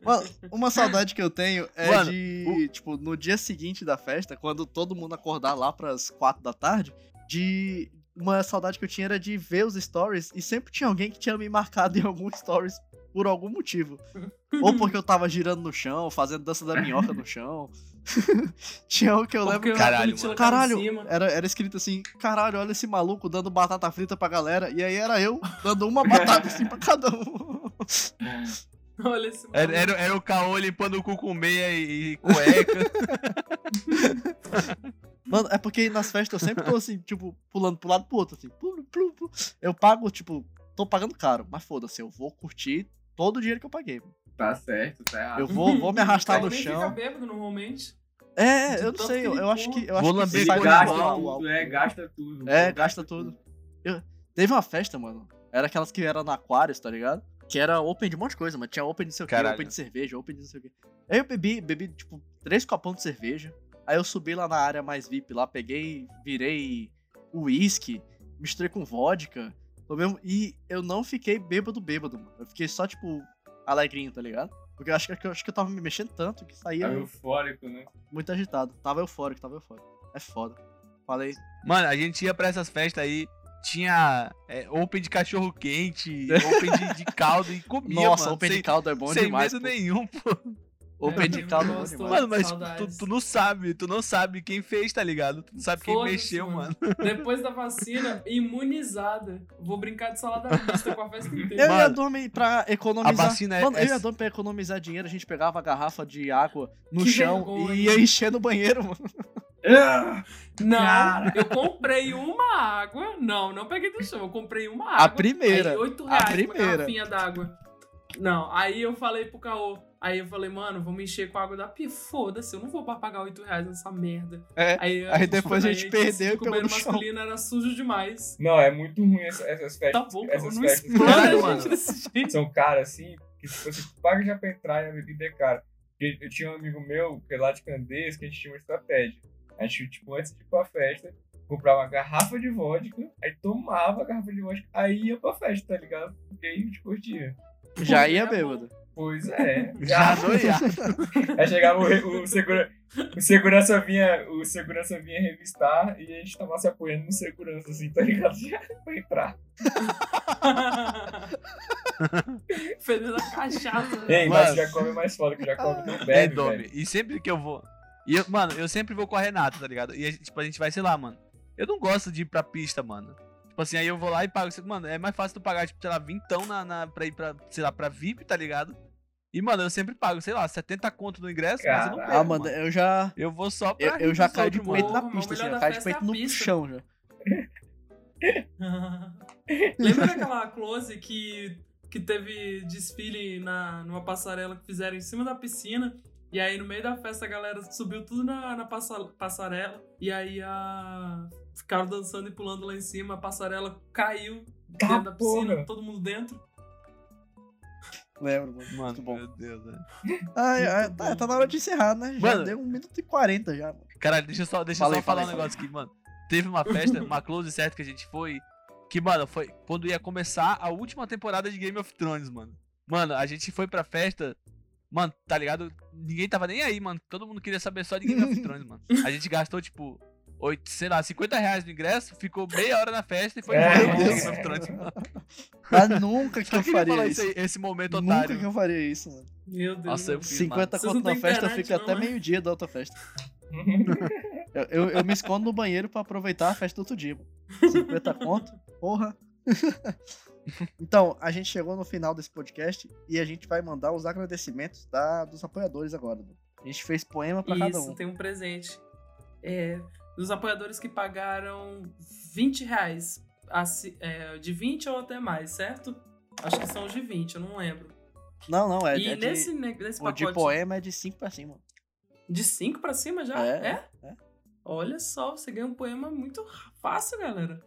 Mano, uma saudade que eu tenho é Mano, de, tipo, no dia seguinte da festa, quando todo mundo acordar lá pras quatro da tarde, de. Uma saudade que eu tinha era de ver os stories e sempre tinha alguém que tinha me marcado em algum stories por algum motivo. Ou porque eu tava girando no chão, fazendo dança da minhoca no chão. tinha um que eu lembro. porque Caralho, mano. Caralho, era, era escrito assim, caralho, olha esse maluco dando batata frita pra galera. E aí era eu dando uma batata assim pra cada um. Olha esse Era, maluco. era, era o caô limpando o cu com meia e, e cueca. Mano, é porque nas festas eu sempre tô assim, tipo, pulando pro lado pro outro, assim. Plu, plu, plu. Eu pago, tipo, tô pagando caro, mas foda-se, eu vou curtir todo o dinheiro que eu paguei. mano. Tá certo, tá errado. Eu vou, vou me arrastar no nem fica chão. bêbado normalmente. É, De eu não sei, que eu, eu acho que. Eu acho Vou que lamber Ele sai gasta tudo, álcool. é, gasta tudo. É, Pô, gasta tudo. Teve uma festa, mano. Era aquelas que era na Aquarius, tá ligado? Que era open de um monte de coisa, mano. Tinha open de não sei o quê, open de cerveja, open de não sei o quê. Aí eu bebi, bebi, tipo, três copão de cerveja. Aí eu subi lá na área mais VIP lá, peguei, virei uísque, misturei com vodka. um- E eu não fiquei bêbado, bêbado, mano. Eu fiquei só, tipo, alegrinho, tá ligado? Porque eu acho que, eu acho que eu tava me mexendo tanto que saía Tá eufórico, né? muito agitado. Tava eufórico, tava eufórico. É foda. Falei. Mano, a gente ia pra essas festas aí, tinha é, open de cachorro quente, open de, de caldo e comia, Nossa, mano. open sem, de caldo é bom sem demais. medo pô. nenhum, pô. Open É, gosto. demais. Mano, mas tu, tu não sabe, tu não sabe quem fez, tá ligado? Tu não sabe quem mexeu, mano. mano. Depois da vacina, imunizada. Vou brincar de salada mista com a festa Eu inteira. e a Domi pra economizar. a vacina é- Mano, eu e a Domi pra economizar dinheiro, a gente pegava a garrafa de água no Que chão vergonha. e ia encher no banheiro, mano. Não, Cara. eu comprei uma água. Não, não peguei do chão. Eu comprei uma água. A primeira. Aí, 8 A reais primeira. uma garrafinha d'água. Não, aí eu falei pro Caô. Aí eu falei, mano, vamos encher com a água da pia. Foda-se, eu não vou pra pagar 8 reais nessa merda. É. Aí, Aí depois a gente aí, perdeu e o banheiro masculino era sujo demais. Não, é muito ruim essa- essas festas. Tá bom, essas não festas explana mano. gente desse jeito. são caras assim, que tipo, você paga já pra entrar e a bebida é cara. Eu tinha um amigo meu, que é lá de Candeias, que a gente tinha uma estratégia. A gente, tipo, antes de ir pra festa, comprava uma garrafa de vodka, aí tomava a garrafa de vodka, aí ia pra festa, tá ligado? Porque aí a gente curtia. Já ia bêbado. Pois é. Já noiado. Aí chegava o, o, segura, o segurança vinha, o segurança vinha revistar e a gente tava se apoiando no segurança, assim, tá ligado? Já pra entrar. Fedendo a cachaça. Ei, mas já come mais foda que já come não É, bebe, Domi. velho. E sempre que eu vou. E eu, mano, eu sempre vou com a Renata, tá ligado? E a gente, tipo, a gente vai, sei lá, mano. Eu não gosto de ir pra pista, mano. Tipo assim, aí eu vou lá e pago. Mano, é mais fácil tu pagar, tipo, sei lá, vintão na, na, pra ir pra, sei lá, pra VIP, tá ligado? E, mano, eu sempre pago, sei lá, 70 conto no ingresso, mas eu não bebo, Ah, mano, eu já. Eu vou só pra Eu, eu já caio de peito na pista, assim, eu caio de peito no pista. chão já. Lembra daquela close que, que teve desfile na, numa passarela que fizeram em cima da piscina? E aí no meio da festa a galera subiu tudo na, na passa- passarela. E aí a. Ficaram dançando e pulando lá em cima, a passarela caiu Tá, dentro da piscina, porra. todo mundo dentro. Lembro, mano. Mano, Muito bom. meu Deus, velho. Ai, ai, tá, tá na hora de encerrar, né? Já Mano. deu 1 minuto e 40 já, mano. Caralho, deixa eu só, deixa Fala só falar aí, um negócio aqui, mano. Teve uma festa, uma close certo que a gente foi. Que, mano, foi quando ia começar a última temporada de Game of Thrones, mano. Mano, a gente foi pra festa. Mano, tá ligado? Ninguém tava nem aí, mano. Todo mundo queria saber só de Game of Thrones, mano. A gente gastou, tipo, 8, sei lá, 50 reais no ingresso, ficou meia hora na festa e foi É, embora. Mas nunca que eu falar faria isso isso. aí, esse momento Nunca otário. que eu faria isso, mano. Meu Deus. Nossa, eu do fiz, céu. 50 Vocês conto na festa internet, fica não, até né? meio-dia da outra festa. Eu, eu, eu me escondo no banheiro pra aproveitar a festa do outro dia, mano. 50 conto, porra. Então, a gente chegou no final desse podcast e a gente vai mandar os agradecimentos da, dos apoiadores agora. né? A gente fez poema pra cada Isso, um. tem um presente. É, dos apoiadores que pagaram 20 reais. é, de 20 ou até mais, certo? Acho que são os de 20, eu não lembro. Não, não, é, e é nesse, de, ne- nesse o de pacote. poema é de 5 pra cima. De 5 pra cima já? É, É? é. Olha só, você ganha um poema muito fácil, galera.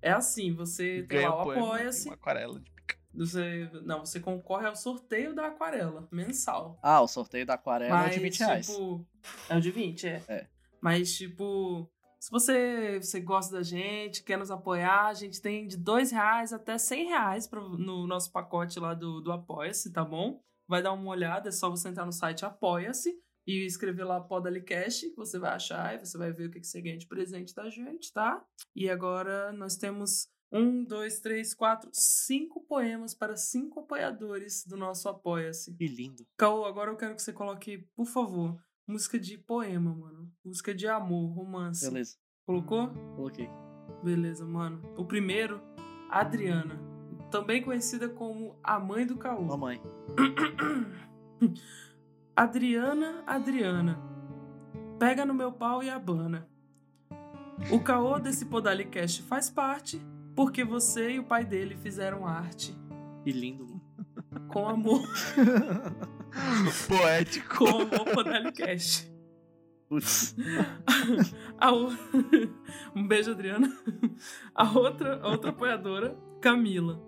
É assim, você tem lá o Apoia-se. uma aquarela de. Você, não, você concorre ao sorteio da aquarela mensal. Ah, o sorteio da aquarela é Mas, de 20 reais. tipo. É o de 20, é. É. Mas, tipo. Se você, você gosta da gente, quer nos apoiar, a gente tem de 2 reais até 100 reais pra, no nosso pacote lá do, do Apoia-se, tá bom? Vai dar uma olhada, é só você entrar no site Apoia-se e escrever lá Podalicast, que você vai achar e você vai ver o que, que você ganha de presente da gente, tá? E agora nós temos um, dois, três, quatro, cinco poemas para cinco apoiadores do nosso Apoia-se. Que lindo. Caô, agora eu quero que você coloque, por favor, música de poema, mano. Música de amor, romance. Beleza, Colocou? coloquei. Beleza, mano. O primeiro, Adriana. Também conhecida como a mãe do Caô. Mamãe. Adriana, Adriana. Pega no meu pau e abana. O caô desse Podalicast faz parte porque você e o pai dele fizeram arte. Que lindo, mano. Com amor, Poético. com amor Podalicast. Putz. O- um beijo, Adriana. A outra, a outra apoiadora, Camila.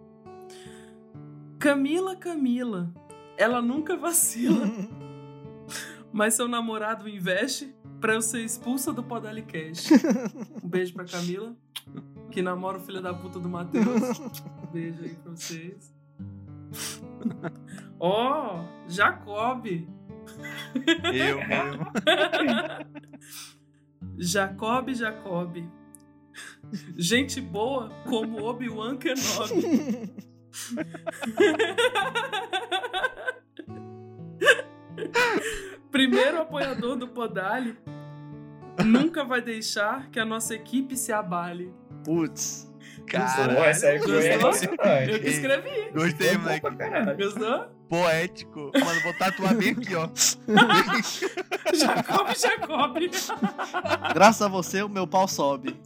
Camila, Camila. Ela nunca vacila. Mas seu namorado investe pra eu ser expulsa do Podalicast. Um beijo pra Camila, que namora o filho da puta do Matheus. Um beijo aí pra vocês. Ó, Jacob. Eu mesmo. Jacob, Jacob. Gente boa como Obi-Wan Kenobi. Primeiro apoiador do Podali. Nunca vai deixar que a nossa equipe se abale. Putz. Cara, essa aí foi emocionante. Eu que escrevi. gostei, moleque. pra caralho. Gostou? Poético. Mano, vou tatuar bem aqui, ó. Jacob, Jacob. Graças a você, o meu pau sobe.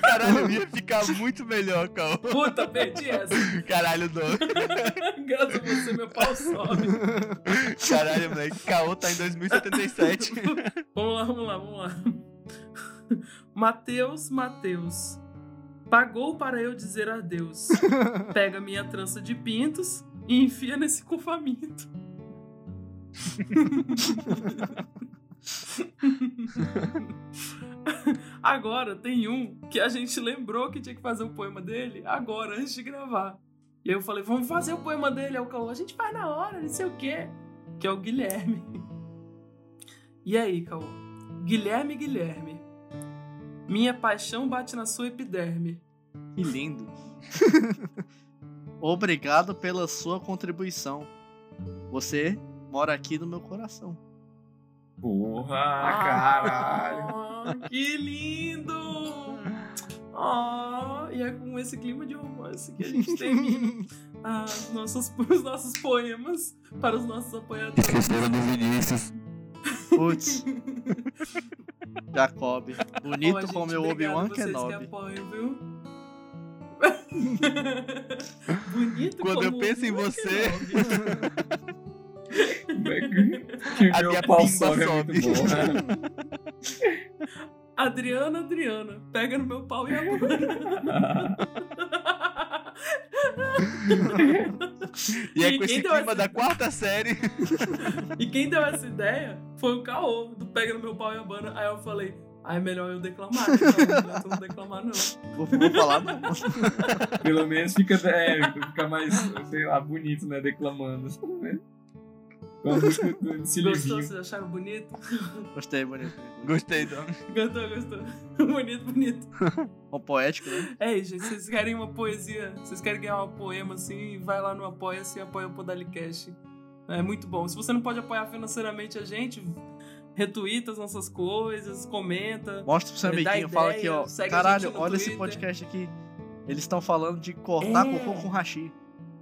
Caralho, ia ficar muito melhor, Cal. Puta, perdi essa. Caralho, não. Graças a você, meu pau sobe. Caralho, moleque. Caô tá em 2077. Vamos lá, vamos lá, vamos lá. Mateus, Mateus. Pagou para eu dizer adeus. Pega minha trança de pintos e enfia nesse cu faminto. Agora tem um que a gente lembrou que tinha que fazer o poema dele agora, antes de gravar. E aí eu falei, vamos fazer o poema dele. Aí o Cauã, a gente faz na hora, não sei o quê. Que é o Guilherme. E aí, Cauã? Guilherme, Guilherme. Minha paixão bate na sua epiderme. Que lindo. Obrigado pela sua contribuição. Você mora aqui no meu coração. Porra, caralho. Ah, que lindo! Ah, e é com esse clima de romance que a gente termina ah, os, nossos, os nossos poemas para os nossos apoiadores. Esqueceram do Vinícius. Putz. Jacob. Bonito gente, como o Obi-Wan vocês que Kenobi. apoiam, viu? Bonito Quando eu penso em você- A minha pau sobe é muito bom. Adriana, Adriana, pega no meu pau e abana. E é E com esse clima essa- da quarta série. E quem deu essa ideia foi o Caô, do Pega no Meu Pau e Abana. Aí eu falei, ah, é melhor eu declamar. Não, não adianta eu não declamar, não. Vou, vou falar não. Pelo menos fica, é, fica mais, sei lá, bonito, né? Declamando. Música do Gostou? Vocês acharam bonito? Gostei, bonito. Gostei, então. Gostou, gostou. bonito, bonito. Um poético, né? É isso, gente. Vocês querem uma poesia, vocês querem ganhar um poema assim, vai lá no Apoia-se e apoia o Podalicast. É muito bom. Se você não pode apoiar financeiramente a gente, retuita as nossas coisas, comenta. Mostra pro seu Dá amiguinho, fala aqui, ó. Caralho, olha esse Twitter." podcast aqui. Eles estão falando de cortar É. cocô com hashi.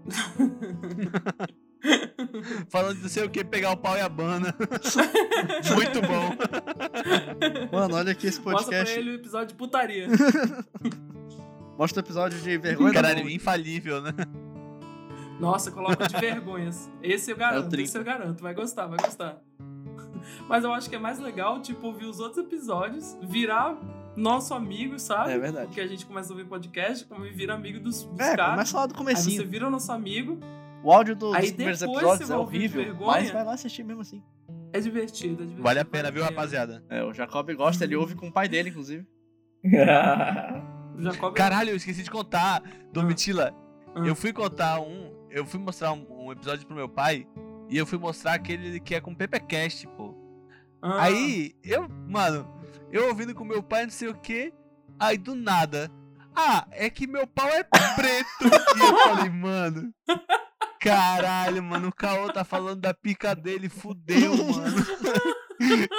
Falando de não sei o que, pegar o pau e a bana. Muito bom. Mano, olha aqui esse Mostra pra podcast. ele o episódio de putaria. Mostra o episódio de vergonha Caralho, infalível, né? Nossa, coloca de vergonhas. Esse eu garanto, 30. esse eu garanto. Vai gostar, vai gostar. Mas eu acho que é mais legal, tipo, ouvir os outros episódios, virar nosso amigo, sabe? É verdade. Porque a gente começa a ouvir podcast, como vira amigo dos, dos É, caras. começa lá do Aí comecinho. você vira nosso amigo, O áudio dos Aí primeiros episódios é horrível, vergonha. mas vai lá assistir mesmo assim. é divertido, é divertido. Vale a pena, vale viu, rapaziada? É, o Jacob gosta, ele ouve com o pai dele, inclusive. O Jacob Caralho, eu esqueci de contar. Domitila, Ah. eu fui contar um. Eu fui mostrar um, um episódio pro meu pai. E eu fui mostrar aquele que é com PPCast, pô. Ah, Aí, eu, mano, eu ouvindo com meu pai, não sei o que. Aí do nada. Ah, é que meu pau é preto. e eu falei, mano. Caralho, mano, o Caô tá falando da pica dele, fudeu, mano.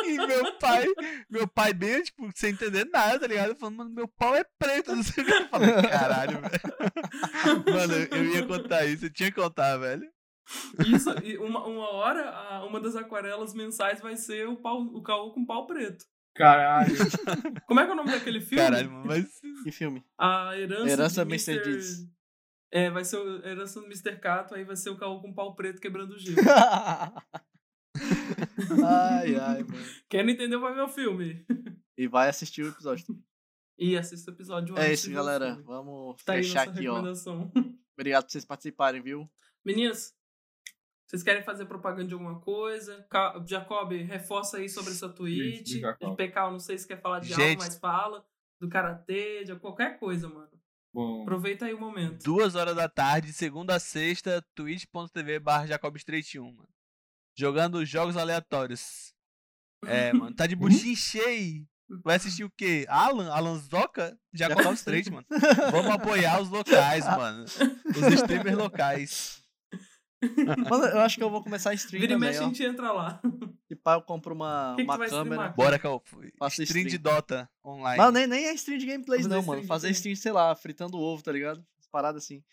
E meu pai, meu pai bem, tipo, sem entender nada, tá ligado? Falando, mano, meu pau é preto, não sei o que. Eu falei, caralho, velho. Mano, eu ia contar isso, eu tinha que contar, velho. Isso, e uma, uma hora, a- uma das aquarelas mensais vai ser o, pau, o caô com pau preto. Caralho. Como é que é o nome daquele filme? Caralho, mano, mas. Que filme? A herança, Herança de Mr. Deeds. É, vai ser o herança do Mr. Cato, aí vai ser o caô com pau preto quebrando o gelo. ai, ai, mano. Quem não entendeu vai ver o filme. E vai assistir o episódio. E assista o episódio É isso, galera. Vamos Tá fechar aqui, ó. Obrigado por vocês participarem, viu? Meninas, vocês querem fazer propaganda de alguma coisa? Jacob, reforça aí sobre essa tweet. Jacob. De PK, eu não sei se quer falar de Gente. algo, mas fala. Do karatê, de qualquer coisa, mano. Bom, Aproveita aí o momento. Duas horas da tarde, segunda a sexta, twitch.tv barra Jacob31, mano. Jogando jogos aleatórios. É, mano. Tá de buchinho cheio. Vai assistir o quê? Alan? Alan Zoca? Jacob Jacob Straight, mano. Vamos apoiar os locais, mano. Os streamers locais. Mano, eu acho que eu vou começar a stream Vira e também, mexe, a ó. gente entra lá. E pá, eu compro uma, Que que uma vai câmera. streamar? Bora, Cal. Faço Stream de stream. Dota online. Mas nem, nem é stream de gameplays, não, mano. de Fazer stream, sei lá, fritando ovo, tá ligado? Umas Paradas assim.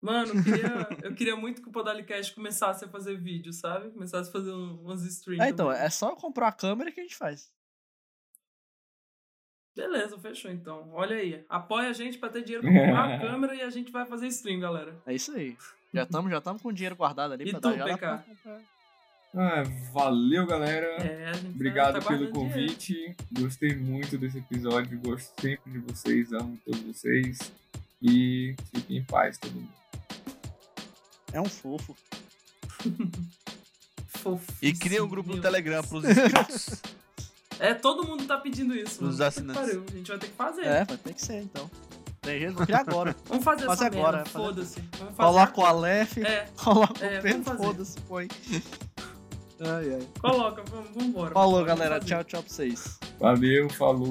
Mano, eu queria, eu queria muito que o Podalicast começasse a fazer vídeo, sabe? Começasse a fazer umas streams. É, então, é só comprar a câmera que a gente faz. Beleza, fechou então. Olha aí. Apoia a gente pra ter dinheiro pra comprar a câmera e a gente vai fazer stream, galera. É isso aí. Já estamos já tamo com o dinheiro guardado ali E pra tu, dar já PK? ah, valeu, galera. É, a gente Obrigado tá pelo guardando dinheiro. convite. Gostei muito desse episódio. Gosto sempre de vocês. Amo todos vocês. E fiquem em paz, todo mundo. É um fofo. E cria um grupo no. Telegram pros inscritos. É, todo mundo tá pedindo isso. Os assinantes. pariu, A gente vai ter que fazer. É, vai ter que ser então. Tem jeito, vou criar agora. Vamos fazer Fazer essa agora, merda, fazer- foda-se. Vamos fazer Coloca o. Aleph, É, coloca é, o Pedro, foda-se, põe. Ai, ai. coloca, vamos, vambora. Falou, galera. fazer. Tchau, tchau pra vocês. Valeu, falou.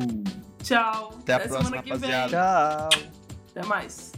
Tchau. Até a Até próxima, semana que vem. rapaziada. Tchau. Até mais.